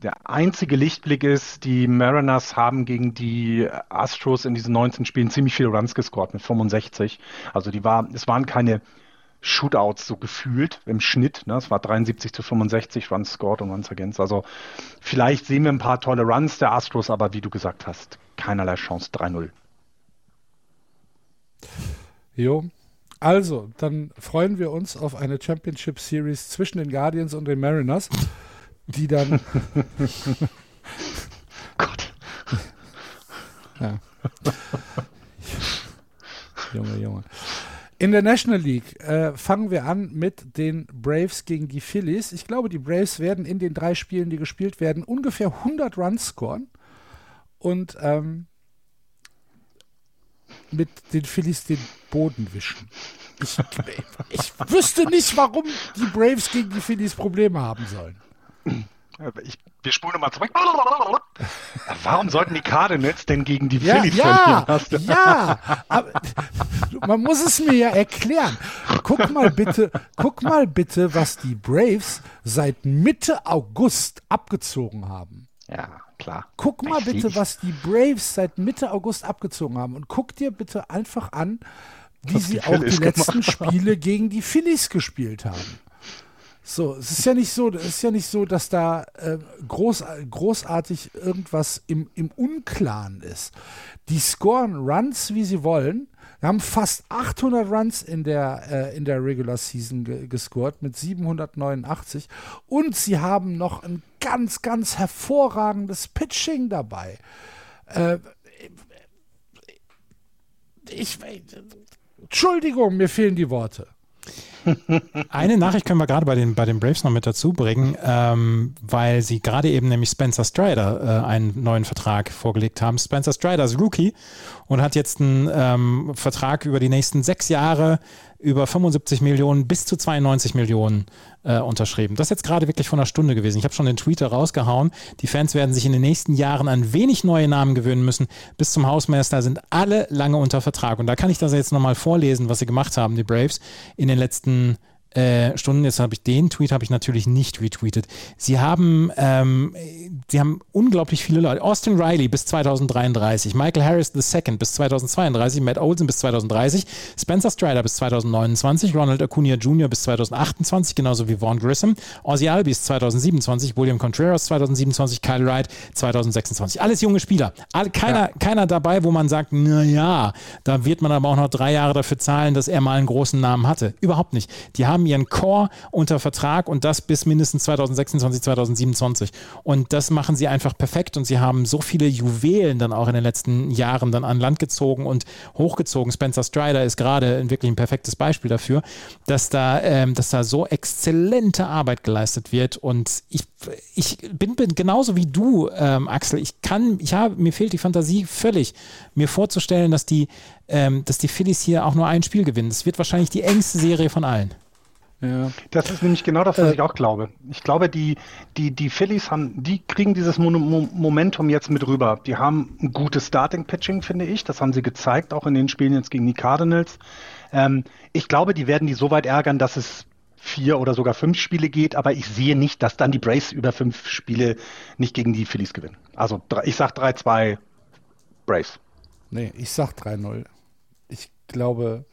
[SPEAKER 3] Der einzige Lichtblick ist, die Mariners haben gegen die Astros in diesen 19 Spielen ziemlich viele Runs gescored mit 65. Also die war, es waren keine Shootouts so gefühlt im Schnitt. Ne? Es war 73 zu 65 Runs scored und Runs against. Also vielleicht sehen wir ein paar tolle Runs der Astros, aber wie du gesagt hast, keinerlei Chance 3-0.
[SPEAKER 2] Jo. Also, dann freuen wir uns auf eine Championship Series zwischen den Guardians und den Mariners, die dann.
[SPEAKER 3] Gott.
[SPEAKER 2] ja. Junge, Junge. In der National League äh, fangen wir an mit den Braves gegen die Phillies. Ich glaube, die Braves werden in den drei Spielen, die gespielt werden, ungefähr 100 Runs scoren und ähm, mit den Phillies den Boden wischen. Ich, ich wüsste nicht, warum die Braves gegen die Phillies Probleme haben sollen.
[SPEAKER 3] Ich, wir spulen nochmal zurück. Warum sollten die Cardinals denn gegen die
[SPEAKER 2] Ja,
[SPEAKER 3] Phillies
[SPEAKER 2] ja,
[SPEAKER 3] verlieren?
[SPEAKER 2] Ja. Aber, man muss es mir ja erklären. Guck mal bitte, guck mal bitte, was die Braves seit Mitte August abgezogen haben.
[SPEAKER 3] ja klar.
[SPEAKER 2] Guck mal bitte, was die Braves seit Mitte August abgezogen haben. Und guck dir bitte einfach an, wie sie auch die letzten. Spiele gegen die Phillies gespielt haben. So, es ist ja nicht so, es ist ja nicht so, dass da äh, groß, großartig irgendwas im, im Unklaren ist. Die scoren Runs, wie sie wollen. Wir haben fast 800 Runs in der, äh, in der Regular Season ge gescored mit 789 und sie haben noch ein ganz, ganz hervorragendes Pitching dabei. Äh, ich, Entschuldigung, mir fehlen die Worte.
[SPEAKER 4] Eine Nachricht können wir gerade bei den, bei den Braves noch mit dazu bringen, ähm, weil sie gerade eben nämlich Spencer Strider äh, einen neuen Vertrag vorgelegt haben. Spencer Strider ist Rookie und hat jetzt einen ähm, Vertrag über die nächsten sechs Jahre über 75 Millionen bis zu 92 Millionen äh, unterschrieben. Das ist jetzt gerade wirklich von einer Stunde gewesen. Ich habe schon den Tweet da rausgehauen. Die Fans werden sich in den nächsten Jahren an wenig neue Namen gewöhnen müssen. Bis zum Hausmeister sind alle lange unter Vertrag. Und da kann ich das jetzt nochmal vorlesen, was sie gemacht haben, die Braves, in den letzten äh, Stunden. Jetzt habe ich den Tweet habe ich natürlich nicht retweetet. Sie haben, ähm, sie haben unglaublich viele Leute. Austin Riley bis 2033, Michael Harris II bis 2032, Matt Olsen bis 2030, Spencer Strider bis 2029, Ronald Acuna Jr. bis 2028, genauso wie Vaughn Grissom, Ozzy Albies 2027, William Contreras 2027, Kyle Wright 2026. Alles junge Spieler. Alle, keiner, keiner dabei, wo man sagt, na ja, da wird man aber auch noch drei Jahre dafür zahlen, dass er mal einen großen Namen hatte. Überhaupt nicht. Die haben ihren Core unter Vertrag und das bis mindestens 2026, 2027. Und das machen sie einfach perfekt und sie haben so viele Juwelen dann auch in den letzten Jahren dann an Land gezogen und hochgezogen. Spencer Strider ist gerade wirklich ein perfektes Beispiel dafür, dass da, ähm, dass da so exzellente Arbeit geleistet wird und ich, ich bin, bin genauso wie du, ähm, Axel. Ich kann, ich habe, mir fehlt die Fantasie völlig, mir vorzustellen, dass die, ähm, dass die Phillies hier auch nur ein Spiel gewinnen. Es wird wahrscheinlich die engste Serie von allen.
[SPEAKER 3] Ja. Das ist nämlich genau das, was äh, ich auch glaube. Ich glaube, die, die, die Phillies haben, die kriegen dieses Mo Momentum jetzt mit rüber. Die haben ein gutes Starting-Pitching, finde ich. Das haben sie gezeigt, auch in den Spielen jetzt gegen die Cardinals. Ähm, ich glaube, die werden die so weit ärgern, dass es vier oder sogar fünf Spiele geht, aber ich sehe nicht, dass dann die Braves über fünf Spiele nicht gegen die Phillies gewinnen. Also ich sag 3-2 Braves.
[SPEAKER 2] Nee, ich sag 3-0. Ich glaube.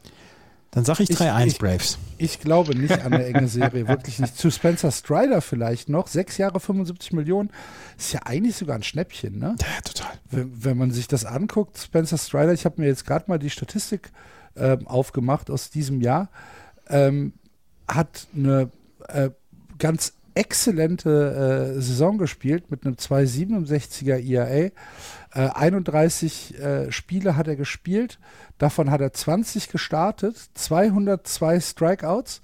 [SPEAKER 4] Dann sage ich 3-1 Braves.
[SPEAKER 2] Ich glaube nicht an eine enge Serie, wirklich nicht. Zu Spencer Strider vielleicht noch. Sechs Jahre, 75 Millionen. Ist ja eigentlich sogar ein Schnäppchen, ne?
[SPEAKER 4] Ja, total.
[SPEAKER 2] Wenn, wenn man sich das anguckt, Spencer Strider, ich habe mir jetzt gerade mal die Statistik äh, aufgemacht aus diesem Jahr. Ähm, hat eine äh, ganz exzellente äh, Saison gespielt mit einem 2,67er IAA. Äh, 31 äh, Spiele hat er gespielt, davon hat er 20 gestartet, 202 Strikeouts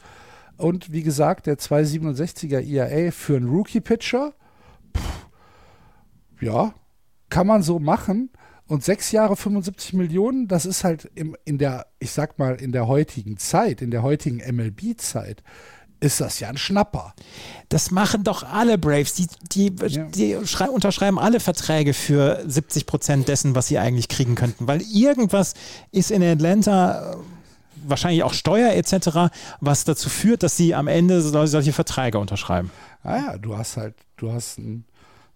[SPEAKER 2] und wie gesagt, der 2,67er IAA für einen Rookie-Pitcher, ja, kann man so machen. Und sechs Jahre 75 Millionen, das ist halt im, in der, ich sag mal, in der heutigen Zeit, in der heutigen MLB-Zeit, ist das ja ein Schnapper.
[SPEAKER 4] Das machen doch alle Braves. Die, die, ja. die unterschreiben alle Verträge für 70 Prozent dessen, was sie eigentlich kriegen könnten. Weil irgendwas ist in Atlanta, wahrscheinlich auch Steuer etc., was dazu führt, dass sie am Ende solche Verträge unterschreiben.
[SPEAKER 2] Ah ja, du hast halt, du hast ein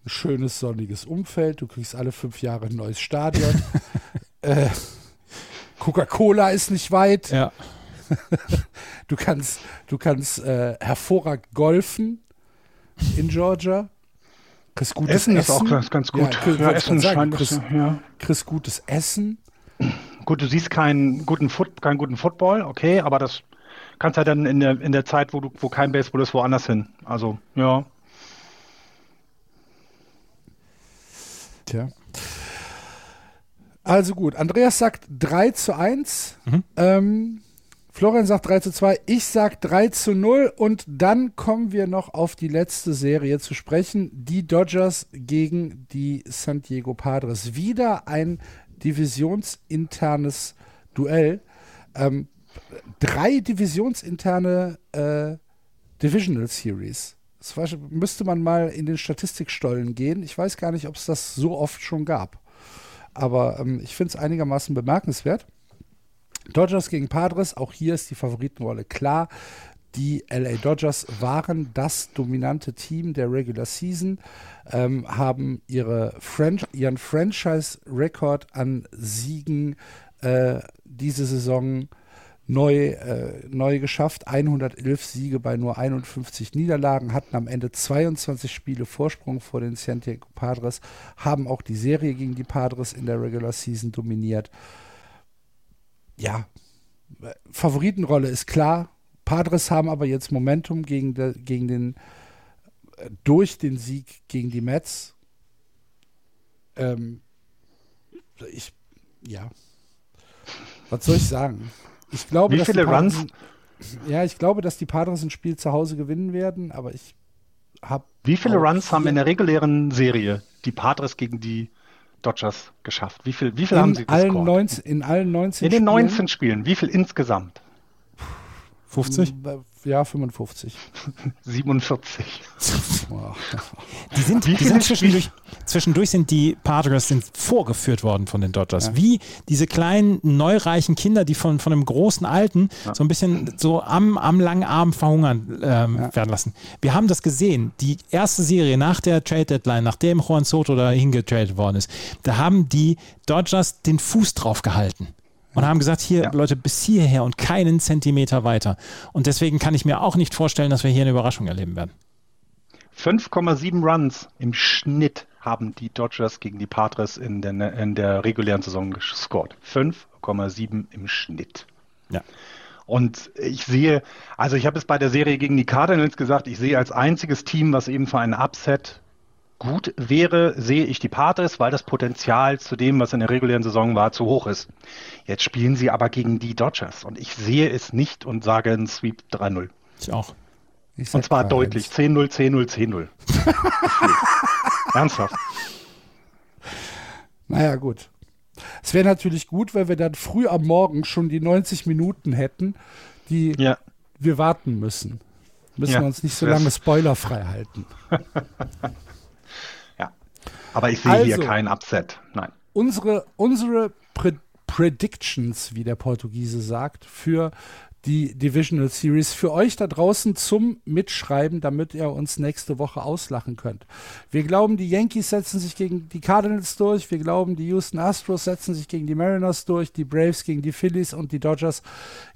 [SPEAKER 2] ein schönes sonniges Umfeld, du kriegst alle fünf Jahre ein neues Stadion. äh, Coca-Cola ist nicht weit.
[SPEAKER 4] Ja.
[SPEAKER 2] du kannst, du kannst äh, hervorragend golfen in Georgia.
[SPEAKER 3] Kriegst gutes Essen, Essen. ist auch ganz, ganz gut. Ja,
[SPEAKER 2] ja Essen sagen, kriegst, ja. kriegst gutes Essen.
[SPEAKER 3] Gut, du siehst keinen guten, Foot, keinen guten Football, okay, aber das kannst halt dann in der, in der Zeit, wo, du, wo kein Baseball ist, woanders hin. Also, ja.
[SPEAKER 2] Tja. Also gut, Andreas sagt 3 zu 1. Mhm. Ähm, Florian sagt 3 zu 2. Ich sag 3 zu 0. Und dann kommen wir noch auf die letzte Serie zu sprechen. Die Dodgers gegen die San Diego Padres. Wieder ein divisionsinternes Duell. Ähm, drei divisionsinterne äh, Divisional Series. Das müsste man mal in den Statistikstollen gehen. Ich weiß gar nicht, ob es das so oft schon gab. Aber ähm, ich finde es einigermaßen bemerkenswert. Dodgers gegen Padres, auch hier ist die Favoritenrolle klar. Die LA Dodgers waren das dominante Team der Regular Season, ähm, haben ihre Fran ihren Franchise-Rekord an Siegen äh, diese Saison neu, äh, neu geschafft. 111 Siege bei nur 51 Niederlagen, hatten am Ende 22 Spiele Vorsprung vor den San Diego Padres, haben auch die Serie gegen die Padres in der Regular Season dominiert. Ja, Favoritenrolle ist klar. Padres haben aber jetzt Momentum gegen, de, gegen den, äh, durch den Sieg gegen die Mets. Ähm, ich, ja. Was soll ich sagen? Ich glaube,
[SPEAKER 3] Wie viele Padres, Runs?
[SPEAKER 2] Ja, ich glaube, dass die Padres ein Spiel zu Hause gewinnen werden, aber ich habe.
[SPEAKER 3] Wie viele Runs haben in der regulären Serie die Padres gegen die Dodgers geschafft? Wie viel, wie viel haben sie
[SPEAKER 2] allen 19, In allen 19
[SPEAKER 3] In den 19 Spielen, Spielen. Wie viel insgesamt?
[SPEAKER 4] 50?
[SPEAKER 2] Ja, 55.
[SPEAKER 3] 47.
[SPEAKER 4] die sind, die sind zwischendurch, zwischendurch sind die Padres sind vorgeführt worden von den Dodgers. Ja. Wie diese kleinen, neureichen Kinder, die von, von einem großen Alten ja. so ein bisschen so am, am langen Arm verhungern ähm, ja. werden lassen. Wir haben das gesehen. Die erste Serie nach der Trade Deadline, nachdem Juan Soto da hingetradet worden ist, da haben die Dodgers den Fuß drauf gehalten und haben gesagt, hier ja. Leute, bis hierher und keinen Zentimeter weiter. Und deswegen kann ich mir auch nicht vorstellen, dass wir hier eine Überraschung erleben werden.
[SPEAKER 3] 5,7 Runs im Schnitt haben die Dodgers gegen die Padres in der, in der regulären Saison gescored. 5,7 im Schnitt.
[SPEAKER 4] Ja.
[SPEAKER 3] Und ich sehe, also ich habe es bei der Serie gegen die Cardinals gesagt, ich sehe als einziges Team, was eben für einen Upset gut wäre, sehe ich die Padres, weil das Potenzial zu dem, was in der regulären Saison war, zu hoch ist. Jetzt spielen sie aber gegen die Dodgers und ich sehe es nicht und sage ein Sweep 3-0.
[SPEAKER 4] Ich auch.
[SPEAKER 3] Ich und zwar deutlich. 10-0, 10-0, 10-0. Ernsthaft.
[SPEAKER 2] Naja, gut. Es wäre natürlich gut, wenn wir dann früh am Morgen schon die 90 Minuten hätten, die
[SPEAKER 3] ja
[SPEAKER 2] wir warten müssen. Müssen
[SPEAKER 3] Ja,
[SPEAKER 2] wir uns nicht so lange spoilerfrei halten.
[SPEAKER 3] Aber ich sehe hier
[SPEAKER 2] Also.
[SPEAKER 3] kein Upset. Nein.
[SPEAKER 2] Unsere, unsere Pre Predictions, wie der Portugiese sagt, für die Divisional Series für euch da draußen zum Mitschreiben, damit ihr uns nächste Woche auslachen könnt. Wir glauben, die Yankees setzen sich gegen die Cardinals durch. Wir glauben, die Houston Astros setzen sich gegen die Mariners durch, die Braves gegen die Phillies und die Dodgers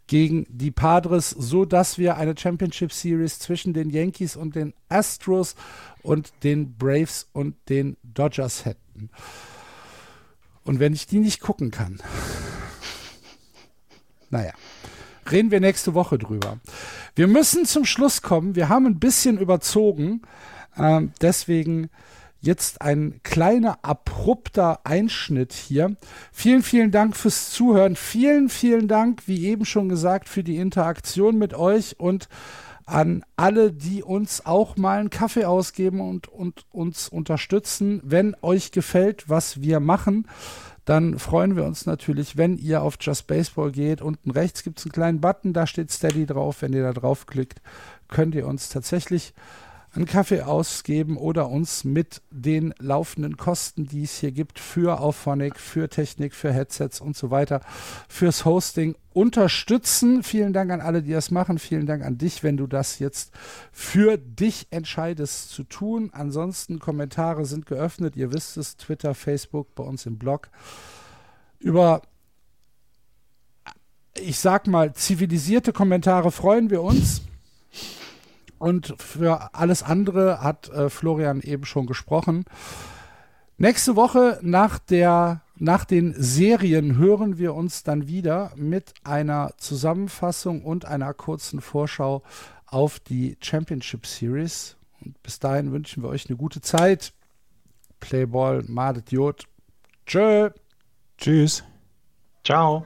[SPEAKER 2] gegen die Padres, so dass wir eine Championship Series zwischen den Yankees und den Astros und den Braves und den Dodgers hätten. Und wenn ich die nicht gucken kann, naja, reden wir nächste Woche drüber. Wir müssen zum Schluss kommen. Wir haben ein bisschen überzogen. Ähm, deswegen jetzt ein kleiner abrupter Einschnitt hier. Vielen, vielen Dank fürs Zuhören. Vielen, vielen Dank, wie eben schon gesagt, für die Interaktion mit euch und an alle, die uns auch mal einen Kaffee ausgeben und, und uns unterstützen. Wenn euch gefällt, was wir machen, dann freuen wir uns natürlich, wenn ihr auf Just Baseball geht. Unten rechts gibt es einen kleinen Button, da steht Steady drauf. Wenn ihr da draufklickt, könnt ihr uns tatsächlich einen Kaffee ausgeben oder uns mit den laufenden Kosten, die es hier gibt, für Auphonic, für Technik, für Headsets und so weiter, fürs Hosting unterstützen. Vielen Dank an alle, die das machen. Vielen Dank an dich, wenn du das jetzt für dich entscheidest zu tun. Ansonsten Kommentare sind geöffnet. Ihr wisst es, Twitter, Facebook, bei uns im Blog. Über ich sag mal, zivilisierte Kommentare freuen wir uns. Und für alles andere hat äh, Florian eben schon gesprochen. Nächste Woche nach, der, nach den Serien hören wir uns dann wieder mit einer Zusammenfassung und einer kurzen Vorschau auf die Championship Series. Und bis dahin wünschen wir euch eine gute Zeit. Playball, Madet Jod. Tschö.
[SPEAKER 4] Tschüss.
[SPEAKER 3] Ciao.